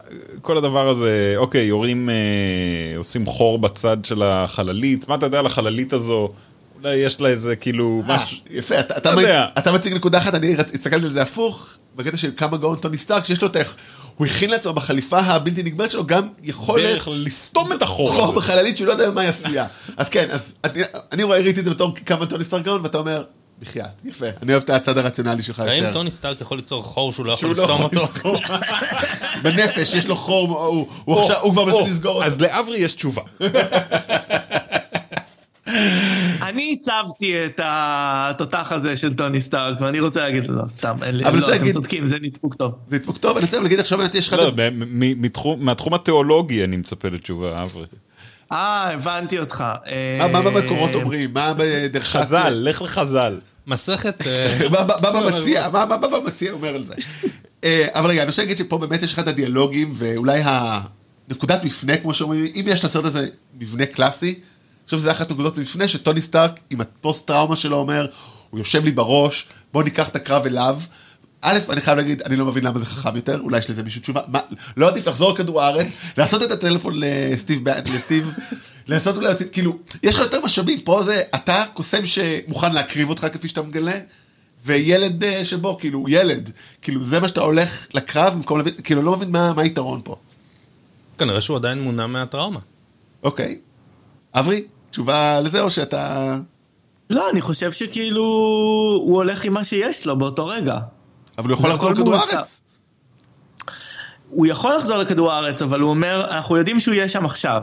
כל הדבר הזה, אוקיי, יורים, אה, עושים חור בצד של החללית, מה אתה יודע על החללית הזו? אולי יש לה איזה, כאילו, אה, משהו... יפה, אתה, אתה, לא יודע. אתה מציג נקודה אחת, אני הסתכלתי על זה הפוך, בקטע של כמה גאון טוני סטארק, שיש לו את ה... הוא הכין לעצמו בחליפה הבלתי נגמרת שלו גם יכולת דרך לסתום את החור חור הזה. בחללית שהוא לא יודע מה היא עשויה. אז כן, אז אני, אני רואה, ראיתי את זה בתור כמה טוני סטארק גאון, ואתה אומר, בחייאת, יפה, אני אוהב את הצד הרציונלי שלך האם יותר. טוני סטארק יכול ליצור חור שהוא לא יכול לא לסתום אותו? בנפש, יש לו חור, הוא, כבר או, מנסה לסגור אותו. אז לאברי יש תשובה. אני הצבתי את התותח הזה של טוני סטארק, ואני רוצה להגיד לו, לא, סתם, אין לי, אבל לא, אתם צודקים, זה נדפוק טוב. זה ידפוק טוב, אני רוצה להגיד עכשיו, יש לך... לא, מהתחום התיאולוגי אני מצפה לתשובה, אברי. אה, הבנתי אותך. אה, מה מה במקורות אומרים? מה בדרך חז"ל, לך לחז"ל. מסכת... אה, מה במציע? מה במציע אומר על זה? אה, אבל רגע, אני רוצה להגיד שפה באמת יש לך את הדיאלוגים, ואולי הנקודת מפנה, כמו שאומרים, אם יש לסרט הזה מבנה קלאסי, חושב שזה אחת נקודות מפנה שטוני סטארק, עם הפוסט טראומה שלו אומר, הוא יושב לי בראש, בוא ניקח את הקרב אליו. א', אני חייב להגיד, אני לא מבין למה זה חכם יותר, אולי יש לזה מישהו תשובה. מה, לא עדיף לחזור לכדור הארץ, לעשות את הטלפון לסטיב, לסטיב, לנסות אולי כאילו, יש לך יותר משאבים, פה זה, אתה קוסם שמוכן להקריב אותך כפי שאתה מגלה, וילד אה, שבו, כאילו, ילד, כאילו, זה מה שאתה הולך לקרב, במקום להבין, כאילו, לא מבין מה מה היתרון פה. כנראה שהוא עדיין מונע מהטראומה. אוקיי. אברי, תשובה לזה, או שאתה... לא, אני חושב שכאילו, הוא הולך עם מה שיש לו באותו רגע. אבל הוא יכול לחזור לכדור. הארץ. הוא יכול לחזור לכדור הארץ, אבל הוא אומר, אנחנו יודעים שהוא יהיה שם עכשיו.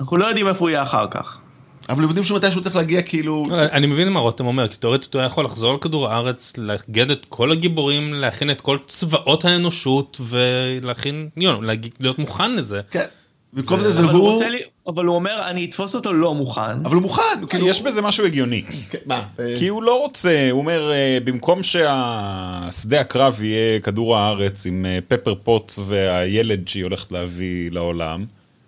אנחנו לא יודעים איפה הוא יהיה אחר כך. אבל הם יודעים שמתי שהוא צריך להגיע, כאילו... אני מבין מה רותם אומר, כי תאורטית הוא היה יכול לחזור לכדור הארץ, לאגד את כל הגיבורים, להכין את כל צבאות האנושות ולהכין, להיות מוכן לזה. כן. במקום זה זה אבל הוא הוא... אבל הוא אומר, אני אתפוס אותו לא מוכן. אבל הוא מוכן, הוא כאילו... יש בזה משהו הגיוני. כן, מה? כי הוא לא רוצה, הוא אומר, אה, במקום שהשדה הקרב יהיה כדור הארץ עם אה, פפר פוטס והילד שהיא הולכת להביא לעולם,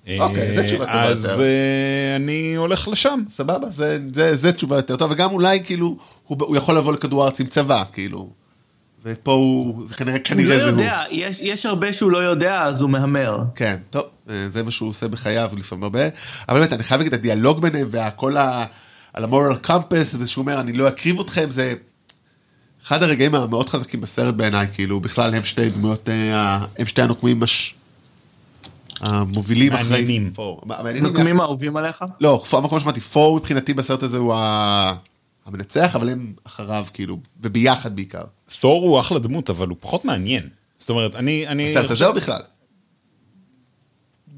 אה, אוקיי, זו תשובה טובה אז יותר. אה, אני הולך לשם. סבבה, זה, זה, זה תשובה יותר טובה, וגם אולי כאילו, הוא, הוא יכול לבוא לכדור הארץ עם צבא, כאילו. ופה הוא, זה כנראה, הוא כנראה לא זה הוא. יודע, יש, יש הרבה שהוא לא יודע, אז הוא מהמר. כן, טוב, זה מה שהוא עושה בחייו לפעמים הרבה. אבל באמת, אני חייב להגיד, הדיאלוג ביניהם והכל ה... על המורל קמפס, ושהוא אומר, אני לא אקריב אתכם, זה אחד הרגעים המאוד חזקים בסרט בעיניי, כאילו, בכלל הם שתי דמויות, אה, הם שתי הנוקמים הש... המובילים אחרי מעניינים. נוקמים האהובים עליך? לא, פור, המקום שאמרתי, פור מבחינתי בסרט הזה הוא ה- המנצח, אבל הם אחריו, כאילו, וביחד בעיקר. תור הוא אחלה דמות, אבל הוא פחות מעניין. זאת אומרת, אני... אני בסרט הזה או בכלל?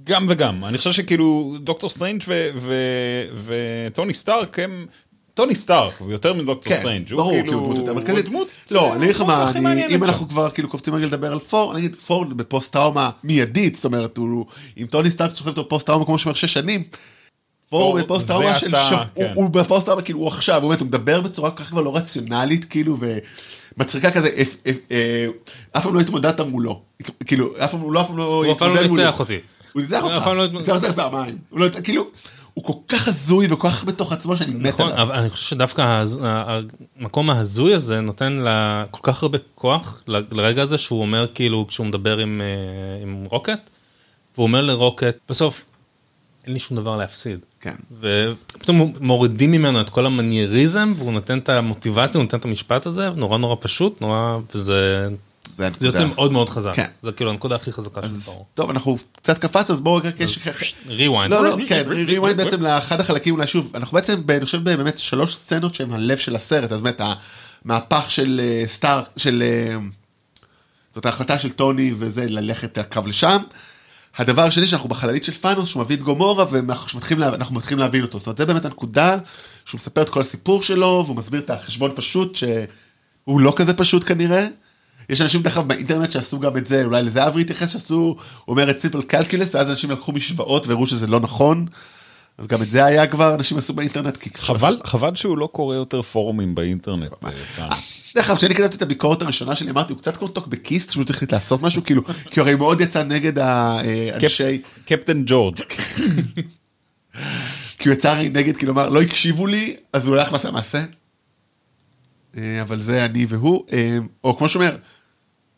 גם וגם. אני חושב שכאילו דוקטור סטרנג' וטוני סטארק הם... טוני סטארק הוא יותר מדוקטור כן, סטרנג'. הוא ברור, כאילו- כי הוא דמות יותר הוא מרכזית. דמות- לא, אני אגיד לך מה, אני- אם שם. אנחנו כבר כאילו קופצים רגע לדבר על תור, נגיד תור בפוסט טראומה מיידית, זאת אומרת, הוא, אם טוני סטארק סוחב אותו בפוסט טראומה כמו שאומר שש שנים, פור פור, בפוסט טראומה של אתה, שבוע, כן. הוא בפוסט טראומה כאילו הוא עכשיו, הוא באמת, הוא מדבר בצורה כל כך כבר לא רציונלית, כאילו, ומצחיקה כזה, אף- אה, פעם לא התמודדת מולו, כאילו, אף פעם הוא לא, אף פעם לא הוא אף פעם לא התמודד מולו. ניצח אותי. הוא ניצח הוא אותך, לא הוא ניצח אותך פעמיים, לא- כאילו, הוא כל כך הזוי וכל כך בתוך עצמו שאני מת נכון, עליו. אבל אני חושב שדווקא המקום ההזוי הזה נותן לה כל כך הרבה כוח לרגע הזה שהוא אומר כאילו כשהוא מדבר אה, עם רוקט, והוא אומר לרוקט בסוף אין לי שום דבר להפסיד. כן. ופתאום מורידים ממנו את כל המנייריזם והוא נותן את המוטיבציה, הוא נותן את המשפט הזה, נורא נורא פשוט, נורא, וזה זה זה. יוצא מאוד מאוד חזק. כן. זה כאילו הנקודה הכי חזקה של תור. טוב, אנחנו קצת קפצנו, אז בואו רגע... יש- rewind. לא, לא, כן, rewind בעצם לאחד החלקים אולי שוב, אנחנו בעצם, אני חושב באמת שלוש סצנות שהן הלב של הסרט, אז באמת המהפך של אה, סטאר, של... אה, זאת ההחלטה של טוני וזה ללכת הקרב לשם. הדבר השני שאנחנו בחללית של פאנוס, שהוא מביא את גומורה ואנחנו מתחילים להבין אותו. זאת אומרת, זה באמת הנקודה שהוא מספר את כל הסיפור שלו, והוא מסביר את החשבון פשוט, שהוא לא כזה פשוט כנראה. יש אנשים דרך אגב באינטרנט שעשו גם את זה, אולי לזה אברי התייחס שעשו, הוא אומר את סימפל קלקולס, ואז אנשים לקחו משוואות והראו שזה לא נכון. אז גם את זה היה כבר, אנשים עשו באינטרנט. חבל, חבל שהוא לא קורא יותר פורומים באינטרנט. אה, פאנוס. דרך אגב, כשאני כתבתי את הביקורת הראשונה שלי, אמרתי, הוא קצת כמו טוקבקיסט, שהוא החליט לעשות משהו, כאילו, כי הרי מאוד יצא נגד האנשי, קפטן ג'ורג'. כי הוא יצא נגד, כאילו, אמר, לא הקשיבו לי, אז הוא הלך ועשה מעשה. אה, אבל זה אני והוא, אה, או כמו שאומר,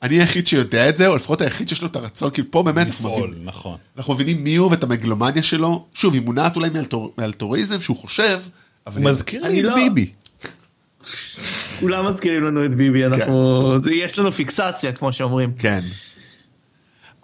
אני היחיד שיודע את זה, או לפחות היחיד שיש לו את הרצון, כאילו, פה באמת אנחנו מבינים, נכון. אנחנו מבינים מי הוא ואת המגלומניה שלו. שוב, היא מונעת אולי מאלטוריזם, שהוא חושב, אבל... הוא מזכיר לי את לא- ביבי. כולם מזכירים לנו את ביבי, אנחנו... זה- יש לנו פיקסציה, כמו שאומרים. כן.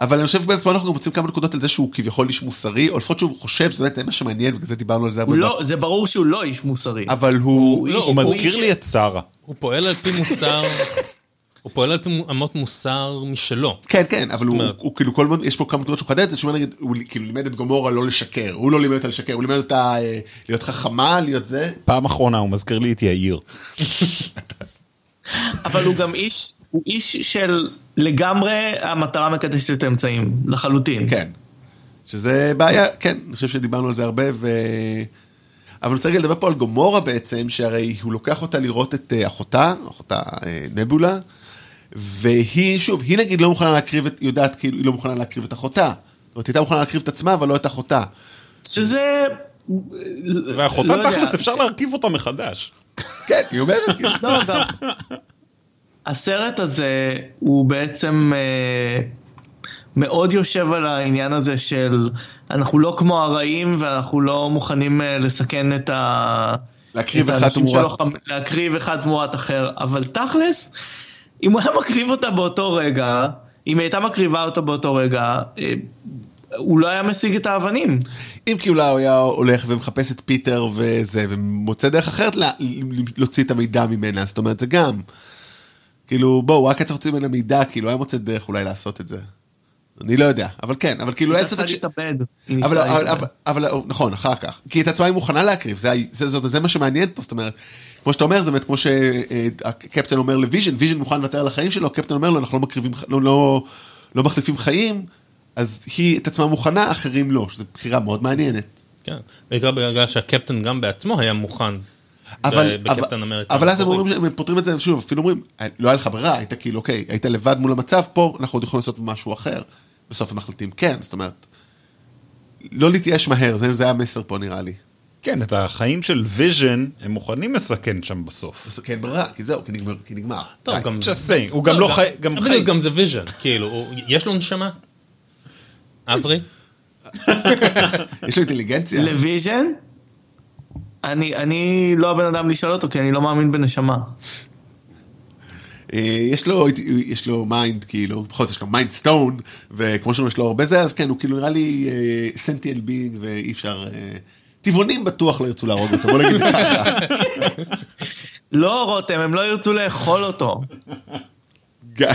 אבל אני חושב באמת פה אנחנו מוצאים כמה נקודות על זה שהוא כביכול איש מוסרי, או לפחות שהוא חושב, זה באמת זה מה שמעניין, בגלל זה דיברנו על זה הרבה. הוא לא, זה ברור שהוא לא איש מוסרי. אבל הוא... לא, איש- הוא מזכיר איש- לי את שרה. הוא פועל על פי מוסר, הוא פועל על פי אמות מוסר משלו. כן, כן, אבל הוא, אומרת- הוא כאילו כל הזמן, יש פה כמה נקודות שהוא חדד, זה שהוא נגיד, הוא כאילו לימד את גומורה לא לשקר, הוא לא לימד אותה לשקר, הוא לימד אותה אה, להיות חכמה, להיות זה. פעם אחרונה הוא מזכיר לי את יאיר. אבל הוא גם איש, הוא איש של לגמרי המטרה מקדשת את האמצעים, לחלוטין. כן. שזה בעיה, כן, אני חושב שדיברנו על זה הרבה, ו... אבל אני רוצה רגע לדבר פה על גומורה בעצם, שהרי הוא לוקח אותה לראות את אה, אחותה, אחותה אה, נבולה, והיא, שוב, היא נגיד לא מוכנה להקריב את, יודעת כאילו, היא לא מוכנה להקריב את אחותה. זאת אומרת, היא הייתה מוכנה להקריב את עצמה, אבל לא את אחותה. שזה... ואחותה לא. תכלס אפשר להרכיב אותה מחדש. כן, היא אומרת, כאילו. לא, גם... הסרט הזה הוא בעצם אה, מאוד יושב על העניין הזה של אנחנו לא כמו הרעים ואנחנו לא מוכנים אה, לסכן את ה... להקריב אחד תמורת- חמ- להקריב אחד תמורת אחר, אבל תכלס, אם הוא היה מקריב אותה באותו רגע, אם היא הייתה מקריבה אותה באותו רגע, אה, הוא לא היה משיג את האבנים. אם כי אולי הוא היה הולך ומחפש את פיטר וזה, ומוצא דרך אחרת לה, להוציא את המידע ממנה, זאת אומרת, זה גם. כאילו, בואו, הוא רק היה צריך להוציא ממנה מידע, כאילו, היה מוצא דרך אולי לעשות את זה. אני לא יודע, אבל כן, אבל כאילו, אין ספק ש... אבל, אבל, להתאבד. אבל, אבל, נכון, אחר כך. כי את עצמה היא מוכנה להקריב, זה, ה- זה, זה, זה מה שמעניין פה, זאת אומרת, כמו שאתה אומר, זה באמת כמו שהקפטן אומר לוויז'ן, ויז'ן מוכן לוותר על החיים שלו, הקפטן אומר לו, אנחנו לא מקריבים, לא, לא, לא מחליפים חיים, אז היא את עצמה מוכנה, אחרים לא, שזו בחירה מאוד מעניינת. כן, בעיקר בגלל שהקפטן גם בעצמו היה מוכן. אבל, בקפטן אבל, אמריקה אבל אז הם. אומרים, הם פותרים את זה, שוב, אפילו אומרים, לא היה לך ברירה, היית כאילו, אוקיי, היית לבד מול המצב, פה אנחנו עוד יכולים לעשות משהו אחר. בסוף הם מחליטים כן, זאת אומרת, לא להתייאש מהר, זה, זה המסר פה נראה לי. כן, את החיים של ויז'ן הם מוכנים לסכן שם בסוף. אז כן ברירה, כי זהו, כי נגמר. כי נגמר. טוב. גם... Just saying, הוא גם לא חי... גם אבל חי... גם זה ויז'ן, כאילו, הוא- יש לו נשמה? אברי? יש לו אינטליגנציה. לוויז'ן? אני, אני לא הבן אדם לשאול אותו, כי אני לא מאמין בנשמה. אה, יש לו, יש לו mind, כאילו, בכל זאת יש לו Mind Stone, וכמו שאומרים, יש לו הרבה זה, אז כן, הוא כאילו נראה לי sentient being, ואי אפשר... אה, טבעונים בטוח לא ירצו להרוג אותו, בוא נגיד ככה. לא, רותם, הם לא ירצו לאכול אותו. גיא,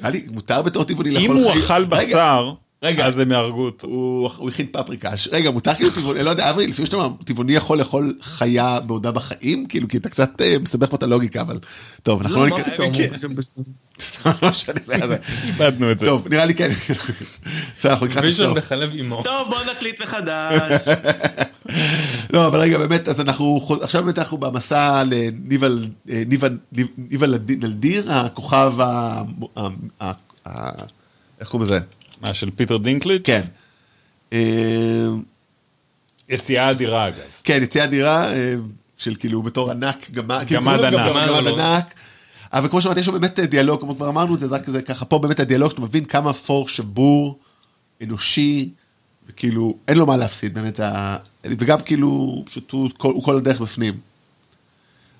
נראה לי, מותר בתור טבעוני אם לאכול הוא חיים. אכל רגע, בשר, רגע. אז הם יהרגו אותו. הוא הכין פפריקה. רגע, מותר כאילו טבעוני, לא יודע, אברי, לפעמים שאתה אומר, טבעוני יכול לאכול חיה בעודה בחיים? כאילו, כי אתה קצת אה, מסבך פה את הלוגיקה, אבל... טוב, אנחנו לא מה ניכנס... פתאום, כן. לא. איבדנו את זה. טוב, נראה לי כן. בסדר, אנחנו לקראת ויז'ן הסוף. בחלב אימו. טוב, בוא נקליט מחדש. לא, אבל רגע, באמת, אז אנחנו, עכשיו באמת אנחנו במסע לניבל, אה, נלדיר, הכוכב ה- איך קוראים לזה? מה, של פיטר דינקליץ'? כן. אה, יציאה אדירה אגב. כן, יציאה אדירה אה, של כאילו בתור ענק, גמד כאילו, גם ענק. גמד ענק. אבל כמו שאמרתי, יש לו באמת דיאלוג, כמו כבר אמרנו את זה, זה רק כזה ככה, פה באמת הדיאלוג שאתה מבין כמה פור שבור, אנושי, וכאילו, אין לו מה להפסיד, באמת. וגם כאילו, פשוט הוא כל, הוא כל הדרך בפנים.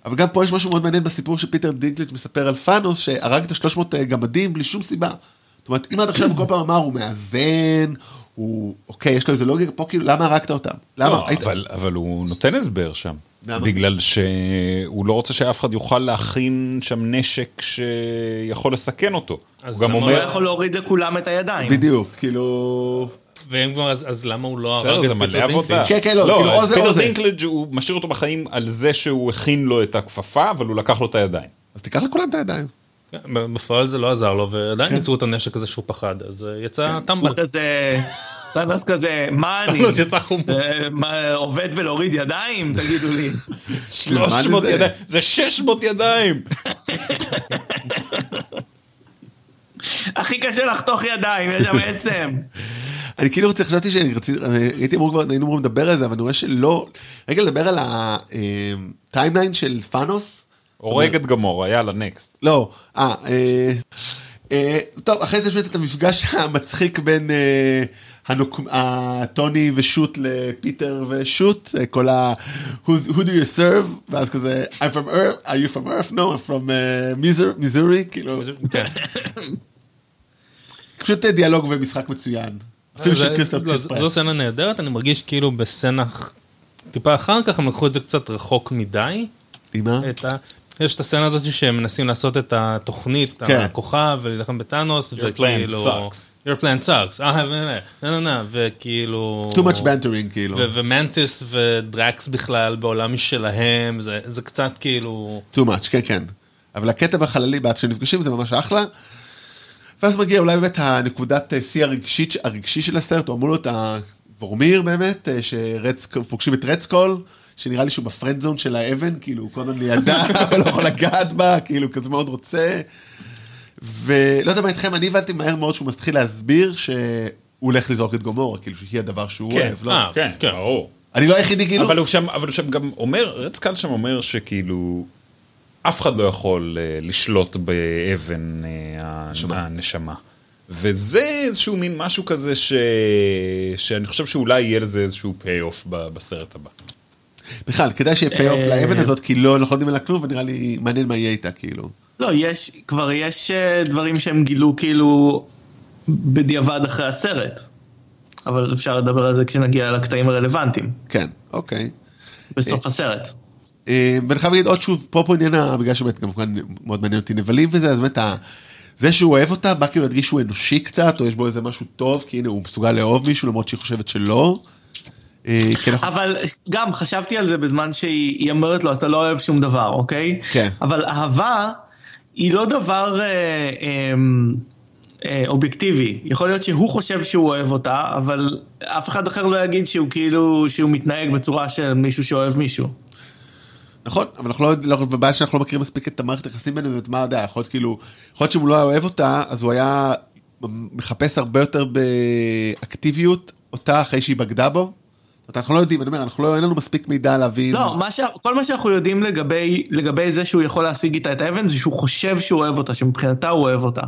אבל גם פה יש משהו מאוד מעניין בסיפור שפיטר דינקליץ' מספר על פאנוס, שהרג את השלוש מאות גמדים בלי שום סיבה. זאת אומרת, אם עד עכשיו כל פעם אמר, הוא מאזן, הוא, אוקיי, יש לו איזה לוגיקה, פה כאילו, למה הרגת אותם? למה? לא, היית- אבל, אבל הוא נותן הסבר שם. למה? בגלל שהוא לא רוצה שאף אחד יוכל להכין שם נשק שיכול לסכן אותו. אז הוא גם למה הוא לא אומר, יכול להוריד לכולם את הידיים. בדיוק, כאילו... ואם כבר, אז אז למה הוא לא הרג את פיטר. דינקלג'? כן, כן, לא, כאילו, או אז זה או פיטר זה. דינקלג' הוא משאיר אותו בחיים על זה שהוא הכין לו את הכפפה, אבל הוא לקח לו את הידיים. אז תיקח לכולם את הידיים. כן, בפועל זה לא עזר לו, ועדיין כן. ייצרו את הנשק הזה שהוא פחד, אז אה, יצא הוא טמבל. כזה, טאנוס כזה, מה אני? אז יצא חומוס. אה, מה, עובד ולהוריד ידיים? תגידו לי. 300 לזה. ידיים, זה 600 ידיים. הכי קשה לחתוך ידיים, יש שם עצם. אני כאילו רוצה, חשבתי שאני רציתי, הייתי אמור כבר, היינו אמורים לדבר על זה, אבל אני רואה שלא, רגע לדבר על ה timeline של טאנוס. הורג את גמורה, יאללה, next. לא, אה, אה, אה, טוב, אחרי זה יש באמת את המפגש המצחיק בין אה, הטוני ושות לפיטר ושות, אה, כל ה... who, do you serve? ואז כזה, I'm from Earth, are you from Earth? No, I'm from Missouri, Missouri, כאילו, כן. פשוט אה, דיאלוג ומשחק מצוין. אפילו של קריסטל לא, קריספרט. זו סצנה נהדרת, אני מרגיש כאילו בסצנה טיפה אחר כך הם לקחו את זה קצת רחוק מדי. עם מה? את ה... יש את הסצנה הזאת שהם מנסים לעשות את התוכנית, כן. הכוכב, ולהילחם בטאנוס, plan sucks. your plan sucks, אה, נה, וכאילו... too much bantering, כאילו. ומנטיס ודרקס בכלל בעולם משלהם, זה זה קצת כאילו... too much, כן, כן. אבל הקטע בחללי, בעד שנפגשים, זה ממש אחלה. ואז מגיע אולי באמת הנקודת אה, שיא הרגשית, הרגשי של הסרט, הוא אמור להיות הוורמיר באמת, אה, שפוגשים את רדסקול, שנראה לי שהוא בפרנד זון של האבן, כאילו הוא הזמן לידה, אבל לא יכול לגעת בה, כאילו כזה מאוד רוצה. ולא יודע מה איתכם, אני הבנתי מהר מאוד שהוא מתחיל להסביר שהוא הולך לזרוק את גומורה, כאילו שהיא הדבר שהוא כן, אוהב, לא? אה, כן, כן. ברור. אני לא היחידי כאילו, אבל הוא שם, אבל הוא שם גם אומר, רדסקל שם אומר שכאילו, אף אחד לא יכול אה, לשלוט באבן ה- הנשמה. וזה איזשהו מין משהו כזה ש... שאני חושב שאולי יהיה לזה איזשהו payoff בסרט הבא. בכלל, כדאי שיהיה payoff אה, לאבן הזאת, כי לא, אנחנו לא יודעים עליה כלום, ונראה לי מעניין מה יהיה איתה, כאילו. לא, יש, כבר יש אה, דברים שהם גילו כאילו בדיעבד אחרי הסרט. אבל אפשר לדבר על זה כשנגיע לקטעים הרלוונטיים, כן, אוקיי. בסוף הסרט. אה, ואני חייב להגיד עוד שוב, פה פה עניין, בגלל שבאמת גם כמובן מאוד מעניין אותי נבלים וזה, אז באמת זה שהוא אוהב אותה, בא כאילו להדגיש שהוא אנושי קצת, או יש בו איזה משהו טוב, כי הנה הוא מסוגל לאהוב מישהו למרות שהיא חושבת שלא. אה. אבל גם חשבתי על זה בזמן שהיא היא אומרת לו, אתה לא אוהב שום דבר, אוקיי? כן. אבל אהבה היא לא דבר אה, אה, אה, אובייקטיבי. יכול להיות שהוא חושב שהוא אוהב אותה, אבל אף אחד אחר לא יגיד שהוא כאילו, שהוא מתנהג בצורה של מישהו שאוהב מישהו. נכון, אבל אנחנו לא, לא ובעיה שאנחנו לא מכירים מספיק את המערכת היחסים בינינו, ואת מה יודע, יכול להיות כאילו, יכול להיות שאם הוא לא היה אוהב אותה, אז הוא היה מחפש הרבה יותר באקטיביות אותה אחרי שהיא בגדה בו. אנחנו לא יודעים, אני אומר, אנחנו לא, אין לנו מספיק מידע להבין. לא, מה ש... כל מה שאנחנו יודעים לגבי, לגבי זה שהוא יכול להשיג איתה את האבן, זה שהוא חושב שהוא אוהב אותה, שמבחינתה הוא אוהב אותה.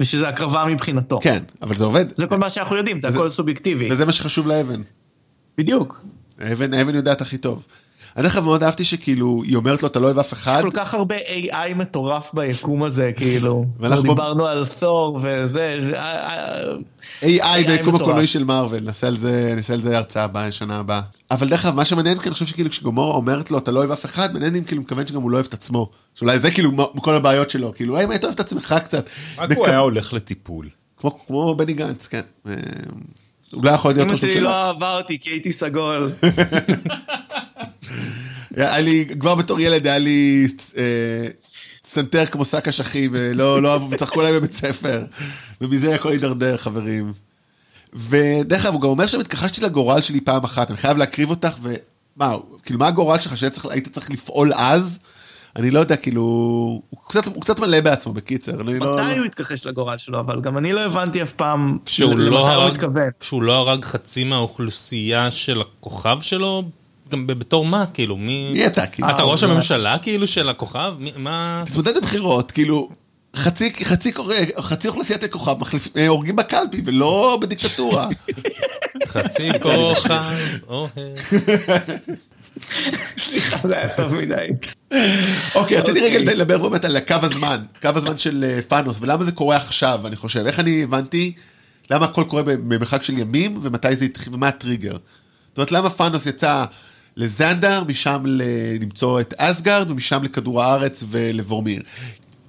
ושזה הקרבה מבחינתו. כן, אבל זה עובד, זה כל מה שאנחנו יודעים, זה וזה- הכל סובייקטיבי. וזה מה שחשוב לאבן. בדיוק. האבן, האבן יודעת הכי טוב. אני דרך אגב מאוד אהבתי שכאילו, היא אומרת לו, אתה לא אוהב אף אחד. כל כך הרבה AI מטורף ביקום הזה, כאילו. פה- דיברנו על סור וזה, זה... אה, אה, AI ביקום. הקולנועי של מארוול, נעשה על זה, נעשה על זה הרצאה הבאה, שנה הבאה. אבל דרך אגב, מה שמעניין, כי אני חושב שכאילו כשגומורה אומרת לו, אתה לא אוהב אף אחד, מעניין אם כאילו מכוון שגם הוא לא אוהב את עצמו. שאולי זה כאילו כל הבעיות שלו, כאילו, אולי אם היית אוהב את עצמך קצת. רק הוא היה הולך לטיפול. כמו, בני גנץ, כן. אה, הוא לא יכול להיות אמא ראש שלי ממשלה. לא אהבה אותי כי הייתי סגול. היה לי, כבר בתור ילד היה לי אה, סנטר כמו שק אשכים, ולא לא אהבו וצחקו עליי בבית ספר. ומזה הכל הידרדר, חברים. ודרך אגב, הוא גם אומר שהתכחשתי לגורל שלי פעם אחת, אני חייב להקריב אותך, ומה, כאילו, מה הגורל שלך שהיית צריך לפעול אז? אני לא יודע, כאילו, הוא קצת, הוא קצת מלא בעצמו, בקיצר. לא... מתי הוא התכחש לגורל שלו, אבל גם אני לא הבנתי אף פעם למתי לא הוא התכוון. כשהוא לא הרג חצי מהאוכלוסייה של הכוכב שלו, גם בתור מה, כאילו, מי... מי אתה, כאילו? אתה ראש אה, הממשלה, כאילו, של הכוכב? מי- מה... תתמודד בבחירות, כאילו, חצי, חצי, קורא- חצי אוכלוסיית הכוכב אה, הורגים בקלפי, ולא בדיקטטורה. חצי כוכב, אוהב. סליחה, זה היה טוב מדי. אוקיי, רציתי אוקיי. רגע לדבר באמת על קו הזמן, קו הזמן של אה, פאנוס, ולמה זה קורה עכשיו, אני חושב. איך אני הבנתי למה הכל קורה במרחק של ימים, ומתי זה התחיל, ומה הטריגר. זאת אומרת, למה פאנוס יצא לזנדר, משם למצוא את אסגרד, ומשם לכדור הארץ ולוורמיר.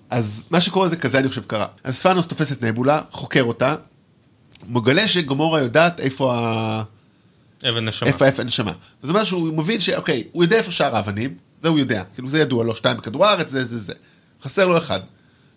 אז מה שקורה זה כזה, אני חושב, קרה. אז פאנוס תופס את נבולה, חוקר אותה, מגלה שגמורה יודעת איפה ה... אבן נשמה. איפה איפה הנשמה. זאת אומרת שהוא מבין שאוקיי, הוא יודע איפה שאר האבנים, זה הוא יודע, כאילו זה ידוע לו, שתיים בכדור הארץ, זה זה זה. חסר לו אחד.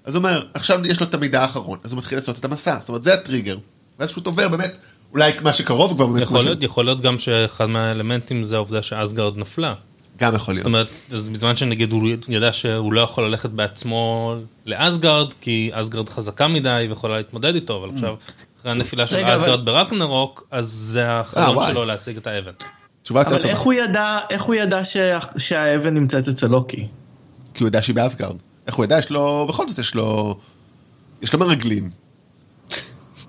אז הוא אומר, עכשיו יש לו את המידע האחרון, אז הוא מתחיל לעשות את המסע, זאת אומרת זה הטריגר. ואז כשהוא עובר באמת, אולי מה שקרוב כבר באמת, יכול מה ש- להיות, יכול להיות גם שאחד מהאלמנטים זה העובדה שאסגרד נפלה. גם יכול זאת להיות. אומרת, אז בזמן שנגיד הוא ידע שהוא לא יכול ללכת בעצמו לאסגרד, כי אסגרד חזקה מדי ויכולה להתמודד איתו, אבל עכשיו, אחרי הנפילה של אסגרד ברקנרוק, אז זה החלום. שלו להשיג את האבן. תשובה יותר אבל איך טובה, הוא ידע, איך הוא ידע שה- שהאבן נמצאת אצל לוקי? כי הוא יודע שהיא באסגרד. איך הוא ידע? יש לו, בכל זאת יש לו, יש לו מרגלים.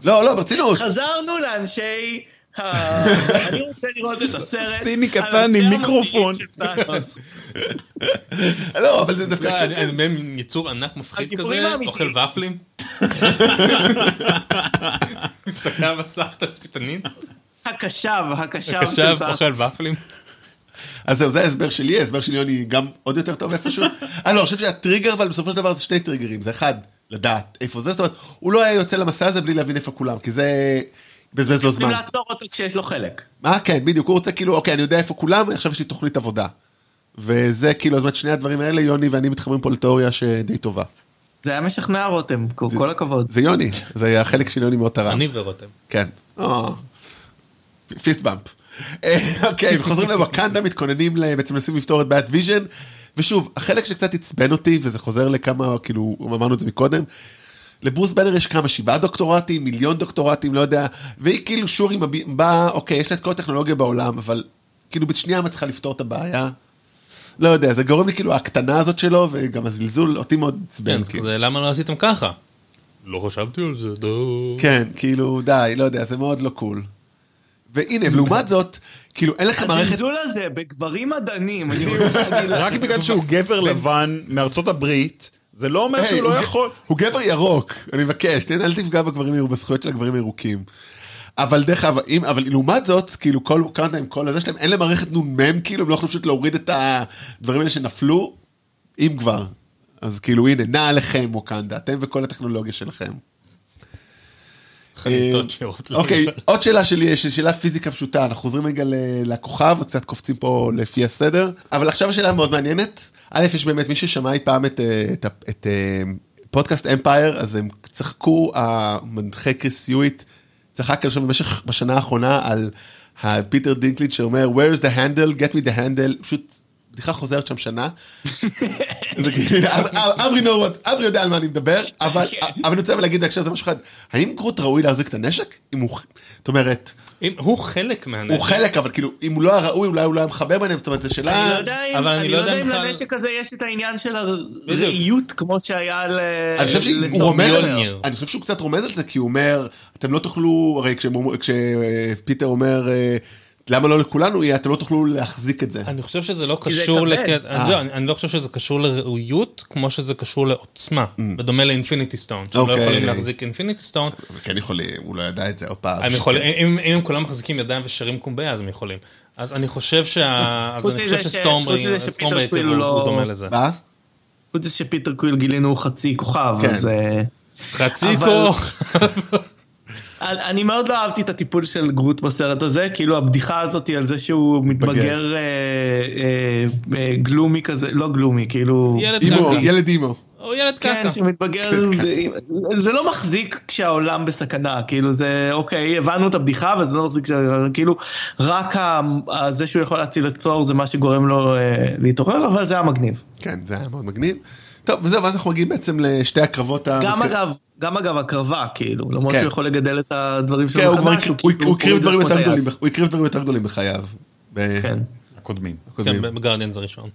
לא, לא, ברצינות. חזרנו לאנשי... אני רוצה לראות את הסרט. סיני על קטן עם מיקרופון. לא, אבל זה דווקא... אני אני מבין יצור ענק מפחיד כזה. אוכל ופלים. מסתכל בסך תצפיתנית, הקשב, הקשב הקשב. אוכל ופלים. אז זהו, זה ההסבר שלי, ההסבר של יוני גם עוד יותר טוב איפשהו. אה, לא, אני חושב שהטריגר, אבל בסופו של דבר זה שני טריגרים. זה אחד, לדעת איפה זה, זאת אומרת, הוא לא היה יוצא למסע הזה בלי להבין איפה כולם, כי זה בזבז לו צריכים זמן. לעצור אותו כשיש לו חלק. מה? כן, בדיוק, הוא רוצה כאילו, אוקיי, אני יודע איפה כולם, עכשיו יש לי תוכנית עבודה. וזה כאילו, זאת אומרת, שני הדברים האלה, יוני ואני מתחברים פה לתיאוריה שדי טובה. זה היה משכנע רותם, כל הכבוד. זה יוני, זה היה החלק של יוני מאוד תרם. אני ורותם. כן. אה, fist bump. אה, אוקיי, וחוזרים לווקנדה, מתכוננים ל- בעצם מנסים לפתור את בעיית ויז'ן. ושוב, החלק שקצת עצבן אותי, וזה חוזר לכמה, כאילו, אמרנו את זה מקודם, לברוס בנר יש כמה, שבעה דוקטורטים, מיליון דוקטורטים, לא יודע, והיא כאילו שורי באה, אוקיי, יש לה את כל הטכנולוגיה בעולם, אבל כאילו בשנייה מצליחה לפתור את הבעיה. לא יודע, זה גורם לי כאילו ההקטנה הזאת שלו, וגם הזלזול, אותי מאוד עצבן. כן, כאילו. זה למה לא עשיתם ככה? לא חשבתי על זה, דו. כן, כאילו, די, לא יודע, זה מאוד לא קול. והנה, ולעומת זאת, כאילו, אין לכם מערכת... הזלזול הזה בגברים מדענים, אני רוצה להגיד לך. רק בגלל שהוא גבר לבן מארצות הברית, זה לא אומר שהוא לא יכול. הוא גבר ירוק, אני מבקש, אל תפגע בגברים, בזכויות של הגברים הירוקים. אבל דרך אגב, אבל לעומת זאת, כאילו כל קנדה עם כל הזה שלהם, אין להם מערכת נ"מ, כאילו, הם לא יכולים פשוט להוריד את הדברים האלה שנפלו, אם כבר. אז כאילו, הנה, נע עליכם ווקנדה, אתם וכל הטכנולוגיה שלכם. חניתות שירות אוקיי. עוד שאלה שלי, יש שאלה פיזיקה פשוטה, אנחנו חוזרים רגע לכוכב, קצת קופצים פה לפי הסדר, אבל עכשיו השאלה מאוד מעניינת. א', יש באמת מי ששמע אי פעם את, אה, אה, פודקאסט אמפייר, אז הם צחקו, המנחה כריס יואיט צחק שם במשך, בשנה האחרונה על הפיטר דינקלג' שאומר, where is the handle, get me the handle, פשוט בדיחה חוזרת שם שנה. זה כאילו, אברי what, אברי יודע על מה אני מדבר, אבל אבל אני רוצה להגיד בהקשר הזה משהו אחד, האם גרוט ראוי להחזיק את הנשק? אם הוא, זאת אומרת, הוא חלק מהנשק. הוא חלק, אבל כאילו, אם הוא לא היה ראוי, אולי הוא לא היה מחבר ביניהם, זאת אומרת, זו אני שאלה... לא יודע אם- אבל אני אני לא לא יודע אם לנשק הזה יש את העניין של הראיות כמו שהיה ל... אני חושב שהוא רומז, על- מיולניר. אני חושב שהוא קצת רומז על זה, כי הוא אומר, אתם לא תוכלו, הרי כשפיטר אומר, אה, למה לא לכולנו יהיה, אתם לא תוכלו להחזיק את זה. אני חושב שזה לא קשור. לקטע, אה. אני אני לא חושב שזה קשור לראויות, כמו שזה קשור לעוצמה, בדומה לאינפיניטי סטון, שהם לא Mm. אוקיי. יכולים להחזיק אינפיניטי סטון, כן יכולים, הוא לא ידע את זה, עוד פעם. הם יכולים, אם אם הם כולם מחזיקים ידיים ושרים קומבייה, אז הם יכולים. אז אני חושב שה... אז אני חושב ש- חוץ מזה שפיטר שסטורמברייקר קוויל הוא לא- הוא דומה לזה. מה? חוץ מזה שפיטר קוויל גילינו חצי כוכב, כן. אז... אה, חצי כוח. אני מאוד לא אהבתי את הטיפול של גרוט בסרט הזה, כאילו הבדיחה הזאת על זה שהוא מתבגר אה, אה, אה, gloomy כזה, לא gloomy, כאילו... ילד אימו. ילד אימו. או ילד כן, קקה. שמתבגר, זה לא מחזיק כשהעולם בסכנה, כאילו זה, אוקיי, הבנו את הבדיחה, אבל זה לא מחזיק, כאילו, רק זה שהוא יכול להציל את צור זה מה שגורם לו אה, להתעורר, אבל זה היה מגניב. כן, זה היה מאוד מגניב. טוב, וזהו, ואז אנחנו מגיעים בעצם לשתי הקרבות ה... גם אגב, גם אגב הקרבה, כאילו, למרות כן. שהוא יכול לגדל את הדברים שלו כן, הוא כבר מחדש, הקריב- הוא כאילו הוא הקריב דברים יותר. גדולים, הוא הקריב דברים יותר גדולים בחייו. ב- כן. הקודמים. הקודמים. כן, בגרדיאנס הראשון.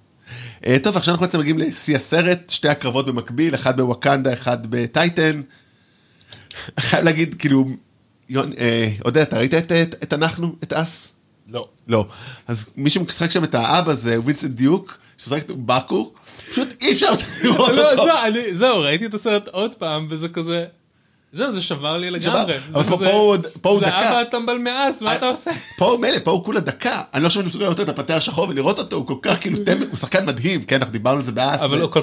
אה, טוב, עכשיו אנחנו בעצם מגיעים לשיא הסרט, שתי הקרבות במקביל, אחד בווקנדה, אחד בטייטן. חייב להגיד, כאילו, יון- אה, עודד, אתה ראית את- את את אנחנו, את אס? לא. לא. אז מי שמשחק שם את האבא זה ווינסנט דיוק, שמשחק את באקו, פשוט אי אפשר לראות לא, אותו. זהו, אני- זהו, ראיתי את הסרט עוד פעם, וזה כזה... זהו, זה שבר לי לגמרי. אבל פה- הוא הוא זה דקה. אבא הטמבל מאס, מה אתה עושה? פה מילא, פה הוא כולה דקה. אני לא חושב שאני מסוגל לראות את הפטר השחור ולראות אותו, הוא כל כך כאילו הוא שחקן מדהים, כן, אנחנו דיברנו על זה באס. אבל הוא כל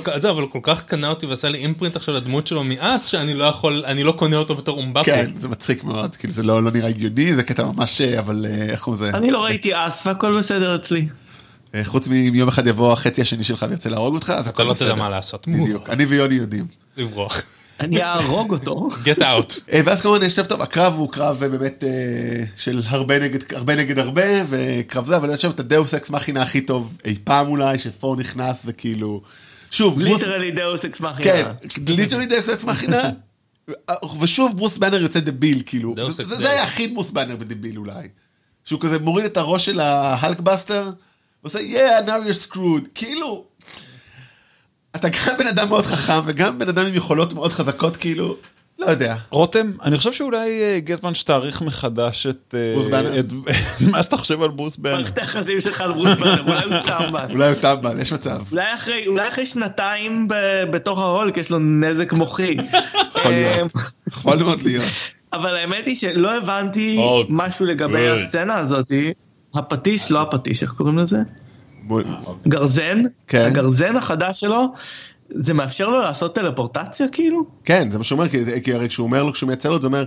כך, הוא קנה אותי ועשה לי אימפרינט עכשיו לדמות שלו מאס, שאני לא יכול, אני לא קונה אותו בתור אומבפי. כן, זה מצחיק מאוד, כאילו זה לא לא נראה הגיוני, זה קטע ממש, אה, אבל אה, איך הוא זה? אני לא ראיתי אס והכל בסדר אצלי. אה, חוץ מיום אחד יבוא החצי השני שלך וירצה להרוג אותך, אז אתה הכל לא בסדר. תדע מה לעשות. בדיוק, אני ויוני יודעים. לברוח. אני אהרוג אותו. get out. אה, ואז כמובן יש טוב, הקרב הוא קרב אה, באמת של הרבה נגד הרבה נגד הרבה, וקרב זה, אבל אני חושב את הדאוס אקס מכינה הכי טוב אי פעם אולי, שפור נכנס וכאילו, שוב, ברוס, literally deus ex machina. כן, literally deus ex machina, ושוב ברוס באנר יוצא דביל, כאילו, זה- היה הכי ברוס באנר בדביל אולי, שהוא כזה מוריד את הראש של ההלקבאסטר, ועושה yeah now you're screwed, כאילו, אתה גם בן אדם מאוד חכם וגם בן אדם עם יכולות מאוד חזקות, כאילו, לא יודע. רותם, אני חושב שאולי אה, הגיע הזמן שתעריך מחדש את אה, ברוס באנר? את- מה שאתה חושב על ברוס באנר. מערכת היחסים שלך על ברוס באנר, אולי הוא טמבל. אולי הוא טמבל, יש מצב. אולי אחרי, אולי אחרי שנתיים ב- בתוך ההולק יש לו נזק מוחי. יכול להיות. אמ, יכול מאוד להיות. אבל האמת היא שלא הבנתי הולק. משהו לגבי. הסצנה הזאתי. הפטיש, לא הפטיש, איך קוראים לזה? גרזן? כן. הגרזן החדש שלו, זה מאפשר לו לעשות טלפורטציה כאילו? כן, זה מה שהוא אומר, כי- כי הרי כשהוא אומר לו, כשהוא מייצר לו, זה אומר...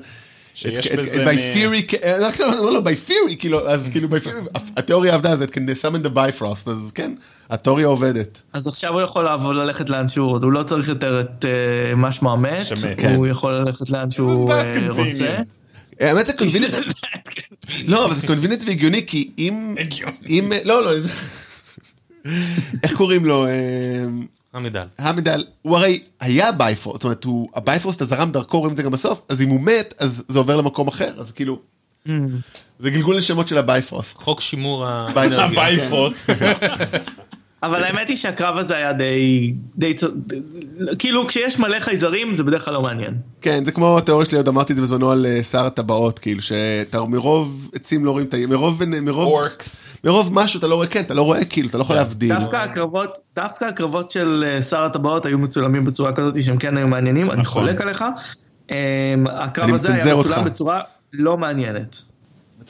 שיש בזה by מ- theory, אה, אומר לו by theory, כאילו, אז כאילו by theory, התיאוריה עבדה, אז it can summon the bifrost, אז כן, התיאוריה עובדת. אז עכשיו הוא יכול לעבוד ללכת לאן שהוא רוצה, הוא לא צריך יותר את אה, מה שמו המת, שמת. כן. הוא יכול ללכת לאן שהוא אה, רוצה. האמת זה convenient, לא, אבל זה convenient והגיוני, כי אם, הגיוני. אם, לא, לא, איך קוראים לו? אה, היימדל. היימדל, הוא הרי היה בייפרוסט, זאת אומרת, הוא, הבייפרוסט הזרם דרכו, רואים את זה גם בסוף, אז אם הוא מת, אז זה עובר למקום אחר, אז כאילו, זה גלגול נשמות של הבייפרוסט. חוק שימור האנרגיה. אבל האמת היא שהקרב הזה היה די, די, כאילו כשיש מלא חייזרים זה בדרך כלל לא מעניין. כן, זה כמו התיאוריה שלי, עוד אמרתי את זה בזמנו על אה, שר הטבעות, כאילו, שאתה מרוב עצים לא רואים את ה... מרוב, מרוב. מרוב משהו אתה לא רואה, כן, אתה לא רואה, כאילו, אתה לא יכול להבדיל. דווקא הקרבות, דווקא הקרבות של אה, שר הטבעות היו מצולמים בצורה כזאת שהם כן היו מעניינים, אני נכון. חולק עליך. אה, הקרב אני הזה היה אותך. מצולם בצורה לא מעניינת.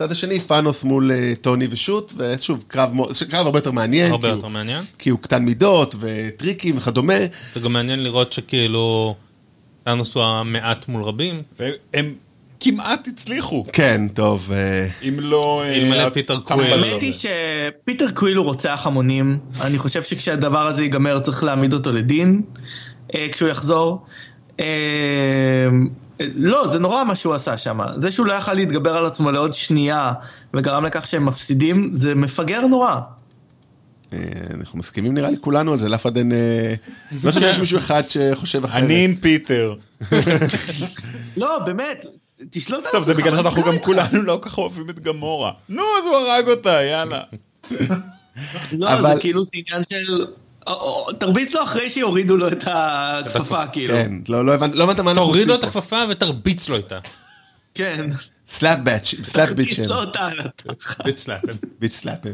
בצד השני, טאנוס מול אה, טוני ושות, ושוב, קרב, קרב הרבה יותר מעניין, הרבה יותר הוא- מעניין. כי הוא קטן מידות וטריקים וכדומה. זה גם מעניין לראות שכאילו, טאנוס הוא המעט מול רבים. והם כמעט הצליחו. כן, טוב, אה, אם לא... אה, אלמלא פיטר קוויל. האמת היא שפיטר קוויל הוא רוצח המונים, אני חושב שכשהדבר הזה ייגמר צריך להעמיד אותו לדין, כשהוא יחזור. לא, זה נורא מה שהוא עשה שם. זה שהוא לא יכל להתגבר על עצמו לעוד שנייה וגרם לכך שהם מפסידים, זה מפגר נורא. אה, אנחנו מסכימים נראה לי כולנו על זה, לאף אחד אין... אה, לא חושב שיש מישהו אחד שחושב אחרת. אני עם פיטר. לא, באמת, תשלוט על עצמך. טוב, זה בגלל שאנחנו גם? כולנו לא כל כך אוהבים את גמורה. נו, אז הוא הרג אותה, יאללה. לא, זה כאילו זה עניין של... או- או- תרביץ לו אחרי שיורידו לו את הכפפה, כאילו. כן, לא לא הבנת לא הבנת מה אנחנו תוריד לו עושים את פה. הכפפה ותרביץ לו איתה. כן. slap bitch, slap על התחת. bitch slap him. bitch slap him.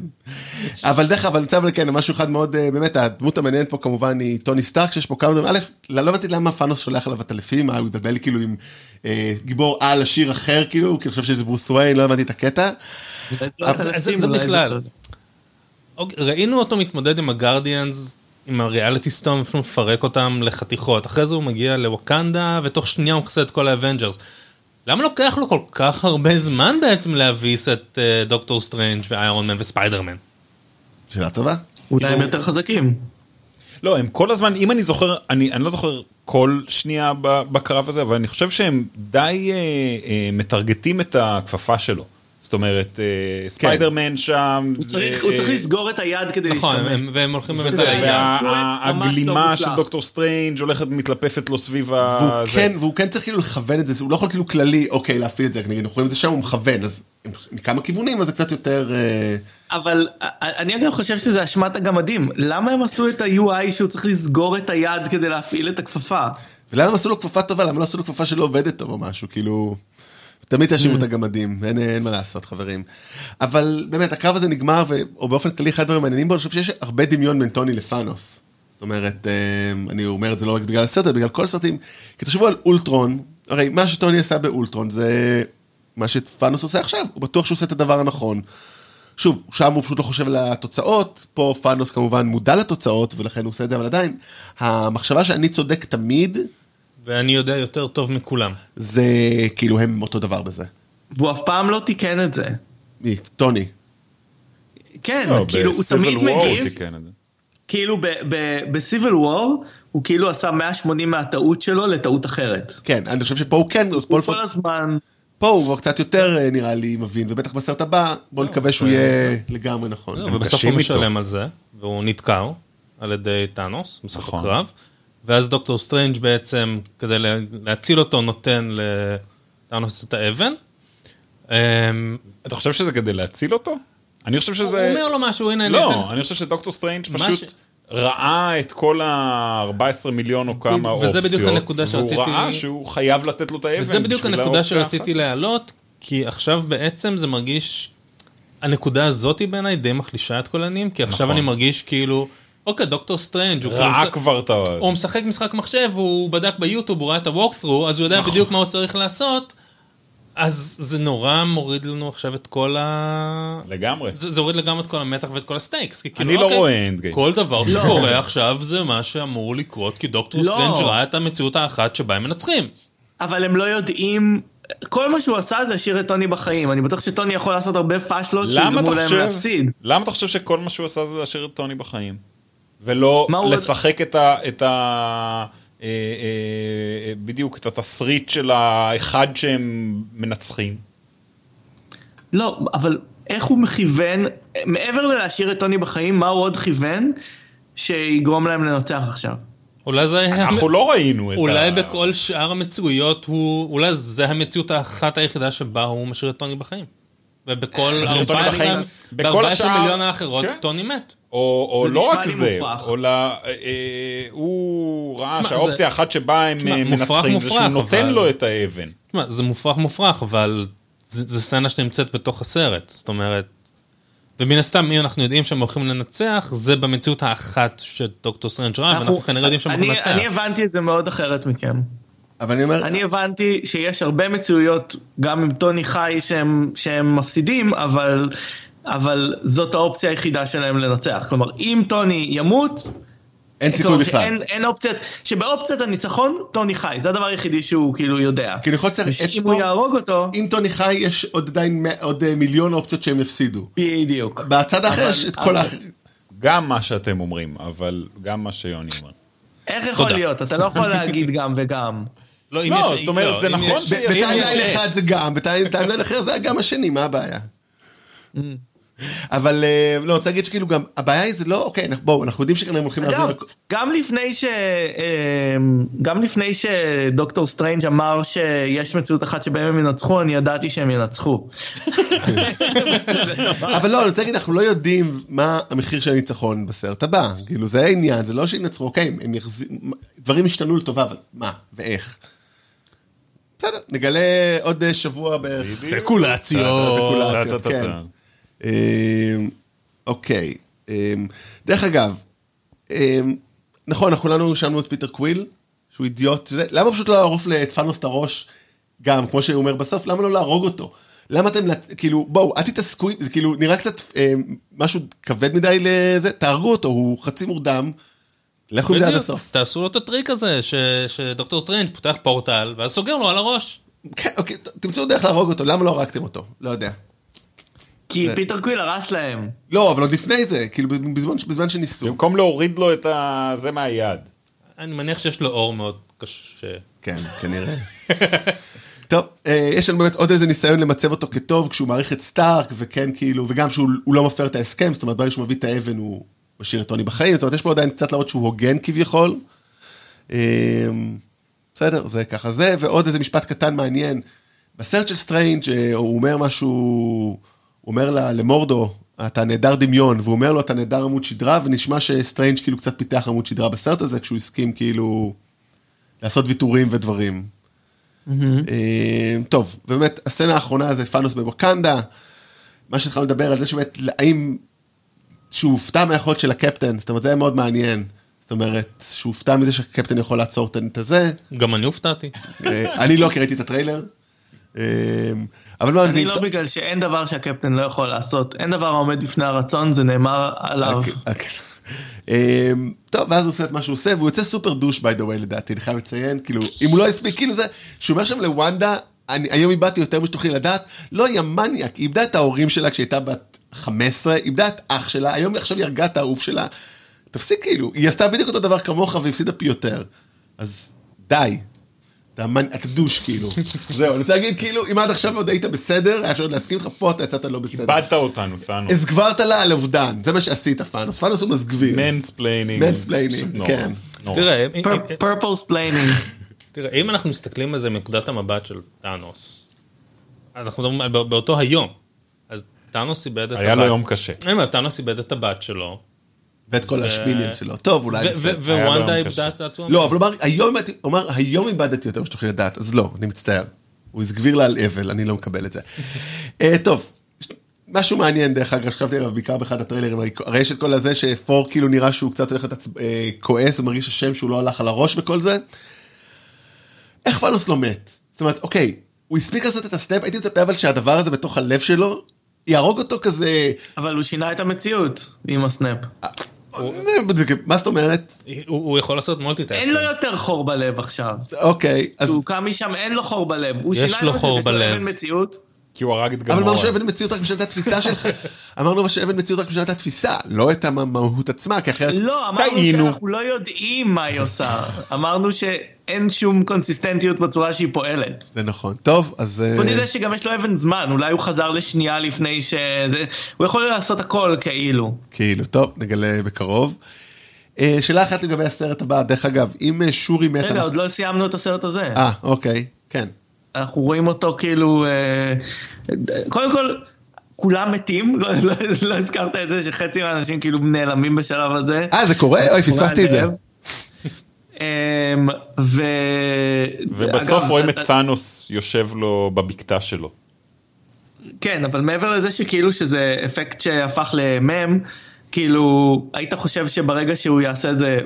אבל דרך אגב, אני רוצה אבל כן, משהו אחד מאוד, אה, באמת, הדמות המעניינת פה כמובן היא טוני סטארק, שיש פה כמה דברים. א', לא הבנתי למה טאנוס שולח אליו עטלפים, מה, הוא התבלבל כאילו עם אה, גיבור על עשיר אחר, כאילו, כי אני חושב שזה ברוס וויין, לא הבנתי את הקטע. לא זה בכלל. אוקיי, ראינו אותו מתמודד עם ה Guardians, עם ה reality stone, פשוט מפרק אותם לחתיכות. אחרי זה הוא מגיע לווקנדה, ותוך שנייה הוא מכסח את כל ה Avengers. למה לוקח לו כל כך הרבה זמן בעצם להביס את אה, דוקטור סטרנג' ואיירון מן וספיידרמן? שאלה טובה. אולי הם יותר חזקים. לא, הם כל הזמן, אם אני זוכר, אני, אני לא זוכר כל שנייה ב- בקרב הזה, אבל אני חושב שהם די אה, אה, מטרגטים את הכפפה שלו. זאת אומרת, אה, ספיידרמן שם, הוא זה- צריך לסגור את היד כדי נכון, להשתמש. הם- והם הולכים בזה ממש לא והגלימה של. דוקטור סטרנג' הולכת מתלפפת לו סביב ה... והוא. כן, והוא כן צריך כאילו לכוון את זה, הוא לא יכול כאילו כללי, אוקיי, להפעיל את זה, נגיד, אנחנו רואים את זה שם, הוא מכוון, אז מכמה כיוונים, אז זה קצת יותר... אה, אבל אני אגב חושב שזה אשמת הגמדים. למה הם עשו את ה-UI שהוא צריך לסגור את היד כדי להפעיל את הכפפה? ולמה הם עשו לו כפפה טובה? למה לא עשו לו כפפה שלא עובדת טוב או משהו? כאילו... תמיד תאשימו Mm. את הגמדים, אין, אין מה לעשות חברים. אבל באמת הקרב הזה נגמר, ו... או באופן כללי אחד הדברים המעניינים בו, אני חושב שיש הרבה דמיון בין טוני לפאנוס. זאת אומרת, אה, אני אומר את זה לא רק בגלל הסרט, אלא בגלל כל הסרטים. כי תחשבו על אולטרון, הרי מה שטוני עשה באולטרון זה מה שפאנוס עושה עכשיו, הוא בטוח שהוא עושה את הדבר הנכון. שוב, שם הוא פשוט לא חושב על התוצאות, פה פאנוס כמובן מודע לתוצאות, ולכן הוא עושה את זה, אבל עדיין, המחשבה שאני צודק תמיד, ואני יודע יותר טוב מכולם. זה כאילו הם אותו דבר בזה. והוא אף פעם לא תיקן את זה. מי? טוני. כן, לא, כאילו הוא תמיד מגיב. כאילו ב-Civil War הוא כאילו עשה 180 מהטעות שלו לטעות אחרת. כן, אני חושב שפה הוא כן, פה הוא לפחות, כל הזמן, פה הוא כבר קצת יותר אה, נראה לי מבין, ובטח בסרט הבא, בוא נקווה שהוא יהיה לגמרי נכון. הם ובסוף הוא איתו. משלם על זה, והוא נתקע על ידי טאנוס בסוף נכון. ואז דוקטור סטרנג' בעצם, כדי לה- להציל אותו, נותן לטאנוס את האבן. אמ, אתה חושב שזה כדי להציל אותו? אני חושב הוא שזה... אומר לו משהו, הנה, לא, אני חושב שדוקטור סטרנג' פשוט ראה את כל ה-14 מיליון או כמה וזה אופציות. בדיוק הנקודה שרציתי- והוא ראה שהוא חייב לתת לו את האבן. וזה בדיוק הנקודה שרציתי להעלות, כי עכשיו בעצם זה מרגיש, הנקודה הזאת בעיניי די מחלישה את כל העניינים, כי עכשיו נכון. אני מרגיש כאילו, אוקיי, דוקטור סטרנג' הוא. ראה כבר את ה... הוא משחק משחק מחשב, הוא בדק ביוטיוב, הוא ראה את ה-walkthrough, אז הוא יודע נכון. בדיוק מה הוא צריך לעשות, אז זה נורא מוריד לנו עכשיו את כל ה... לגמרי. זה, זה הוריד לגמרי את כל המתח ואת כל ה stakes, כי כאילו, אני לא אוקיי, רואה end game. כל דבר שקורה עכשיו זה מה שאמור לקרות, כי דוקטור לא. סטרנג' ראה את המציאות האחת שבה הם מנצחים. אבל הם לא יודעים, כל מה שהוא עשה זה השאיר את טוני בחיים. אני בטוח שטוני יכול לעשות הרבה פאשלות למה שיגרמו להם. להפסיד. למה אתה חושב שכל מה שהוא עשה זה להשאיר את טוני בחיים? ולא לשחק את ה... את ה... אה, אה, בדיוק את התסריט של האחד שהם מנצחים. לא, אבל איך הוא מכוון, מעבר ללהשאיר את טוני בחיים, מה הוא עוד כיוון שיגרום להם לנצח עכשיו? אולי זה. אנחנו לא ראינו את ה... אולי בכל שאר המציאויות הוא, אולי זה המציאות האחת היחידה שבה הוא משאיר את טוני בחיים. ובכל טוני 14 בחיים. בכל ב-14 השאר- מיליון האחרות כן. טוני מת. או, לא רק זה. אה, אה, הוא ראה שהאופציה זה- האחת שבה הם אה, מנצחים זה שהוא נותן אבל- לו את האבן. תשמע, זה מופרך מופרך, אבל זה, סצנה שנמצאת בתוך הסרט. זאת אומרת, ומן הסתם, אם אנחנו יודעים שהם הולכים לנצח, זה במציאות האחת שדוקטור סטרנג' ראה, ואנחנו כנראה יודעים שהם הולכים אני, לנצח. אני הבנתי את זה מאוד אחרת מכם. אבל אני אומר, אני הבנתי שיש הרבה מציאויות, גם עם טוני חי, שהם, שהם מפסידים, אבל, אבל זאת האופציה היחידה שלהם לנצח. כלומר, אם טוני ימות, אין סיכוי כלומר, בכלל. אין, אין אופציית, שבאופציית הניצחון, טוני חי, זה הדבר היחידי שהוא כאילו יודע. כאילו יכול להיות אם שאצבו, הוא יהרוג אותו, אם טוני חי יש עוד עדיין עוד אה, מיליון אופציות שהם יפסידו. בדיוק. בצד האחר יש את כל האחר. גם מה שאתם אומרים, אבל גם מה שיוני אומר. איך יכול. להיות? אתה לא יכול להגיד גם וגם. לא, אם לא, יש- זאת אומרת, לא, זה נכון יש- ש- ב- אם ב timeline יש אחד. זה גם, ב timeline אחר זה גם השני, מה הבעיה? אבל אה, לא, אני רוצה להגיד שכאילו גם, הבעיה היא זה לא, אוקיי, בואו, אנחנו יודעים שכנראה הם הולכים אגב, להחזיר... גם לפני ש... אמ, גם לפני שדוקטור סטרנג' אמר שיש מציאות אחת שבהם הם ינצחו, אני ידעתי שהם ינצחו. אבל לא, אני רוצה להגיד, אנחנו לא יודעים מה המחיר של הניצחון בסרט הבא. כאילו, זה העניין, זה לא שינצחו, אוקיי, הם יחזירו, דברים השתנו לטובה, אבל מה, ואיך? בסדר, נגלה עוד אה, שבוע בערך. ספקולציות. כן. אמ, אוקיי, אמ, דרך אגב, אמ, נכון, אנחנו כולנו רשמנו את פיטר קוויל, שהוא אידיוט, למה פשוט לא לערוף לטאנוס את הראש, גם, כמו שהוא אומר בסוף, למה לא להרוג אותו? למה אתם, כאילו, בואו, אל תתעסקו, זה כאילו נראה קצת משהו כבד מדי לזה, תהרגו אותו, הוא חצי מורדם, לכו עם זה עד. הסוף. תעשו לו את הטריק הזה, ש- שדוקטור סטרנג' פותח פורטל, ואז סוגר לו על הראש. כן, אוקיי, תמצאו דרך להרוג אותו, למה לא הרגתם אותו? לא יודע. כי זה- פיטר קוויל הרס להם. לא, אבל עוד לפני זה, כאילו בזמן, בזמן שניסו. במקום להוריד לו את ה... זה מהיד. אני מניח שיש לו אור מאוד קשה. כן, כנראה. טוב, אה, יש לנו באמת עוד איזה ניסיון למצב אותו כטוב כשהוא מעריך את סטארק, וכן כאילו, וגם שהוא הוא לא מפר את ההסכם, זאת אומרת, ברגע שהוא מביא את האבן הוא משאיר את טוני בחיים, זאת אומרת, יש פה עדיין קצת להראות שהוא הוגן כביכול. אה, בסדר, זה ככה זה, ועוד איזה משפט קטן מעניין. בסרט של סטריינג' אה, הוא אומר משהו, הוא אומר לה- למורדו, אתה נעדר דמיון, והוא אומר לו, אתה נעדר עמוד שדרה, ונשמע שסטריינג' כאילו קצת פיתח עמוד שדרה בסרט הזה, כשהוא הסכים כאילו לעשות ויתורים ודברים. אה, טוב, ובאמת, הסצנה האחרונה זה תאנוס בווקנדה, מה שהתחלנו לדבר על זה שבאמת, האם, שהוא הופתע מהיכולת של הקפטן, זאת אומרת, זה היה מאוד מעניין. זאת אומרת, שהוא הופתע מזה שהקפטן יכול לעצור את הזה. גם אני הופתעתי. אה, אני לא, כי ראיתי את הטריילר. אה, אבל לא, אני אני... לא בגלל שאין דבר שהקפטן לא יכול לעשות, אין דבר העומד בפני הרצון, זה נאמר עליו. אוקיי, אוקיי. אמ, טוב, ואז הוא עושה את מה שהוא עושה, והוא יוצא סופר דוש by the way לדעתי, אני חייב לציין, כאילו, אם הוא לא הספיק, כאילו זה, שהוא אומר שם לוונדה, אני היום איבדתי יותר משתוכלי לדעת, לא, היא המניאק, היא איבדה את ההורים שלה כשהיא הייתה בת 15, איבדה את אח שלה, היום עכשיו היא הרגה את האהוב שלה, תפסיק כאילו, היא עשתה בדיוק אותו דבר כמוך והפסידה פי יותר, אז די. אתה, המנ- אתה douche כאילו, זהו, אני רוצה להגיד כאילו, אם עד עכשיו עוד היית בסדר, היה אפשר עוד להסכים לך, פה אתה יצאת לא בסדר. איבדת אותנו, תאנוס. הסגברת לה על אובדן, זה מה שעשית תאנוס, תאנוס הוא מסגביר. Mansplaining. Mansplaining, כן. תראה, purple splaining. תראה, אם אנחנו מסתכלים על זה מנקודת המבט של טאנוס, אנחנו מדברים באותו היום, טאנוס איבד את הבת. היה לו יום קשה. אני אומר, טאנוס איבד את הבת שלו, ואת כל השמיליאנס שלו. טוב, אולי בסדר. ווונדה. איבדה צעצוע. לא, אבל הוא אמר, היום איבדתי- יותר משתוכלי לדעת, אז לא, אני מצטער. הוא הסגביר לה על אבל, אני לא מקבל את זה. אה, טוב, משהו מעניין דרך אגב, שחשבתי עליו בעיקר באחד הטריילרים, הרי- יש את כל הזה שת'ור כאילו נראה שהוא קצת הולך עצב- אה, כועס, הוא מרגיש אשם שהוא לא הלך על הראש וכל זה. איך תאנוס לא מת? זאת אומרת, אוקיי, הוא הספיק לעשות את ה snap, הייתי מצפה אבל שהדבר הזה בתוך הלב שלו, יהרוג אותו כזה... אבל הוא שינה את המציאות עם ה snap. מה זאת אומרת? הוא יכול לעשות multitasking. אין לו יותר חור בלב עכשיו. אוקיי, אז... הוא קם משם, אין לו חור בלב. יש לו את חור בלב. כי הוא הרג את אבל אמרנו. שאבן מציאות רק משנת התפיסה שלך. אמרנו שאבן מציאות רק משנת התפיסה, לא את המהות עצמה, כי אחרת... לא, אמרנו טעינו. שאנחנו לא יודעים מה היא עושה. אמרנו שאין שום קונסיסטנטיות בצורה שהיא פועלת. זה נכון. טוב, אז... אה, בוא נראה שגם יש לו אבן זמן, אולי הוא חזר לשנייה לפני ש... הוא יכול לעשות הכל כאילו. כאילו, טוב, נגלה בקרוב. אה, שאלה אחת לגבי הסרט הבא, דרך אגב, אם אה, שורי מת... רגע, עוד לא סיימנו את הסרט הזה. אה, אוקיי, כן. אנחנו רואים אותו כאילו... אה, קודם כל, כולם מתים, לא- לא לא הזכרת את זה שחצי מהאנשים כאילו נעלמים בשלב הזה. אה, זה קורה? אוי, פספסתי את זה. אמ, ו... ובסוף אגב, רואים את טאנוס יושב לו בבקתה שלו. כן, אבל מעבר לזה שכאילו שזה אפקט שהפך למם, כאילו, היית חושב שברגע שהוא יעשה את זה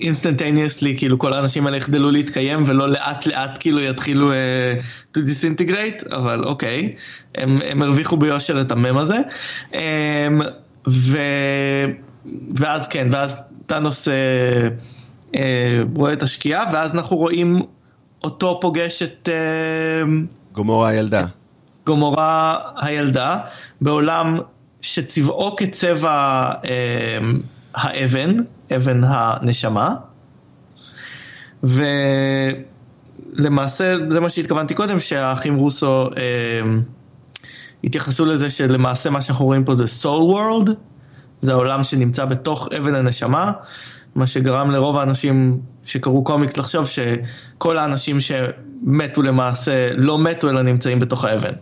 אינסטנטניאסלי, כאילו כל האנשים האלה יחדלו להתקיים ולא לאט לאט כאילו יתחילו uh, to disintegrate, אבל אוקיי, הם, הם הרוויחו ביושר את המם הזה. Um, ו... ואז כן, ואז טאנוס uh, רואה את השקיעה, ואז אנחנו רואים אותו פוגש את... Uh, גומורה הילדה. גומורה הילדה בעולם שצבעו כצבע אה, האבן, אבן הנשמה. ולמעשה זה מה שהתכוונתי קודם שהאחים רוסו אה, התייחסו לזה שלמעשה מה שאנחנו רואים פה זה soul world, זה העולם שנמצא בתוך אבן הנשמה, מה שגרם לרוב האנשים שקראו קומיקס לחשוב שכל האנשים שמתו למעשה לא מתו אלא נמצאים בתוך האבן.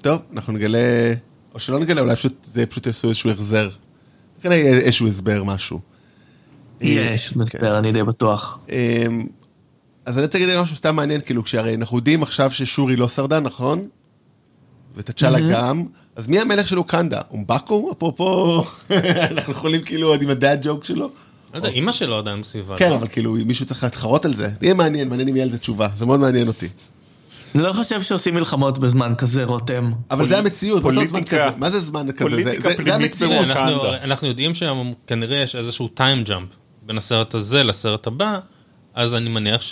טוב, אנחנו נגלה, או שלא נגלה, אולי פשוט, זה פשוט יעשו איזשהו החזר. נגלה איזשהו הסבר, משהו. יש, כן. מסתבר, אני די בטוח. אמ, אז אני רוצה להגיד משהו סתם מעניין, כאילו, כשהרי אנחנו יודעים עכשיו ששורי לא שרדה, נכון? ותצ'אלה גם, אז מי המלך של אוקנדה? אומבקו? אפרופו, אנחנו יכולים כאילו עוד עם הדאד ג'וק שלו? לא יודע, אימא שלו עדיין בסביבה. כן, לא? אבל כאילו מישהו צריך להתחרות על זה. תהיה מעניין, מעניין אם יהיה על זה תשובה, זה מאוד מעניין אותי. אני לא חושב שעושים מלחמות בזמן כזה, רותם. אבל זה המציאות, מה זה עוד זמן פוליטיקה- כזה? מה זה זמן כזה? זה- המציאות. תראה, אנחנו- יודעים שכנראה יש איזשהו time jump בין הסרט הזה לסרט הבא, אז אני מניח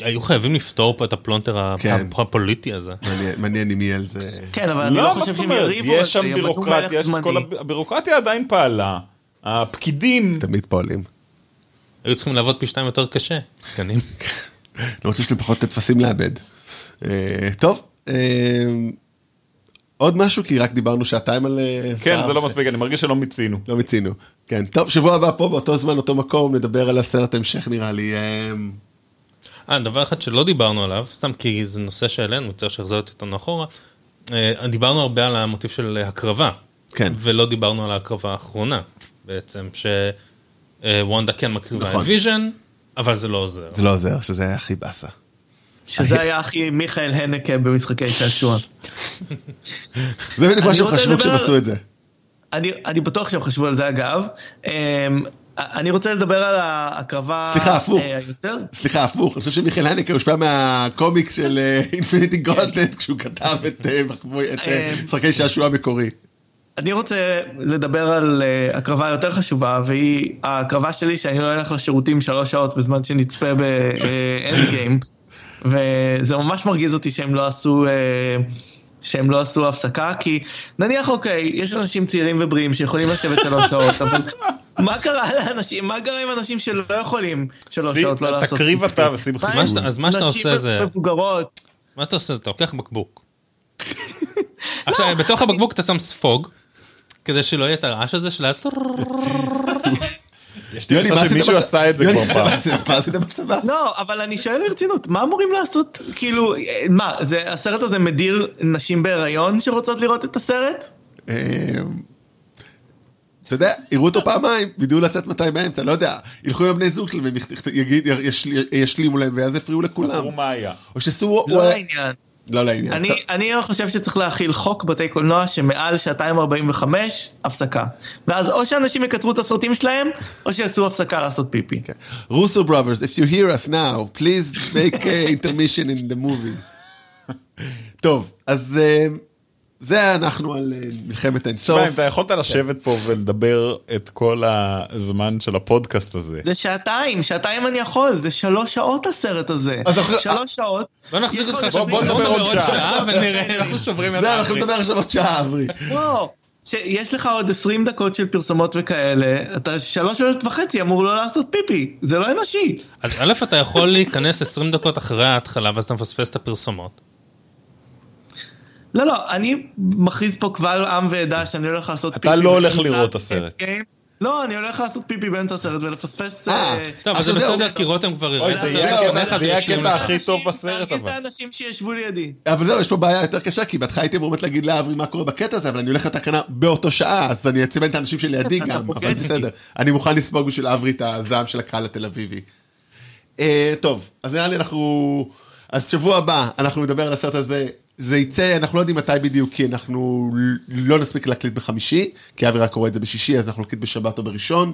היו חייבים לפתור פה את הפלונטר כן. הפוליטי הזה. מעניין- אם יהיה על זה... כן, אבל אני לא, לא חושב שהם? יריבו יש שם בירוקרטיה. כל הבירוקרטיה עדיין פעלה. הפקידים, תמיד פועלים. היו צריכים לעבוד פי שתיים יותר קשה, זקנים. למרות שיש לי פחות טפסים לאבד. אה, טוב, אה, עוד משהו, כי רק דיברנו שעתיים על... אה, כן, זה לא מספיק, אני מרגיש שלא מיצינו. לא מיצינו. כן, טוב, שבוע הבא פה באותו זמן, אותו מקום, נדבר על הסרט המשך נראה לי. אה, דבר אחד שלא דיברנו עליו, סתם כי זה נושא שהעלינו, צריך שיחזור אותנו אחורה. דיברנו הרבה על המוטיב של הקרבה. כן. ולא דיברנו על ההקרבה האחרונה, בעצם, שוונדה כן מקריבה נכון. את ויז'ן, אבל זה לא עוזר. זה לא עוזר, שזה היה הכי באסה. שזה היה הכי מיכאל הנקה במשחקי שעשוע. זה בדיוק מה שהם חשבו כשהם עשו את זה. אני, אני בטוח שהם חשבו על זה אגב. אמ, אני רוצה לדבר על ההקרבה... סליחה, הפוך. אה. סליחה, הפוך, אני חושב שמיכאל הנקה הושפע מהקומיקס של Infinity Gauntlet כשהוא כתב את אה, אה, אה, משחקי שעשוע המקורי. אני רוצה לדבר על uh, הקרבה יותר חשובה, והיא ההקרבה שלי שאני לא אלך לשירותים שלוש שעות בזמן שנצפה באנד גיים, וזה ממש מרגיז אותי שהם לא עשו... Uh, שהם לא עשו הפסקה, כי נניח אוקיי, יש אנשים צעירים ובריאים שיכולים לשבת שלוש שעות, אבל מה קרה לאנשים, מה קרה עם אנשים שלא יכולים שלוש שעות לא לעשות? תקריב אתה שאתה- אז מה שאתה עושה זה- מבוגרות, מה אתה עושה? אתה לוקח בקבוק. עכשיו, בתוך הבקבוק אתה שם ספוג, כדי שלא יהיה את הרעש הזה של ה... יש לי תחושה שמישהו עשה את זה כבר פעם. מה עשית בצבא? לא, אבל אני שואל ברצינות, מה אמורים לעשות? כאילו, אה, מה, זה, הסרט הזה מדיר נשים בהיריון שרוצות לראות את הסרט? אמ, אתה יודע, יראו אותו פעמיים, וידעו לצאת מתי באמצע, לא יודע, ילכו עם הבני זוג שלהם ישלימו להם ואז יפריעו לכולם. ספרו מה היה. או שעשו... לא לעניין. לא לעניין. אני, טוב. אני חושב שצריך להכיל חוק בתי קולנוע שמעל שעתיים 45, הפסקה. ואז או שאנשים יקצרו את הסרטים שלהם, או שיעשו הפסקה לעשות פיפי. כן. רוסו brothers, if you hear us now, please make a intermission in the movie. טוב, אז אה, זה אנחנו על אה, מלחמת האינסוף. תשמע, אם אתה יכולת לשבת פה ולדבר את כל הזמן של הפודקאסט הזה. זה שעתיים, שעתיים אני יכול, זה שלוש שעות הסרט הזה. אז אנחנו- שלוש שעות. בוא נחזיק יש לך אותך עכשיו, בוא נדבר עוד שעה. ונראה, אנחנו שוברים את זה, אנחנו. נדבר עכשיו עוד שעה, אברי. לא, שיש לך עוד 20 דקות של פרסומות וכאלה, אתה שלוש שעות וחצי אמור לא לעשות פיפי, זה לא אנושי. אז א', אתה יכול להיכנס 20 דקות אחרי ההתחלה, ואז אתה מפספס את הפרסומות. לא, לא, אני מכריז פה קבל עם ועדה שאני הולך לעשות אתה פיפי. לא הולך לראות את הסרט. לא, אני הולך לעשות פיפי באמצע הסרט ולפספס... אה, אה, טוב, זה. בסדר, כי רותם כבר אוי, הראה את זה הסרט יהיה הקטע- זה יהיה הקטע. הכי טוב בסרט, אבל. את האנשים שישבו לידי. אבל זהו, יש פה בעיה יותר קשה, כי בהתחלה הייתי אמור באמת להגיד לאברי מה קורה בקטע הזה, אבל אני הולך לתקנה באותו שעה, אז אני אציין את האנשים שלידי אתה גם, אבל בי. בסדר. אני מוכן לספוג בשביל אברי את הזעם של הקהל התל אביבי. אה, טוב, אז נראה לי אנחנו... אז שבוע הבא אנחנו נדבר על הסרט הזה. זה יצא, אנחנו לא יודעים מתי בדיוק, כי אנחנו לא נספיק להקליט בחמישי, כי אבי רק קורא את זה בשישי, אז אנחנו נקליט בשבת או בראשון.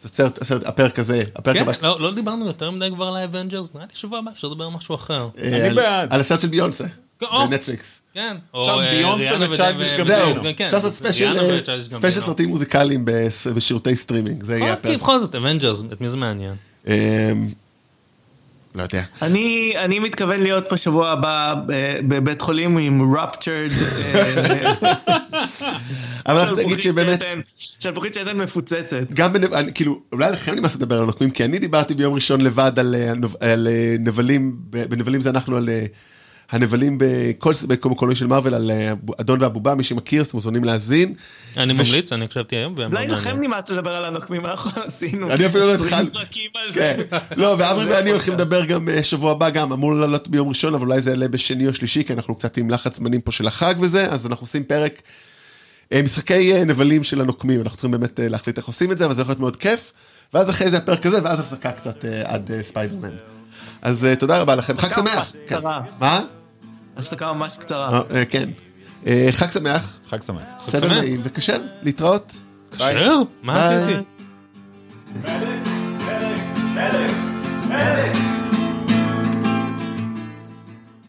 אז הסרט, הסרט, הפרק הזה, הפרק כן, הבא... לא לא דיברנו יותר מדי כבר על האבנג'רס, נראה לי שבוע הבא אפשר לדבר על משהו אחר. אה, אני בעד. על הסרט של ביונסה. בנטפליקס. כן. עכשיו או, אה, ביונסה ריאנה וצ'יילדיש גמבינו. ו- כן, אפשר לעשות ספיישל אה. ספיישל סרטים מוזיקליים בשירותי סטרימינג, זה יהיה הפרק. בכל זאת, אבנג'רס, את מי זה מעניין? לא יודע. אני, אני מתכוון להיות בשבוע הבא ב- בבית חולים עם ruptured, אבל אני רוצה להגיד שבאמת, שלפוחית שתן מפוצצת. גם בנב... אני- כאילו, אולי לכם נמאס לדבר על הנוקמים, כי אני דיברתי ביום ראשון לבד על אה, על אה, נבלים, בנבלים זה אנחנו על אה, הנבלים בכל בכל קולנוע של מארוול, על אה, אדון והבובה, מי שמכיר, אתם מוזמנים להאזין. אני וש- ממליץ, אני הקשבתי היום, והם אולי לכם. נמאס לדבר על הנוקמים, אנחנו עשינו. אני אפילו לא 20 התחלתי. כן, לא, ואברי ואני הולכים לדבר גם אה, שבוע הבא, גם אמור לעלות ביום ראשון, אבל אולי זה יעלה בשני או שלישי, כי אנחנו קצת עם לחץ זמנים פה של החג וזה, אז אנחנו עושים פרק אה, משחקי נבלים של הנוקמים, אנחנו צריכים באמת להחליט איך עושים את זה, אבל זה יכול להיות מאוד כיף, ואז אחרי זה הפרק הזה, ואז הפסקה קצת עד ספיידרמן. אז תודה רבה לכם, חג שמח. כן. מה? הפסקה ממש קצרה. אה, אה, כן. אה, חג שמח. חג שמח. סדר נעים וכשר, להתראות. כשר? מה עשיתי? מלך, מלך, מלך, מלך.